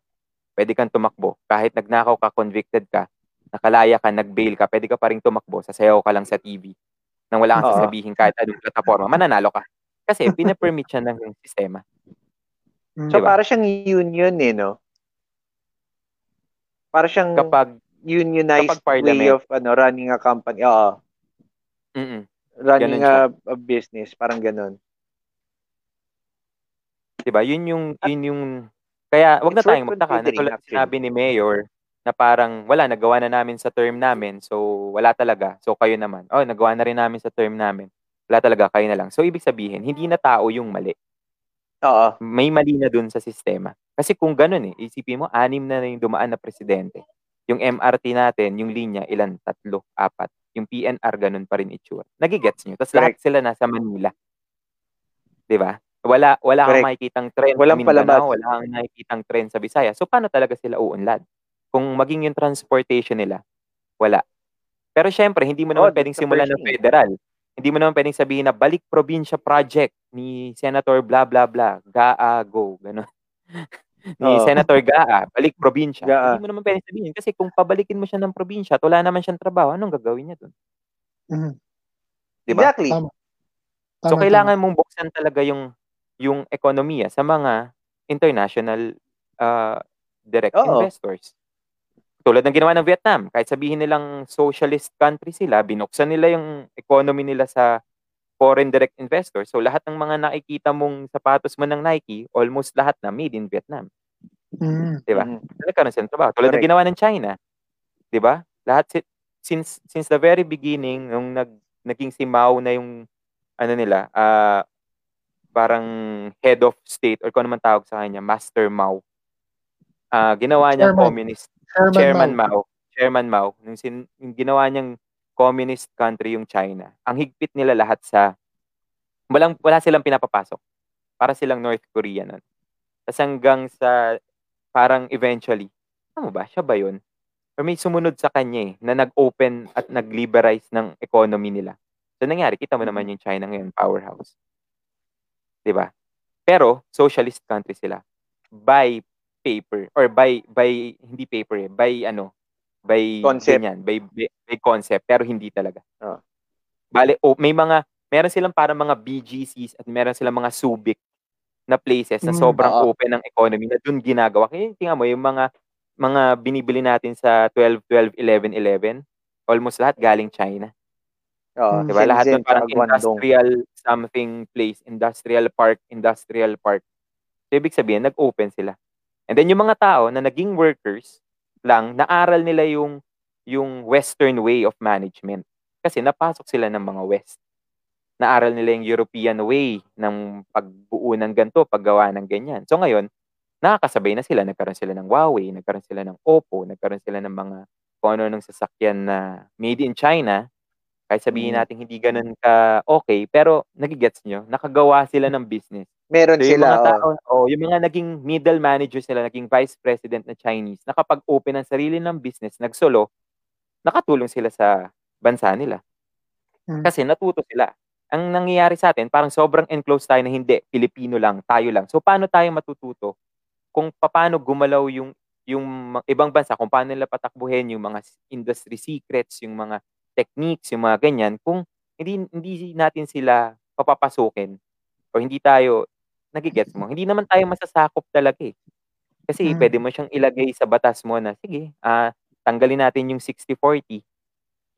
pwede kang tumakbo. Kahit nagnakaw ka, convicted ka, nakalaya ka, nag-bail ka, pwede ka pa ring tumakbo, sasayaw ka lang sa TV nang wala kang sasabihin kahit anong plataforma, mananalo ka. Kasi pina-permit siya ng sistema. Mm. So Diba? para siyang union eh, no? Para siyang Kapag unionized way of ano running a company. Oo. Mm-mm. Running a, a business, parang ganun. 'Di ba? Yun yung yun yung kaya wag na tayong magtaka na tulad sinabi ni Mayor na parang wala nagawa na namin sa term namin so wala talaga so kayo naman oh nagawa na rin namin sa term namin wala talaga kayo na lang so ibig sabihin hindi na tao yung mali Oo. may mali na dun sa sistema kasi kung ganun eh isipin mo anim na na yung dumaan na presidente yung MRT natin yung linya ilan tatlo apat yung PNR ganun pa rin itsura nagigets nyo tapos lahat sila nasa Manila 'di ba wala wala kang makikitang trend Walang sa Mindanao, palabas. wala kang nakikitang trend sa Visayas. So paano talaga sila uunlad? Kung maging yung transportation nila, wala. Pero syempre, hindi mo Oh, naman that's pwedeng simulan ng federal. Hindi mo naman pwedeng sabihin na balik probinsya project ni Senator blah blah blah, GAA go, ganun. ni Oo. Senator GAA, balik probinsya. GAA. Hindi mo naman pwedeng sabihin kasi kung pabalikin mo siya ng probinsya at wala naman siyang trabaho, anong gagawin niya doon? Mhm. 'Di ba? Exactly. Tama. So Tama, kailangan mong buksan talaga yung yung ekonomiya sa mga international uh, direct Oo. investors. Tulad ng ginawa ng Vietnam, kahit sabihin nilang socialist country sila, binuksan nila yung economy nila sa foreign direct investors. So lahat ng mga nakikita mong sapatos mo ng Nike, almost lahat na made in Vietnam. Mhm. 'di ba? Mhm. Nagkaroon sila ng trabaho. Tulad ng ginawa ng China, 'di ba? Lahat si- since since the very beginning nung nag naging si Mao na yung ano nila, ah parang head of state or kung ano man tawag sa kanya, Master Mao. Ah, ginawa Chairman. communist Chairman, Chairman Mao. Mao, Chairman Mao, nung sin, yung ginawa niyang communist country yung China. Ang higpit nila lahat sa walang wala silang pinapapasok. Para silang North Korea nun. Tapos hanggang sa parang eventually, ano ba, siya ba yun? Or may sumunod sa kanya eh, na nag-open at nag-liberalize ng economy nila. So nangyari, kita mo naman yung China ngayon, powerhouse. 'Di ba? Pero socialist country sila. By paper or by by hindi paper eh, by ano, by Concept. ganyan, by, by, by concept pero hindi talaga. Oh. Bale, oh, may mga meron silang para mga BGCs at meron silang mga subic na places na Mm, sobrang oo. open ng economy na doon ginagawa. Kaya tingnan mo yung mga mga binibili natin sa 12 12 11 11 almost lahat galing China. Oo. Mm. 'Di ba? Lahat doon parang Guangdong. industrial something place, industrial park, industrial park. So, ibig sabihin, nag-open sila. And then yung mga tao na naging workers lang, naaral nila yung yung western way of management. Kasi napasok sila ng mga west. Naaral nila yung European way ng pagbuo ng ganito, paggawa ng ganyan. So ngayon, nakakasabay na sila. Nagkaroon sila ng Huawei, nagkaroon sila ng Oppo, nagkaroon sila ng mga kung ano ng sasakyan na made in China. Kahit sabihin Mm. natin hindi ganun ka okay, pero nagigets nyo, nakagawa sila ng business. Meron So, yung sila. mga tao, oh, yung mga naging middle managers nila, naging vice president na Chinese, nakapag-open ng sarili ng business, nagsolo, nakatulong sila sa bansa nila. Mm. Kasi natuto sila. Ang nangyayari sa atin, parang sobrang enclosed tayo na hindi, Pilipino lang, tayo lang. So paano tayo matututo kung paano gumalaw yung yung ibang bansa, kung paano nila patakbuhin yung mga industry secrets, yung mga techniques, yung mga ganyan, kung hindi hindi natin sila papapasukin o hindi tayo nagigets mo, hindi naman tayo masasakop talaga eh. Kasi Mm. pwede mo siyang ilagay sa batas mo na, sige, ah tanggalin natin yung 60-40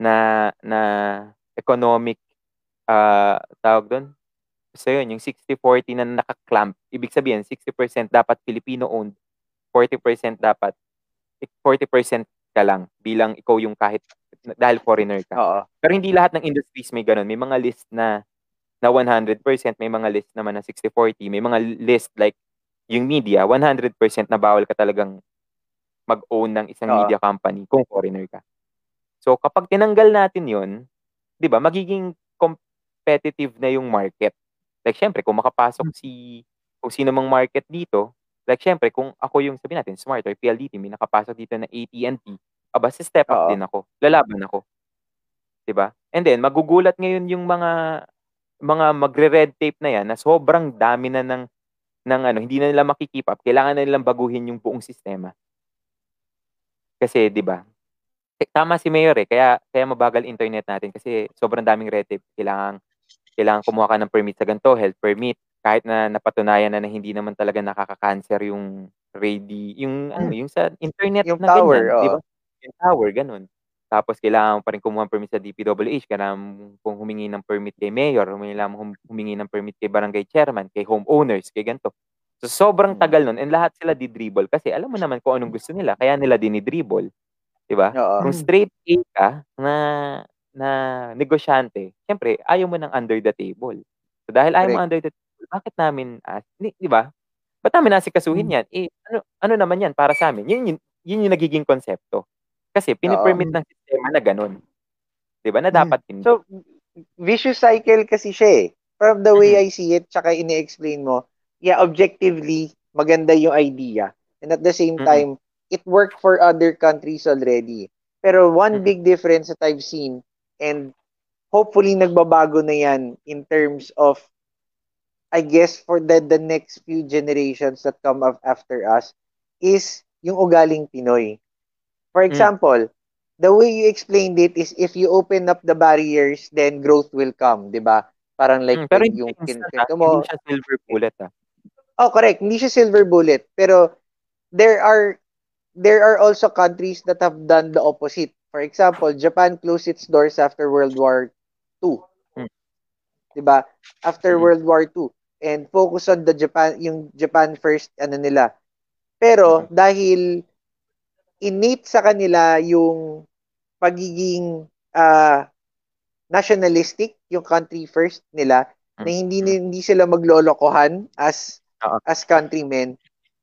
na na economic ah tawag doon. So yun, yung 60-40 na naka-clamp, ibig sabihin 60% dapat Filipino-owned, 40% dapat, eh, 40% ka lang bilang ikaw yung kahit dahil foreigner ka. Oo. Pero hindi lahat ng industries may ganun. May mga list na na 100%, may mga list naman na 60-40, may mga list like yung media, 100% na bawal ka talagang mag-own ng isang Oo. media company kung foreigner ka. So kapag tinanggal natin 'yon, 'di ba, magiging competitive na yung market. Like syempre kung makapasok si kung sino mang market dito, like syempre kung ako yung sabi natin Smart or PLDT, may nakapasok dito na AT&T, aba si step up Oo. din ako. Lalaban ako. 'Di ba? And then magugulat ngayon yung mga mga magre-red tape na yan na sobrang dami na ng ng ano, hindi na nila makikeep up. Kailangan na nilang baguhin yung buong sistema. Kasi 'di ba? Eh, Tama si Mayor eh, kaya kaya mabagal internet natin kasi sobrang daming red tape. Kailangan kailangan kumuha ka ng permit sa ganito, health permit, kahit na napatunayan na, na hindi naman talaga nakaka-cancer yung ready, yung ano, yung sa internet Yung na tower, ganyan, di oo. ba? Twin Tower, ganun. Tapos kailangan mo pa rin kumuha ng permit sa DPWH, kailangan mong humingi ng permit kay mayor, kailangan mo hum- humingi ng permit kay barangay chairman, kay homeowners, kay ganito. So sobrang Mm. tagal nun and lahat sila di-dribble kasi alam mo naman kung anong gusto nila, kaya nila dinidribble. 'Di ba? Kung straight A ka na na negosyante, syempre ayaw mo ng under the table. So dahil ayaw mo Correct. under the table, bakit namin as, di, di ba? Ba't namin asikasuhin yan? Eh, ano, ano naman yan para sa amin? Yun, yun, yun yung nagiging konsepto. Kasi pinipermit ng sistema na ganun. Di ba? Na Mm. dapat hindi. So, vicious cycle kasi siya eh. From the way Mhm. I see it, tsaka ini-explain mo, yeah, objectively, maganda yung idea. And at the same time, it worked for other countries already. Pero one big difference that I've seen, and hopefully nagbabago na yan in terms of, I guess, for the, the next few generations that come up after us, is yung ugaling Pinoy. For Mm. example, the way you explained it is if you open up the barriers, then growth will come, di ba? Parang like Mm, pero yung kinkwento mo. Hindi siya silver bullet ah. Oh, correct. Hindi siya silver bullet. Pero there are there are also countries that have done the opposite. For example, Japan closed its doors after World War II. Hmm. 'Di ba? After Mhm. World War II and focus on the Japan yung Japan first ano nila. Pero dahil innate sa kanila yung pagiging ah, nationalistic, yung country first nila na hindi hindi sila maglolokohan as Oo. as countrymen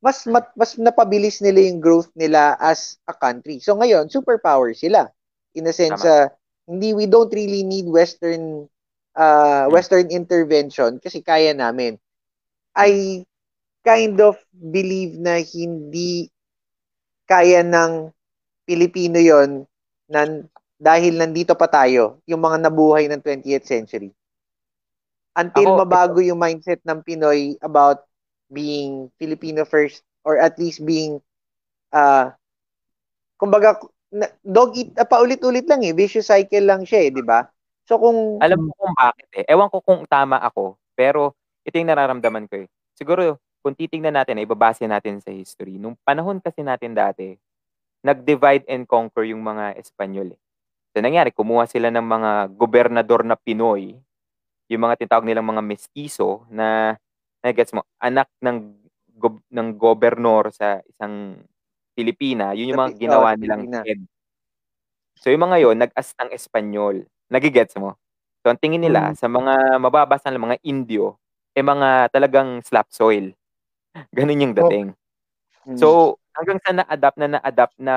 mas mat, mas napabilis nila yung growth nila as a country. So ngayon, superpower sila. In a sense, uh, hindi we don't really need western uh, western intervention kasi kaya namin. I kind of believe na hindi kaya ng Pilipino yon nan dahil nandito pa tayo, yung mga nabuhay ng 20th century. Until Ako, mabago yung mindset ng Pinoy about being Filipino first or at least being uh kumbaga na, dog eat uh, paulit-ulit lang eh vicious cycle lang siya eh di ba so kung Alam ko kung bakit eh. Ewan ko kung tama ako, pero ito yung nararamdaman ko eh. Siguro, kung titingnan natin, ay babase natin sa history. Nung panahon kasi natin dati, nag-divide and conquer yung mga Espanyol eh. So nangyari, kumuha sila ng mga gobernador na Pinoy, yung mga tinatawag nilang mga mestizo na, na gets mo, anak ng gob- ng gobernor sa isang Pilipina, yun yung mga ginawa oh, nilang head. So yung mga yon nag-astang Espanyol. Nagigets mo? So ang tingin nila Mm. sa mga mababasa ng mga Indio, eh mga talagang slap soil. Ganun yung dating. mm, So hanggang sa na-adapt na na-adapt na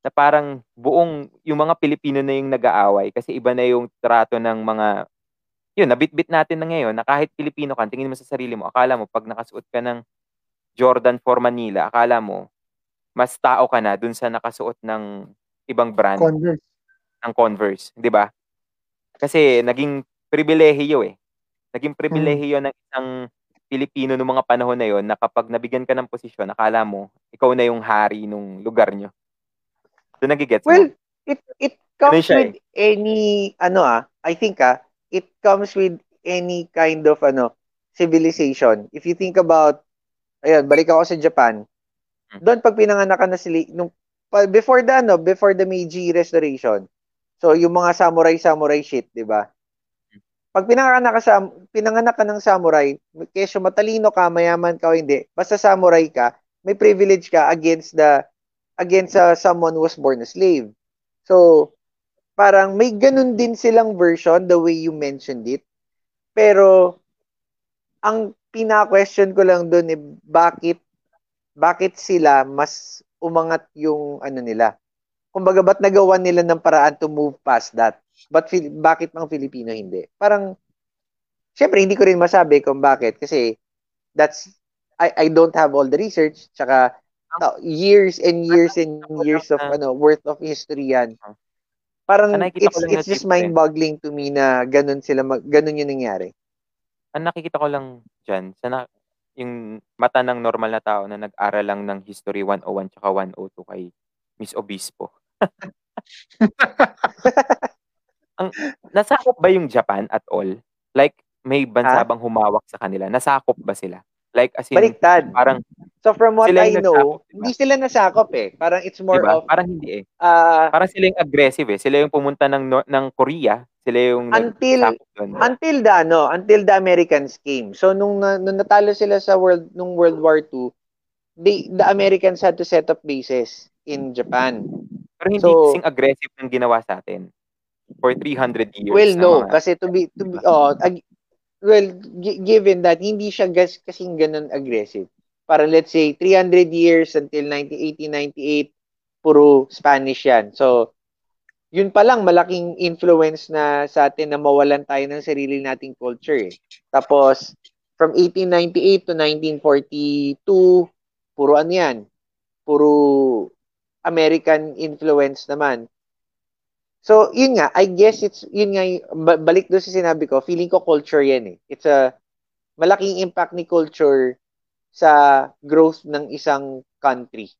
na parang buong yung mga Pilipino na yung nag-aaway kasi iba na yung trato ng mga yun, nabitbit natin na ngayon na kahit Pilipino ka, tingin mo sa sarili mo, akala mo pag nakasuot ka ng Jordan for Manila, akala mo mas tao ka na dun sa nakasuot ng ibang brand Converse. ng Converse, 'di ba? Kasi naging pribilehiyo eh. Naging pribilehiyo ng isang Pilipino noong mga panahon na yon na kapag nabigyan ka ng posisyon, akala mo ikaw na yung hari nung lugar nyo. So nagigets well mo? it it Ganun comes siya with any ano ah I think ah it comes with any kind of ano civilization if you think about ayun balik ako sa Japan Hmm. doon pag pinanganak ka na sila nung before the ano before the Meiji restoration so yung mga samurai samurai shit di ba pag pinanganak ka sa pinanganak ka ng samurai kesyo matalino ka mayaman ka o hindi basta samurai ka may privilege ka against the against uh, someone who was born a slave. So parang may ganun din silang version the way you mentioned it. Pero ang pina-question ko lang doon eh bakit bakit sila mas umangat yung ano nila? Kumbaga ba't nagawa nila ng paraan to move past that but Fil- bakit ang Filipino hindi? Parang syempre hindi ko rin masabi kung bakit kasi that's I I don't have all the research tsaka uh, years and years and years of ano worth of history yan. Parang Ah, it's it's just mind-boggling to me na ganun sila mag, ganun yung nangyari. Ang nakikita ko lang dyan, sa na, yung mata ng normal na tao na nag-aral lang ng History 101 tsaka 102 kay Miss Obispo. ang nasakop ba yung Japan at all? Like may bansa Ha? bang humawak sa kanila? Nasakop ba sila? Like as in baliktad parang So from what I know, nasakop, hindi sila nasakop eh. Parang it's more diba? of Parang hindi eh. uh, Parang sila yung aggressive eh. Sila yung pumunta ng ng Korea. Sila yung until doon. until the ano, until the Americans came. So nung, nung natalo sila sa world nung World War II, they the Americans had to set up bases in Japan. Pero hindi So- kasing aggressive ng ginawa sa atin for 300 years. Well, no, mga- kasi to be to be oh, ag- well, gi- given that hindi siya gas kasing ganun aggressive. Para let's say 300 years until 1980-98 puro Spanish yan. So yun pa lang malaking influence na sa atin na mawalan tayo ng sarili nating culture eh. Tapos from 1898 to 1942 puro ano yan? Puro American influence naman. So, yun nga, I guess it's, yun nga, balik doon sa sinabi ko, feeling ko culture yan eh. It's a, malaking impact ni culture sa growth ng isang country.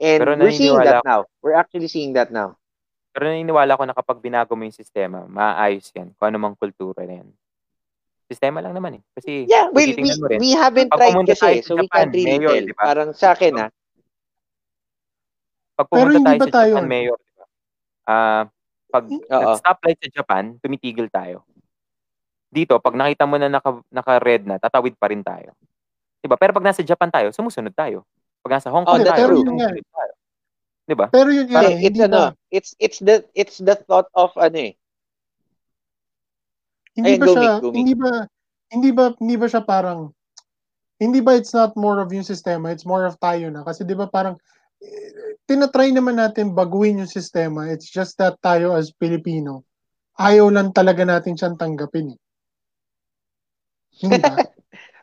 And Pero we're seeing that now. We're actually seeing that now. Pero naniniwala ko na kapag binago mo yung sistema, maayos yan. Kung ano mang kultura na yan. Sistema lang naman eh. Kasi Yeah, well, we, titingnan mo rin. we haven't tried tayo kasi, so we Japan, can't really mayor, tell. di ba? Parang sa akin ah, Pag pumunta tayo sa tayo- Japan, mayor, di ba? Ah, pag Oo. stoplight sa Japan, tumitigil tayo. Dito, pag nakita mo na naka, naka-red na, tatawid pa rin tayo. Di ba? Pero pag nasa Japan tayo, sumusunod tayo. Pag nasa Hong Oh, Kong that's tayo, true. sumusunod tayo. Di ba? Pero yun, yun Parang eh, it's hindi ano, ba, it's it's the it's the thought of ano eh. hindi Ayun, ba siya, go, Mick. hindi ba, hindi ba, hindi ba siya parang, hindi ba it's not more of yung sistema, it's more of tayo na. Kasi di ba parang, tinatry naman natin baguhin yung sistema. It's just that tayo as Pilipino, ayaw lang talaga natin siyang tanggapin. Eh. Hindi ba?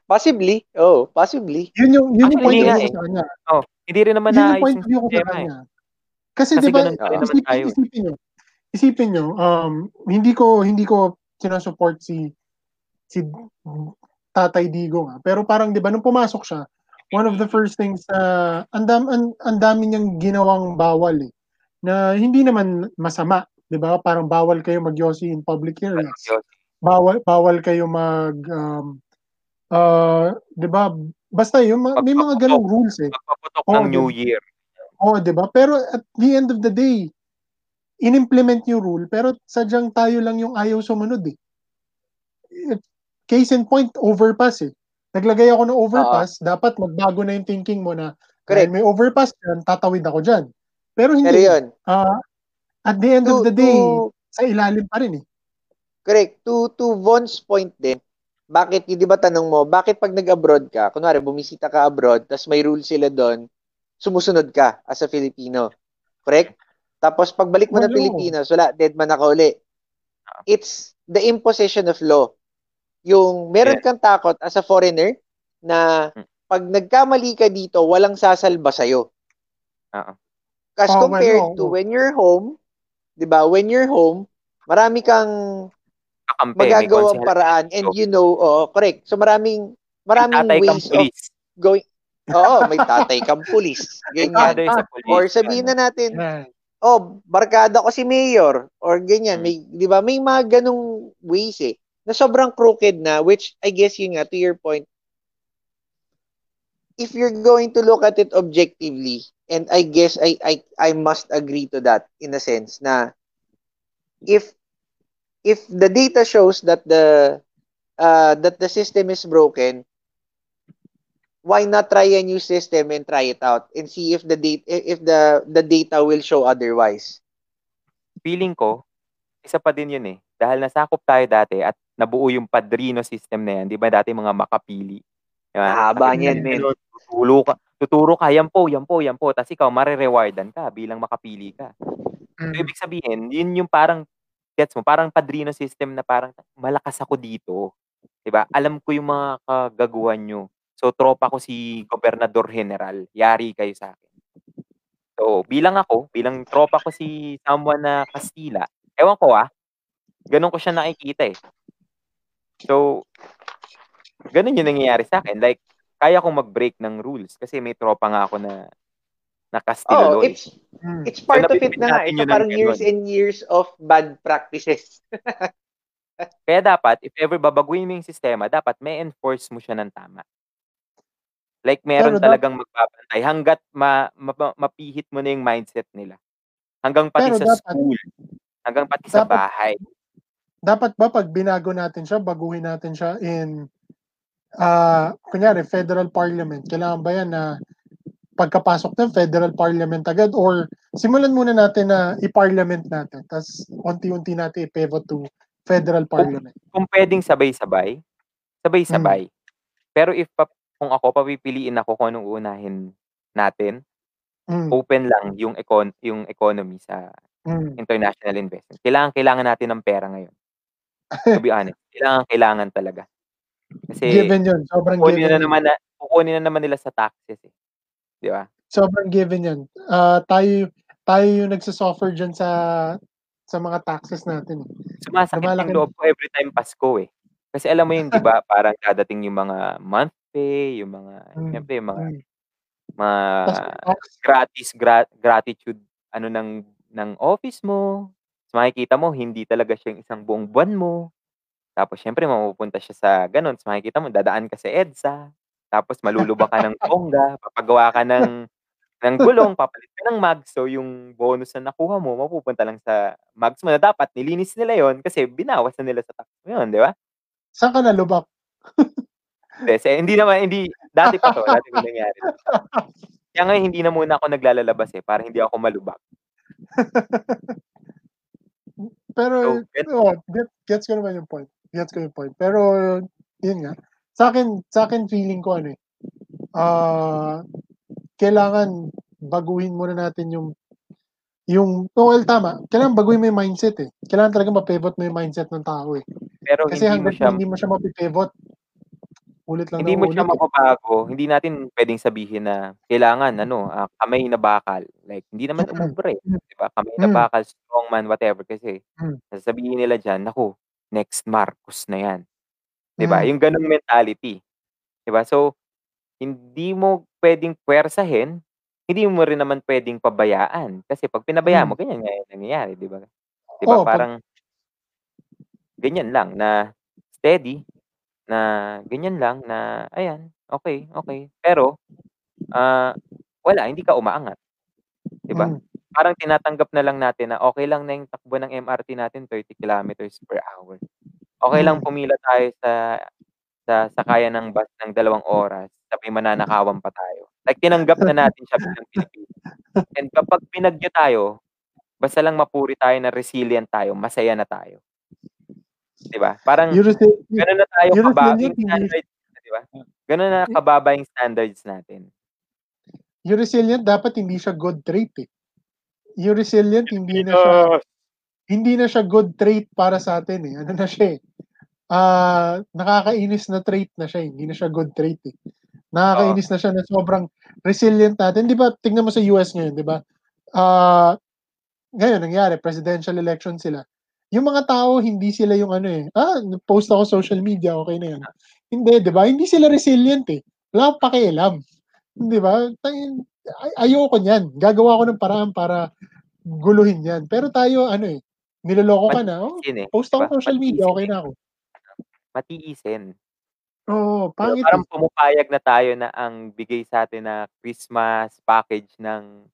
Possibly. Oh, possibly. Yun yung, yun yung point of view eh. ko sa kanya. Oh, hindi rin naman Yun yung point yung of view ko sa sistema eh. kanya. Kasi, Kasi di ba, ganun pa rin naman isipin, tayo. eh. isipin nyo, isipin nyo, um, hindi ko, hindi ko sinasupport si, si Tatay Digo nga. Pero parang, di ba, nung pumasok siya, one of the first things na, ang dam, ang, ang dami niyang ginawang bawal eh, na hindi naman masama, di ba? Parang bawal kayo magyosi in public areas. Bawal, bawal kayo mag, um, uh, di ba? Basta yung, ma- may mga ganong rules eh. Magpaputok Oh, ng New Year. Oo, 'di ba? Pero at the end of the day, inimplement yung rule pero sadyang tayo lang yung ayaw sumunod eh. It- Case in point, overpass eh. Naglagay ako ng overpass, dapat magbago na yung thinking mo na Correct. "Dahil may overpass dyan, tatawid ako dyan. Pero hindi. Pero yun, Ah, at the end to, of the day, to, sa ilalim pa rin eh. correct, to, to Von's point din, bakit, di ba tanong mo, bakit pag nag-abroad ka, kunwari bumisita ka abroad, tas may rule sila doon, sumusunod ka as a Filipino. Correct? Tapos pagbalik mo ng Wala. Pilipinas, wala, dead man ako uli. It's the imposition of law. Yung meron kang takot as a foreigner na Hmm. pag nagkamali ka dito, walang sasalba sa'yo. Oo. As Oh, compared to when you're home, 'di ba? When you're home, marami kang Kakampi, magagawang paraan and you know, oh, correct. So maraming maraming Tatay ways of going Oo, may tatay kang pulis. Ganyan. father sa pulis. Or sabihin na natin, oh, barkada ko si mayor or ganyan. Hmm. May 'di ba? May mga ganung ways eh na sobrang crooked na which I guess yun nga to your point. If you're going to look at it objectively and I guess I I I must agree to that in a sense na if if the data shows that the uh, that the system is broken why not try a new system and try it out and see if the data if the the data will show otherwise feeling ko, isa pa din yun eh. Dahil nasakop tayo dati at nabuo yung padrino system na yan. Di ba dati mga makapili? Di ba? Haba niyan, men. Tuturo ka, tuturo ka, yan po, yan po, yan po. Tapos ikaw, marirewardan ka bilang makapili ka. So, Mm. ibig sabihin, yun yung parang, gets mo, parang padrino system na parang malakas ako dito. 'Di ba? Alam ko yung mga kagaguhan nyo. So, tropa ko si Gobernador General. Yari kayo sa akin. So, bilang ako, bilang tropa ko si someone na Kastila, ewan ko ah, ganun ko siya nakikita eh. So, ganun yung nangyayari sa akin. Like, kaya kong mag-break ng rules kasi may tropa nga ako na na oh Kastila Loy. it's Mm. it's part of it na ito parang years ganun. and years of bad practices Kaya dapat, if ever babaguhin mo yung sistema, dapat may enforce mo siya ng tama. Like meron Pero talagang magbabantay hangga't ma ma mapihit mo na yung mindset nila. Hanggang pati Pero sa dapat school, hanggang pati sa dapat bahay. Dapat ba 'pag binago natin siya, baguhin natin siya in, ah, kunyari federal parliament, kailangan ba yan na pagkapasok ng federal parliament agad or simulan muna natin na i-parliament natin ta's unti-unti natin i-pivot to federal Kung parliament? kung puwedeng sabay-sabay, Hmm. sabay-sabay. Pero if pap kung ako papipiliin ako kung anong uunahin natin, Hmm. open lang yung econ yung economy sa Hmm. international investment. Kailangang-kailangan natin ng pera ngayon. To be honest, kailangang-kailangan talaga. Kasi Given yun, sobrang given na yun. naman na kukunin na naman nila sa taxes, eh, 'di ba? Sobrang given yan. Ah, tayo tayo yung nagsu-suffer diyan sa sa mga taxes natin, eh. Sumasakit Lumalaki loob ko every time Pasko, eh. Kasi alam mo yun 'di ba, parang dadating yung mga month pay, yung mga Hmm, siyempre yung mga hmm. mga gratis gra gratitude ano ng ng office mo. Makikita mo hindi talaga siya yung isang buong buwan mo. Tapos siyempre mapupunta siya sa gano'n, ta's makikita mo dadaan ka sa EDSA, tapos malulubak ka ng bongga, papagawa ka ng ng gulong, papalit ka ng mags. So yung bonus na nakuha mo mapupunta lang sa mags mo na dapat nilinis nila yun kasi binawas na nila sa tax mo yun, 'di ba? Saan ka nalubak? Se hindi naman hindi dati pa 'to, dati pa nangyari. Kaya nga hindi na muna ako naglalalabas, eh, para hindi ako malubak. Pero So, oo, get gets ko naman yung point, gets ko yung point. Pero yun nga, sa'kin sa'kin feeling ko ano, eh, ah, kailangan baguhin muna natin yung yung oo, well, tama, kailangan baguhin mo yung mindset, eh. Kailangan talaga ma-pivot mo yung mindset ng tao, eh. Pero Kasi hindi mo hangga't siya hindi mo siya mapi-pivot, ulit lang hindi mo siya ulit, eh. hindi natin puwedeng sabihin na kailangan ano, ah, kamay na bakal. Like hindi naman Mm, umubra, eh, hmm. 'di ba? Kamay na bakal, strongman, whatever kasi sasabihin nila diyan, "Naku, next Marcos na 'yan." 'Di ba? Yung gano'ng mentality, 'di ba? So, hindi mo puwedeng puwersahin, hindi mo rin naman puwedeng pabayaan. Kasi 'pag pinabayaan mo ganyan nga nangyayari, 'di ba? 'Di ba 'pag parang ganyan lang na steady, na ganyan lang na ayan, okey, okey. Pero, ah, wala, hindi ka umaangat, 'di ba? Hmm. Parang tinatanggap na lang natin na okey lang na yung takbo ng MRT natin 30 kilometers per hour. Okey lang Hmm. pumila tayo sa sa sakayan ng bus ng dalawang oras, sabihing mananakawan pa tayo. Like tinanggap na natin siya bilang Pilipino. And kapag binagyo tayo, basta lang mapuri tayo na resilient tayo, masaya na tayo. 'Di ba? Parang gano'n na tayo yung kaba resilient yung standards, 'di ba? Gano'n na kababa yung standards natin. yung resilient dapat hindi siya good trait, eh. Yung resilient hindi na siya hindi na siya good trait para sa atin, eh. Ano na siya, eh, ah, nakakainis na trait na siya, eh, hindi na siya good trait, eh. Nakakainis na siya na sobrang resilient natin. 'Di ba tignan mo sa US ngayon, 'di ba? Ah, ngayon nangyari presidential election sila. Yung mga tao hindi sila yung ano, eh, "Ah, nag-post ako social media, okey na 'yan." Hindi, 'di ba? Hindi sila resilient, eh. Wala akong pakialam, 'di ba? Ay ayoko niyan. Gagawa ako ng paraan para guluhin 'yan. Pero tayo ano, eh, niloloko ka na, "Oh, eh, post ako ba? social media, eh. na ako." Matiisin. Oo, ba pangit, parang eh. pumapayag na tayo na ang bigay sa'tin na Christmas package ng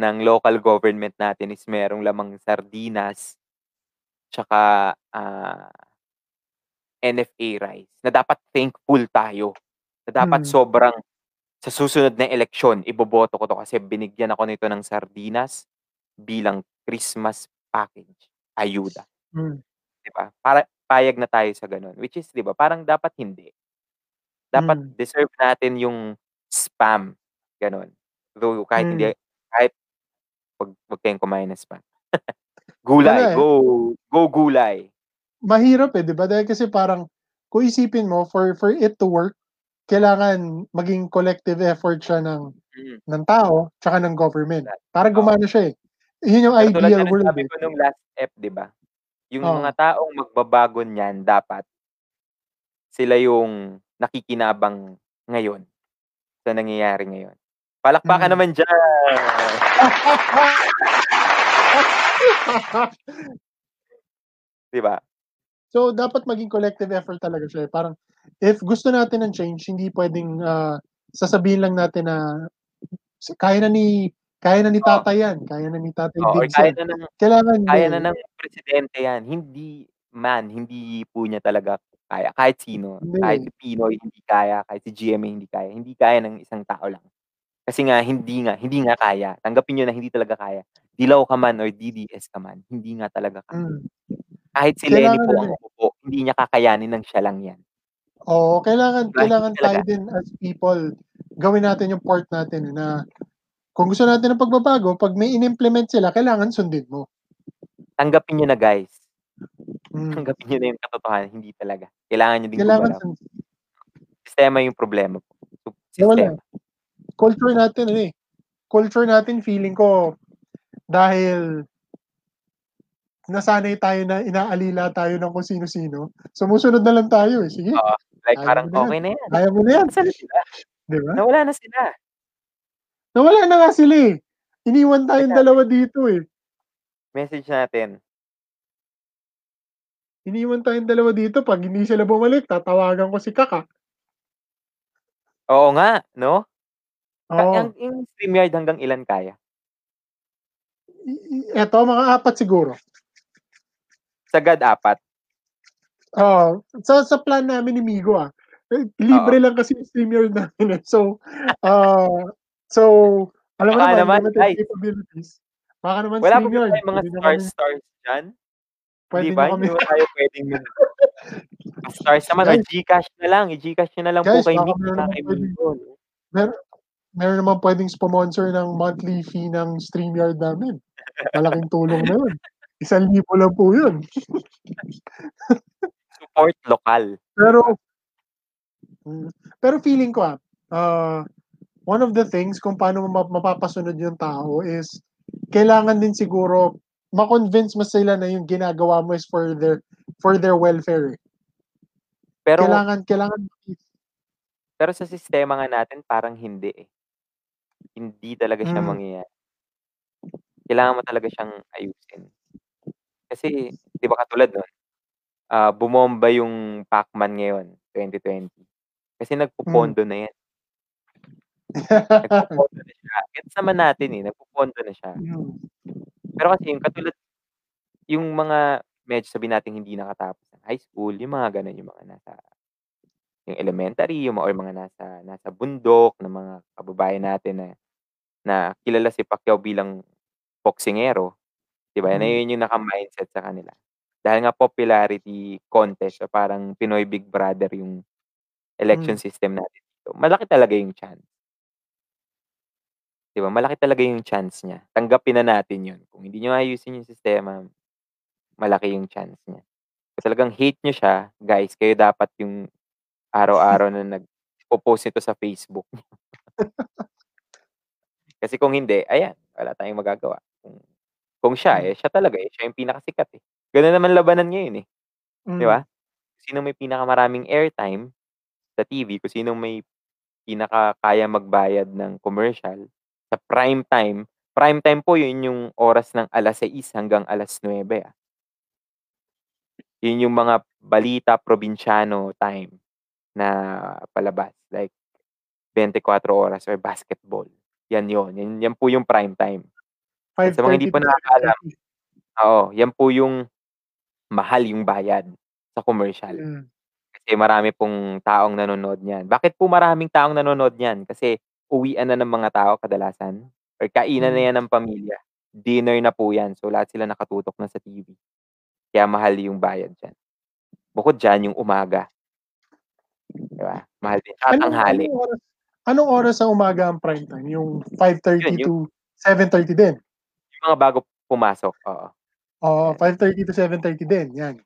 ng local government natin is merong lamang sardinas, tsaka, ah, NFA rice, na dapat thankful tayo, na dapat Hmm. sobrang sa susunod na eleksyon iboboto ko 'to kasi binigyan ako nito ng sardinas bilang Christmas package, ayuda. Hmm. 'Di ba? Para payag na tayo sa gano'n, which is 'di ba, parang dapat hindi. Dapat Hmm. deserve natin yung spam, gano'n. Though kahit hindi Hmm. kahit 'wag 'wag kayong kumain ng spam. Wala, Gulay, eh. go go gulay. Mahirap, eh, 'di ba? Dahil kasi parang kung isipin mo for for it to work, kailangan maging collective effort siya ng Mm. ng tao tsaka ng government para gumana siya, eh. Yun yung Pero ideal world, sabi eh. ko nung last ep, 'di ba? Yung Oo. mga taong magbabago niyan dapat sila yung nakikinabang ngayon sa nangyayari ngayon. Palakpakan Hmm. naman diyan! 'Di ba? So, dapat maging collective effort talaga siya, eh. Parang if gusto natin ng change, hindi puwedeng, ah, sasabihin lang natin na kaya na ni kaya na ni Oo. Tatay yan, kaya na ni Tatay or Diggs kaya na ng Kailangan kaya hindi. na ng presidente yan. Hindi man, hindi po niya talaga kaya. Kahit sino, Hindi. kahit si Pinoy hindi kaya, kahit si GMA hindi kaya. Hindi kaya ng isang tao lang. Kasi nga hindi nga, hindi nga kaya. Tanggapin niyo na hindi talaga kaya. Dilaw ka man or DDS ka man, hindi nga talaga kaya. Mm. Kahit si Lenny Kailangan po ano ang umupo, hindi niya kakayanin ng siya lang yan. Oo, kailangan Diba? kailangan Hindi tayo talaga. din as people, gawin natin yung part natin na kung gusto natin ng pagbabago, pag may in-implement sila, kailangan sundin mo. Tanggapin niyo na guys. Mm. Tanggapin niyo na yung katotohanan, hindi talaga. Kailangan niyo din Kailangan sundin. Sistema yung problema po. Eh, wala. Culture natin ano eh. Culture natin feeling ko dahil nasanay tayo na inaalila tayo ng kung sino-sino. Sumusunod na lang tayo eh. Sige, Oo. Like parang na yan. okay na yan. kaya mo na yan. Nasaan na sila? Di ba? Nawala na sila. Nawala na nga sila eh. Iniwan tayong Kaya- dalawa dito eh. Message natin. Iniwan tayong dalawa dito. Pag hindi sila bumalik, tatawagan ko si Kaka. Oo nga, no? Ka- Oo. Ang, yung StreamYard hanggang ilan kaya? Eto, mga apat siguro. Sagad apat. Oo. sa, sa plan namin ni Migo ah. eh, Libre lang kasi yung StreamYard namin eh. So, uh, so, alam mo Baka naman, naman, limited capabilities. Baka naman Wala pa ba StreamYard. tayong mga Pwede stars kami- stars dyan? Pwede nyo ba? kami, Hindi ba tayo pwedeng stars naman or Guys. Gcash na lang. I-Gcash nyo na lang Guys, po kay baka Mick meron na kay pwedeng- Migo. Meron naman pwedeng sponsor ng monthly fee ng StreamYard namin. Malaking tulong na yun. Isang libo lang po yun. Support lokal. Pero, pero feeling ko ah, uh, one of the things kung paano ma- mapapasunod yung tao is kailangan din siguro ma-convince mo sila na yung ginagawa mo is for their for their welfare. eh. Pero kailangan kailangan pero sa sistema nga natin parang hindi eh. Hindi talaga siya Mm. mangyayari. Kailangan mo talaga siyang ayusin. Kasi 'di ba katulad nun, ah, bumomba yung Pacman ngayon, 2020. Kasi nagpopondo na yan. Nagpopondo na siya. Gets naman natin eh, nagpopondo na siya. Mm. Pero kasi yung katulad yung mga medyo sabihin natin hindi nakatapos ng high school, yung mga gano'n, yung mga nasa yung elementary, yung mga or mga nasa nasa bundok ng mga kababayan natin na na kilala si Pacquiao bilang boksingero, 'di ba? Na Mm. yun yung naka-mindset sa kanila. Dahil nga popularity contest o parang Pinoy Big Brother yung election Mm. system natin dito. Malaki talaga yung chance. 'Di ba? Malaki talaga yung chance niya. Tanggapin na natin yun. Kung hindi niyo ayusin yung sistema, malaki yung chance niya. Kung talagang hate niyo siya, guys, kayo dapat yung araw-araw na nagpo-post nito sa Facebook. Kasi kung hindi, ayan, wala tayong magagawa. Kung kung siya, Mm. eh, siya talaga, eh, siya yung pinakasikat, eh. Gano'n naman labanan ngayon, eh, 'di Mm. ba? Sino may pinakamaraming airtime sa TV, kung sinong may pinakakayang magbayad ng commercial sa prime time. Prime time po yun yung oras ng 6:00 hanggang 9:00, ah. Yun yung mga balita probinsyano time na palabas, like 24 oras or basketball. Yan yun, yan yan po yung prime time. Sa mga hindi 5:30 pa nakakaalam 7:30. oo, yan po yung mahal yung bayad sa commercial. Mm. Kasi marami pong taong nanonood niyan. Bakit po maraming taong nanonood niyan? Kasi uwian na ng mga tao kadalasan or kainan na Mm. yan ng pamilya. Dinner na po yan. So, lahat sila nakatutok na sa TV. Kaya mahal yung bayad diyan. Bukod diyan, yung umaga. 'Di ba? Mahal din. Anong tanghali. anong oras anong oras sa umaga ang prime time? Yung 5:30 Yun, to 7:30 din? Yung mga bago pumasok, oo. Oo, 5:30 to 7:30 din, yan.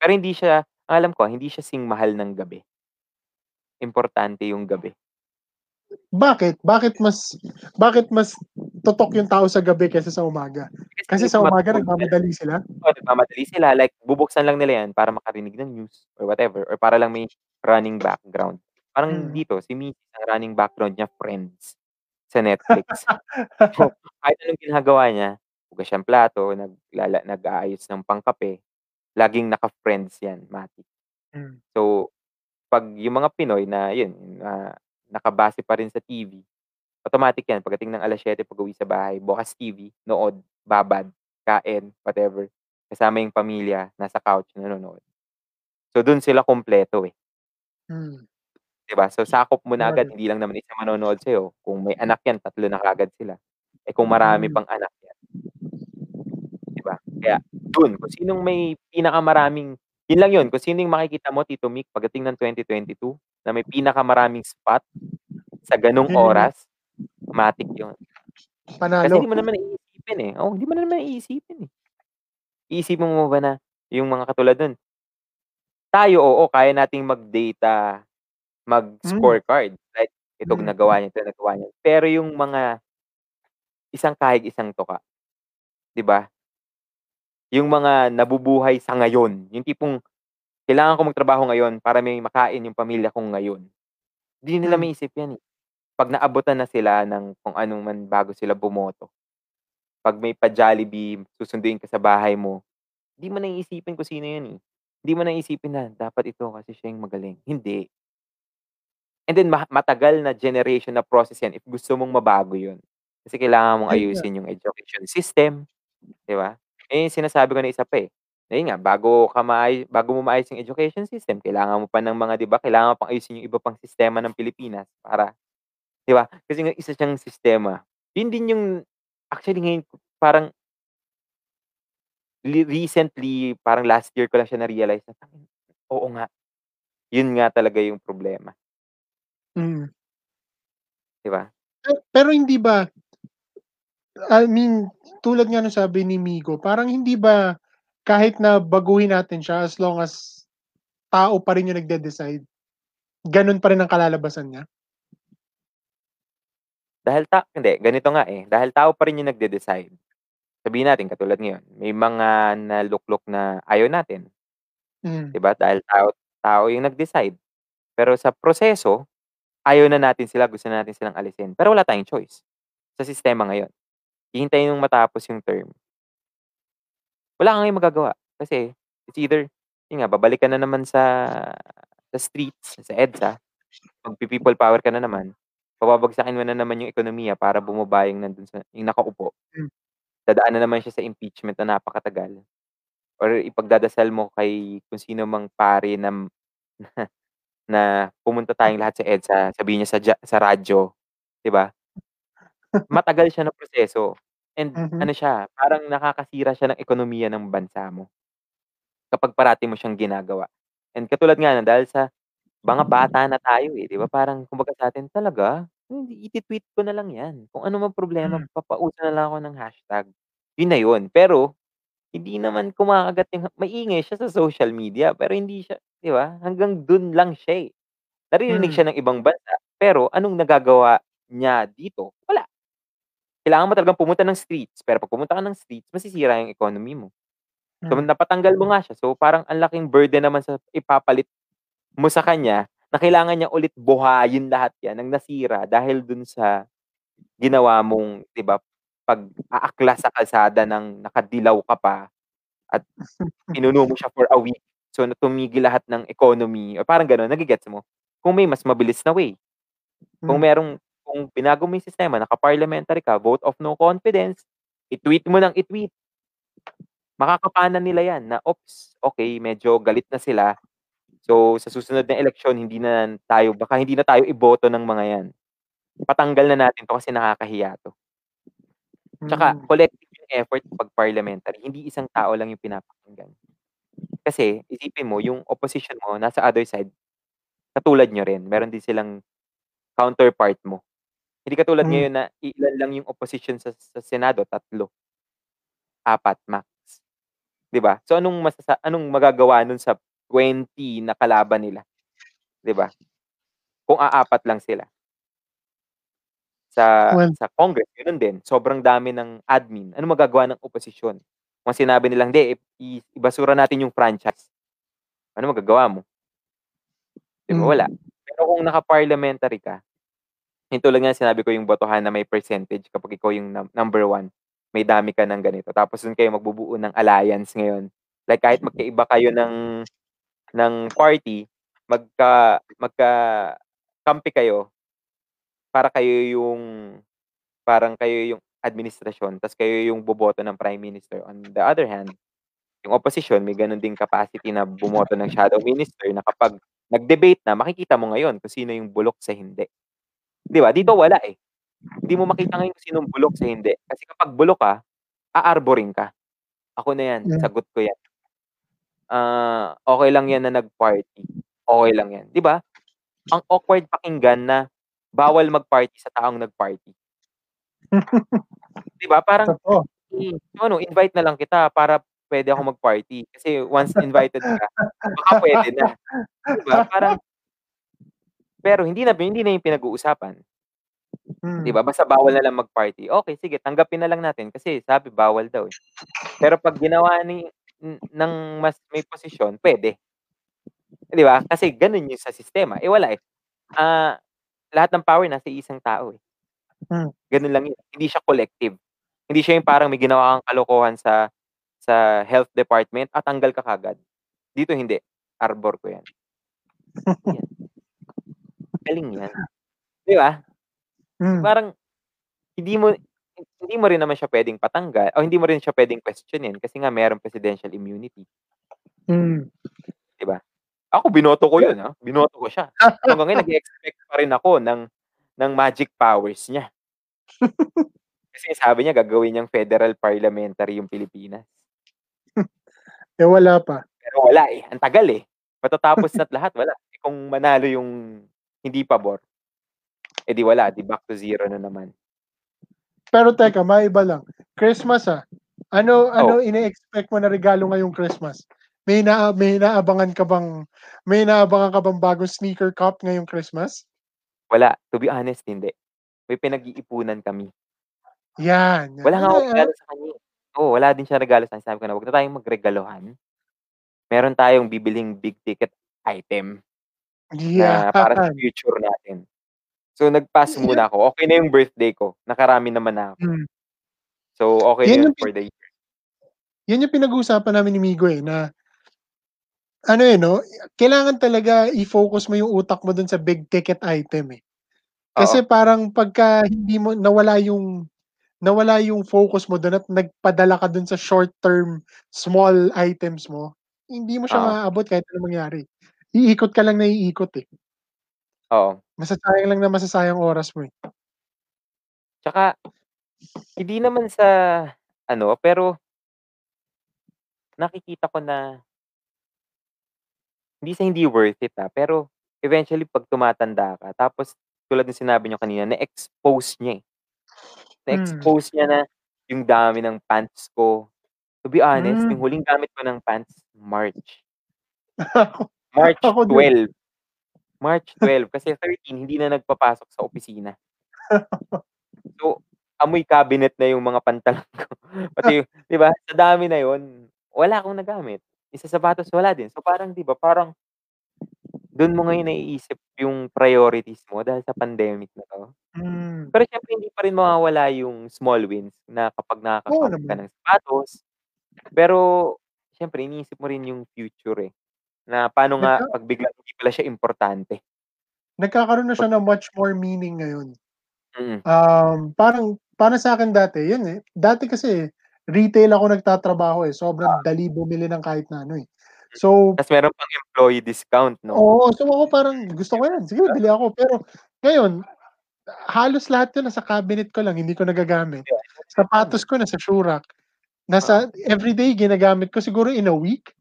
Pero hindi siya ang alam ko, hindi siya sing mahal ng gabi. Importante yung gabi. Bakit? Bakit mas bakit mas tutok yung tao sa gabi kaysa sa umaga? Kasi sa umaga nagmamadali sila? Oo, nagmamadali sila. Like, bubuksan lang nila yan para makarinig ng news or whatever. Or para lang may running background. Parang Mm. dito, si Mrs. ang running background niya, Friends. Sa Netflix. so, kahit anong ginagawa niya, hugas siyang plato, naglala, nag-aayos ng pangkape, laging naka-friends yan, Mati. Mm. So, pag yung mga Pinoy na, yun, na nakabase pa rin sa TV, automatic yan pagdating ng 7:00 pag-uwi sa bahay, bukas TV, nood, babad, kain, whatever. Kasama yung pamilya, nasa couch nanonood. So, dun sila kumpleto, eh. Hmm. 'Di ba? So, sakop mo na agad, hindi lang naman isa manonood sa'yo. Kung may anak yan, 3 na kaagad sila. Eh, kung marami Hmm. pang anak yan 'di ba? Kaya dun, kung sinong may pinakamaraming yun lang yun, kung sino yung makikita mo, Tito Mick, pagdating ng 2022, na may pinakamaraming spot sa ganong yung oras, matic yun. Kasi Panalo. hindi mo naman iisipin, eh. Oo, hindi mo naman iisipin, eh. Iisipin mo ba na yung mga katulad nun, tayo, oo, kaya nating mag-data, Hmm. mag-scorecard. Like, ito Hmm. nagawa niya, ito nagawa niya. Pero yung mga isang kahig, isang tuka, 'di ba? Yung mga nabubuhay sa ngayon, yung tipong kailangan ko magtrabaho ngayon para may makain yung pamilya ko ngayon. Di nila Hmm. maisip yan, eh. 'Pag naabutan na sila ng kung ano man bago sila bumoto. 'Pag may pa-Jollibee, susunduin ka sa bahay mo, di mo na iisipin kung sino yun, eh. Hindi mo na iisipin na dapat ito kasi siya yung magaling, hindi. And then ma matagal na generation na process yan if gusto mong mabago yun. Kasi kailangan mong Ayun nga. ayusin yung education system, 'di ba? Eh, sinasabi ko na isa pa, eh. Ayun nga, bago ka maay bago mo maayos yung education system, kailangan mo pa ng mga 'di ba, kailangan mo pang ayusin yung iba pang sistema ng Pilipinas para 'di ba? Kasi nga isa siyang sistema. Yun din yung actually ngayon parang recently, parang last year ko lang siya na-realize na, oo nga. Yun nga talaga yung problema. Hmm. 'Di ba? Pe pero hindi ba I mean, tulad nga ng sabi ni Migo, parang hindi ba kahit na baguhin natin siya as long as tao pa rin yung nagde-decide, ganun pa rin ang kalalabasan niya? Dahil ta hindi, ganito nga, eh, dahil tao pa rin yung nagde-decide. Sabihin natin katulad ngayon, may mga naluklok na ayaw natin, Hmm. 'di ba? Dahil tao tao yung nag-decide. Pero sa proseso, ayaw na natin sila, gusto na natin silang alisin. Pero wala tayong choice sa sistema ngayon. Hihintayin mong matapos yung term. Wala kang magagawa kasi it's either yun nga, babalik ka na naman sa sa streets, sa EDSA, magpi-people power ka na naman, pababagsakin mo na naman yung ekonomiya para bumaba yung nandun sa yung nakaupo. Hmm. Dadaan na naman siya sa impeachment na napakatagal or ipagdadasal mo kay kung sino mang pari na na pumunta tayong lahat sa EDSA, sabihin niya sa sa radyo, 'di ba? Matagal siya na proseso and Mhm. ano siya, parang nakakasira siya ng ekonomiya ng bansa mo. Kapag parati mo siyang ginagawa. And katulad nga ng dahil sa mga bata na tayo, eh, 'di ba? Parang kumbaga sa'tin, "Talaga? Hindi, iti-tweet ko na lang 'yan. Kung ano mang problema, Hmm. papauso na lang ako ng hashtag." Yun na yun. Pero hindi naman kumakagat yung maingay siya sa social media pero hindi siya 'di ba? Hanggang dun lang siya, eh. Naririnig Hmm. siya ng ibang bansa pero anong nagagawa niya dito? Wala. Kailangan mo talagang pumunta ng streets, pero 'pag pumunta ka ng streets, masisira yung economy mo. So, Hmm. napatanggal mo nga siya. So, parang ang laking burden naman sa ipapalit mo sa kanya na kailangan niya ulit buhayin lahat 'yan ng nasira dahil dun sa ginawa mong 'di ba, pag-aaklas sa kalsada ng nakadilaw ka pa at pinuno mo siya for a week. So, tumigil lahat ng economy or parang gano'n, nage-gets mo? Kung may mas mabilis na way. Kung Hmm. merong kung binago mo yung sistema, naka-parliamentary ka, vote of no confidence, i-tweet mo ng i-tweet. Makakapanan nila 'yan na, "Oops, okey medyo galit na sila. So, sa susunod na eleksyon hindi na tayo baka hindi na tayo iboto ng mga 'yan. Patanggal na natin 'to kasi nakakahiya 'to." Tsaka Hmm. collective yung effort 'pag parliamentary, hindi isang tao lang yung pinapakinggan. Kasi isipin mo yung opposition mo nasa other side, katulad niyo rin, meron din silang counterpart mo. Hindi katulad Hmm. ngayon na iilan lang yung opposition sa sa Senado, 3, 4 max. 'Di ba? So, anong masasa anong magagawa nun sa 20 na kalaban nila, 'di ba? Kung aapat lang sila. Sa Well sa Congress gano'n din, sobrang dami ng admin. Anong magagawa ng oposisyon? Kung sinabi nilang, "Hindi, i ibasura natin yung franchise." Ano magagawa mo? 'Di ba, Hmm. wala. Pero kung naka-parliamentary ka, yung tulad nga sinabi ko yung botohan na may percentage kapag ikaw yung num number 1, may dami ka ng ganito, tapos dun kayo magbubuo ng alliance ngayon. Like kahit magkaiba kayo ng ng party, magka magkakampi kayo para kayo yung parang kayo yung administrasyon tas kayo yung boboto ng prime minister. On the other hand, yung opposition may gano'n ding capacity na bumoto ng shadow minister na kapag nag-debate na, makikita mo ngayon kung sino yung bulok sa hindi. 'Di ba? Dito wala, eh. Hindi mo makita ngayon kung sinong bulok sa hindi. Kasi kapag bulok ka, aarboring ka. Ako na 'yan, Yeah. sagot ko 'yan. Ah, okey lang 'yan na nag-party, okey lang 'yan, 'di ba? Ang awkward pakinggan na bawal mag-party sa taong nag-party. 'Di ba parang, Totoo. hmm, ano invite na lang kita para puwede ako mag-party. Kasi once invited ka, baka puwede na. 'Di ba parang pero hindi na hindi na yung pinag-uusapan. 'Di Hmm. ba basta bawal na lang mag-party, okey sige tanggapin na lang natin kasi sabi bawal daw, eh. Pero 'pag ginawa ni n ng mas may posisyon, puwede. 'Di ba? Kasi gano'n yung sa sistema, eh, wala, eh. Ah, lahat ng power nasa iisang tao, eh. Hmm. Gano'n lang yun, hindi siya collective. Hindi siya yung parang may ginawa kang kalokohan sa sa health department, ah, tanggal ka kaagad. Dito hindi, arbor ko 'yan. Yan. Galing 'yan. 'Di ba? Hmm. Parang hindi mo hindi mo rin naman siya puwedeng patanggal o hindi mo rin siya puwedeng questionin kasi nga merong presidential immunity. Hmm. 'Di ba? Ako binoto ko 'yun, ah, binoto ko siya. Hanggang ngayon nag-e-expect pa rin ako ng ng magic powers niya. Kasi sabi niya gagawin niyang federal parliamentary yung Pilipinas. Eh, wala pa. Pero wala, eh, ang tagal, eh. Matatapos na't lahat wala. Eh, kung manalo yung hindi pabor, eh, di wala, di back to zero na naman. Pero teka, maiba lang. Christmas, ah. Ano ano Oh. ine-expect mo na regalo ngayong Christmas? May na may inaabangan ka bang may inaabangan ka bang bagong sneaker cup ngayong Christmas? Wala, to be honest hindi. May pinag-iipunan kami. Yan. Wala nga akong ah, regalo sa kanya, eh. Oo, wala din siya regalo sa'kin. Sabi ko na, "Wag na tayong magregaluhan. Meron tayong bibiling big ticket item na para sa yan. future natin." So, nag-pass Yan muna ako. Okey na yung birthday ko, nakarami naman na ako. Hmm. So, okey Yan na yung yun for the year. Yan yung pinag-uusapan namin ni Migo, eh, na ano, eh, 'no, kailangan talaga i-focus mo yung utak mo dun sa big ticket item, eh. Kasi Oo. parang pagka hindi mo nawala yung nawala yung focus mo dun at nagpadala ka dun sa short term small items mo, hindi mo siya Oo. maaabot kahit anong mangyari. Iikot ka lang na iikot, eh. Oo. Masasayang lang na masasayang oras mo, eh. Tsaka, hindi naman sa ano, pero nakikita ko na hindi sa hindi worth it, ah, pero eventually 'pag tumatanda ka tapos tulad ng sinabi niyo kanina, na-expose niya, eh. Hmm. Na-expose niya na yung dami ng pants ko. To be honest, yung Hmm. huling gamit ko ng pants, March. March ako din. 12. March 12 kasi 13 hindi na nagpapasok sa opisina. So, amoy cabinet na yung mga pantalon ko. Pati 'di ba, sa dami na yun, wala akong nagamit. Yung sa sapatos wala din. So, parang 'di ba, parang dun mo ngayon naiisip yung priorities mo dahil sa pandemic na 'to. Hmm. Pero siyempre hindi pa rin mawawala yung small wins na kapag nakaka-count ka ng sapatos. Pero siyempre iniisip mo rin yung future, eh, na paano nga Nagka 'pag biglang hindi pala siya importante. Nagkakaroon na siya ng much more meaning ngayon. Mm. Um, parang para sa'kin dati, yun, eh, dati kasi retail ako nagtatrabaho, eh, sobrang Oo. dali bumili ng kahit na ano, eh. So Tas meron pang employee discount 'no? Oo, so ako parang gusto ko yan, sige bili ako. Pero ngayon, halos lahat yun nasa cabinet ko lang, hindi ko nagagamit. Sapatos ko nasa shoe rack. Oo. Nasa everyday ginagamit ko siguro in a week.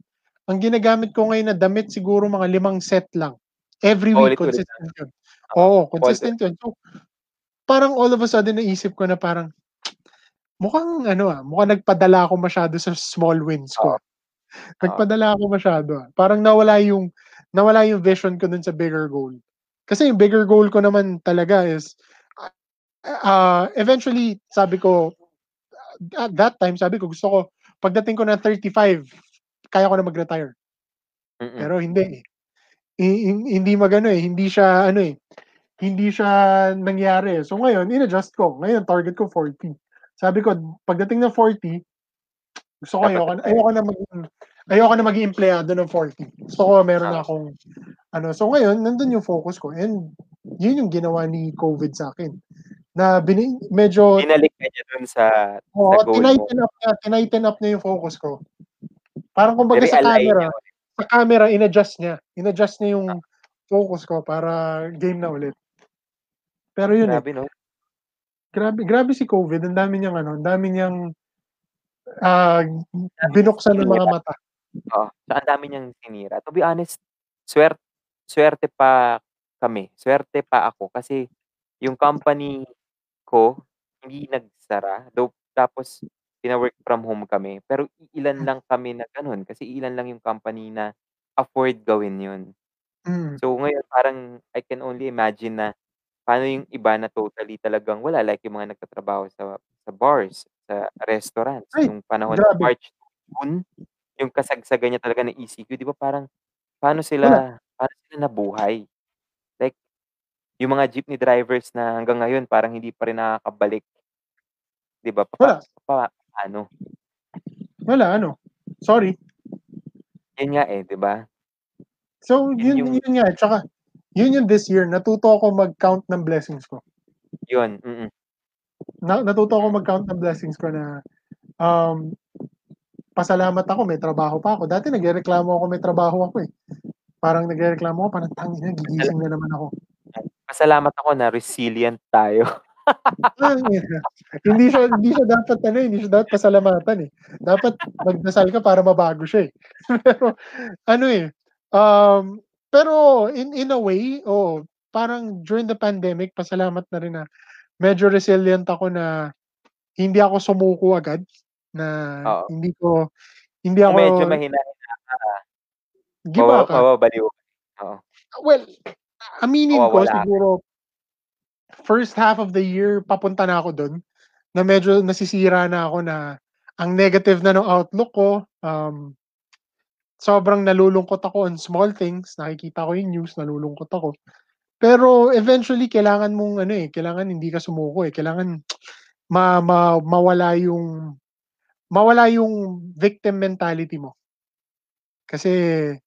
Ang ginagamit ko ngayon na damit siguro mga 5 set lang. Every week Paulit-ulit lang. consistent yun. Oo, paulit-ulit. consistent yun. So, parang all of a sudden naisip ko na parang, mukhang ano, ah, mukhang nagpadala ako masyado sa small wins ko, Oo. ah. Nagpadala ako masyado, ah. Parang nawala yung nawala yung vision ko dun sa bigger goal. Kasi yung bigger goal ko naman talaga is, ah, eventually sabi ko, at that time sabi ko gusto ko pagdating ko ng 35, kaya ko na mag-retire. Mm. Pero hindi, eh. Hi hin hindi mag-ano, eh, hindi siya ano, eh, hindi siya nangyari, eh. So ngayon in-adjust ko. Ngayon target ko 40. Sabi ko pagdating ng 40, gusto ko ayoko ayoko na maging ayoko na maging empleyado ng 40. Gusto ko meron na Oo. akong ano, so ngayon nandun yung focus ko and yun yung ginawa ni COVID sa akin. Na bini, medyo, Binalik ka niya dun sa, oh, sa tinighten up niya, tinighten up niya yung focus ko. Parang kumbaga sa camera, niya. sa camera, in-adjust niya. In-adjust niya yung focus ko para game na ulit. Pero yun eh, Grabe, no? grabe, grabe si COVID. Ang dami niyang ano, ang dami niyang ah, binuksan ng mga mata. Oo. So, ang dami niyang sinira. To be honest, swerte, swerte pa kami. Swerte pa ako kasi yung company ko hindi nagsara. Though, tapos pina-work from home kami. Pero ilan lang kami na ganun kasi ilan lang yung company na afford gawin yun. Mm. So ngayon parang I can only imagine na paano yung iba na totally talagang wala like yung mga nagtatrabaho sa sa bars, sa restaurants, Ay, yung panahon grabe. ng March to June, yung kasagsagan niya talaga ng ECQ, 'di ba parang paano sila paano sila nabuhay? Like yung mga jeepney drivers na hanggang ngayon parang hindi pa rin nakakabalik. 'Di ba? Wala. Pa, paano? Wala, ano. Sorry. Yan nga eh, 'di ba? So, Yun yun, yung- yun nga. Tsaka, yun yung this year. Natuto ako mag-count ng blessings ko. Yun. Mm. Na, natuto ako mag-count ng blessings ko na um, pasalamat ako, may trabaho pa ako. Dati nagreklamo ako, may trabaho ako eh. Parang nagreklamo ako, parang tangin na, gigising na naman ako. Pasalamat ako na resilient tayo. Hindi siya hindi siya dapat ano, hindi siya dapat pasalamatan eh. Dapat magdasal ka para mabago siya eh. pero ano eh, um, pero in in a way, oh, parang during the pandemic, pasalamat na rin na medyo resilient ako na hindi ako sumuko agad na Oo. hindi ko hindi ako medyo mahina give up. ah. mawawaliw. Oo. Well, aminin ko siguro first half of the year papunta na ako doon na medyo nasisira na ako na ang negative na ng outlook ko um sobrang nalulungkot ako on small things. Nakikita ko yung news nalulungkot ako. Pero eventually kailangan mong ano eh kailangan hindi ka sumuko eh. Kailangan ma, ma mawala yung mawala yung victim mentality mo. Kasi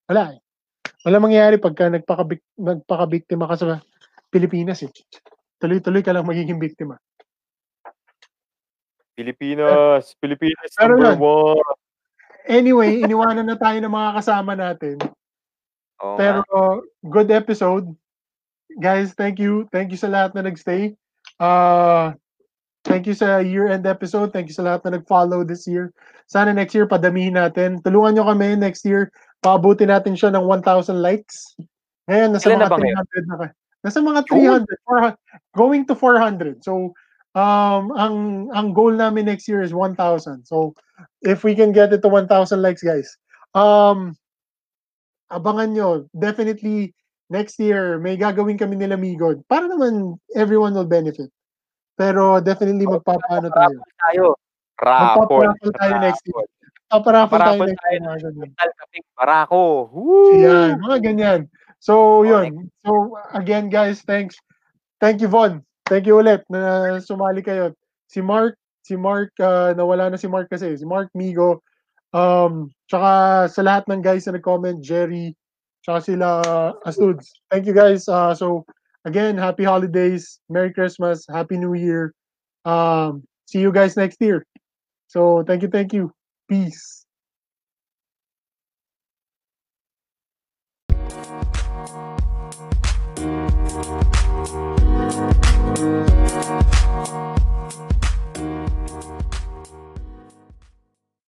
wala eh. Wala mangyayari pagka nagpaka nagpaka-biktima ka sa Pilipinas eh. Tuloy-tuloy ka lang magiging biktima. Pilipinas, Pilipinas Pero number yun. one. Anyway, iniwanan na tayo ng mga kasama natin. Oo Pero nga. good episode. Guys, thank you. Thank you sa lahat na nagstay. Uh, thank you sa year-end episode. Thank you sa lahat na nag-follow this year. Sana next year padamihin natin. Tulungan nyo kami next year. Paabuti natin siya ng 1,000 likes. Ngayon, nasa Ilan na mga ngayon? 300 na kayo. Nasa mga 300. 400, going to 400. So, um, ang ang goal namin next year is 1,000. So, if we can get it to 1,000 likes, guys, um, abangan nyo. Definitely, next year, may gagawin kami nila Migod. Para naman, everyone will benefit. Pero definitely, magpapaano tayo. Tayo. Raffle. Magpaparaffle tayo next year. Raffle. Paparaffle tayo next year. Woo! Yan, mga ganyan. So, yun. So, again, guys, thanks. Thank you, Von. Thank you ulit na sumali kayo. Si Mark, si Mark, uh, nawala na si Mark kasi. Si Mark Migo. Um, tsaka sa lahat ng guys na nag-comment, Jerry, tsaka sila Astuds. Thank you, guys. Uh, so, again, happy holidays, Merry Christmas, Happy New Year. Um, see you guys next year. So, thank you, thank you. Peace.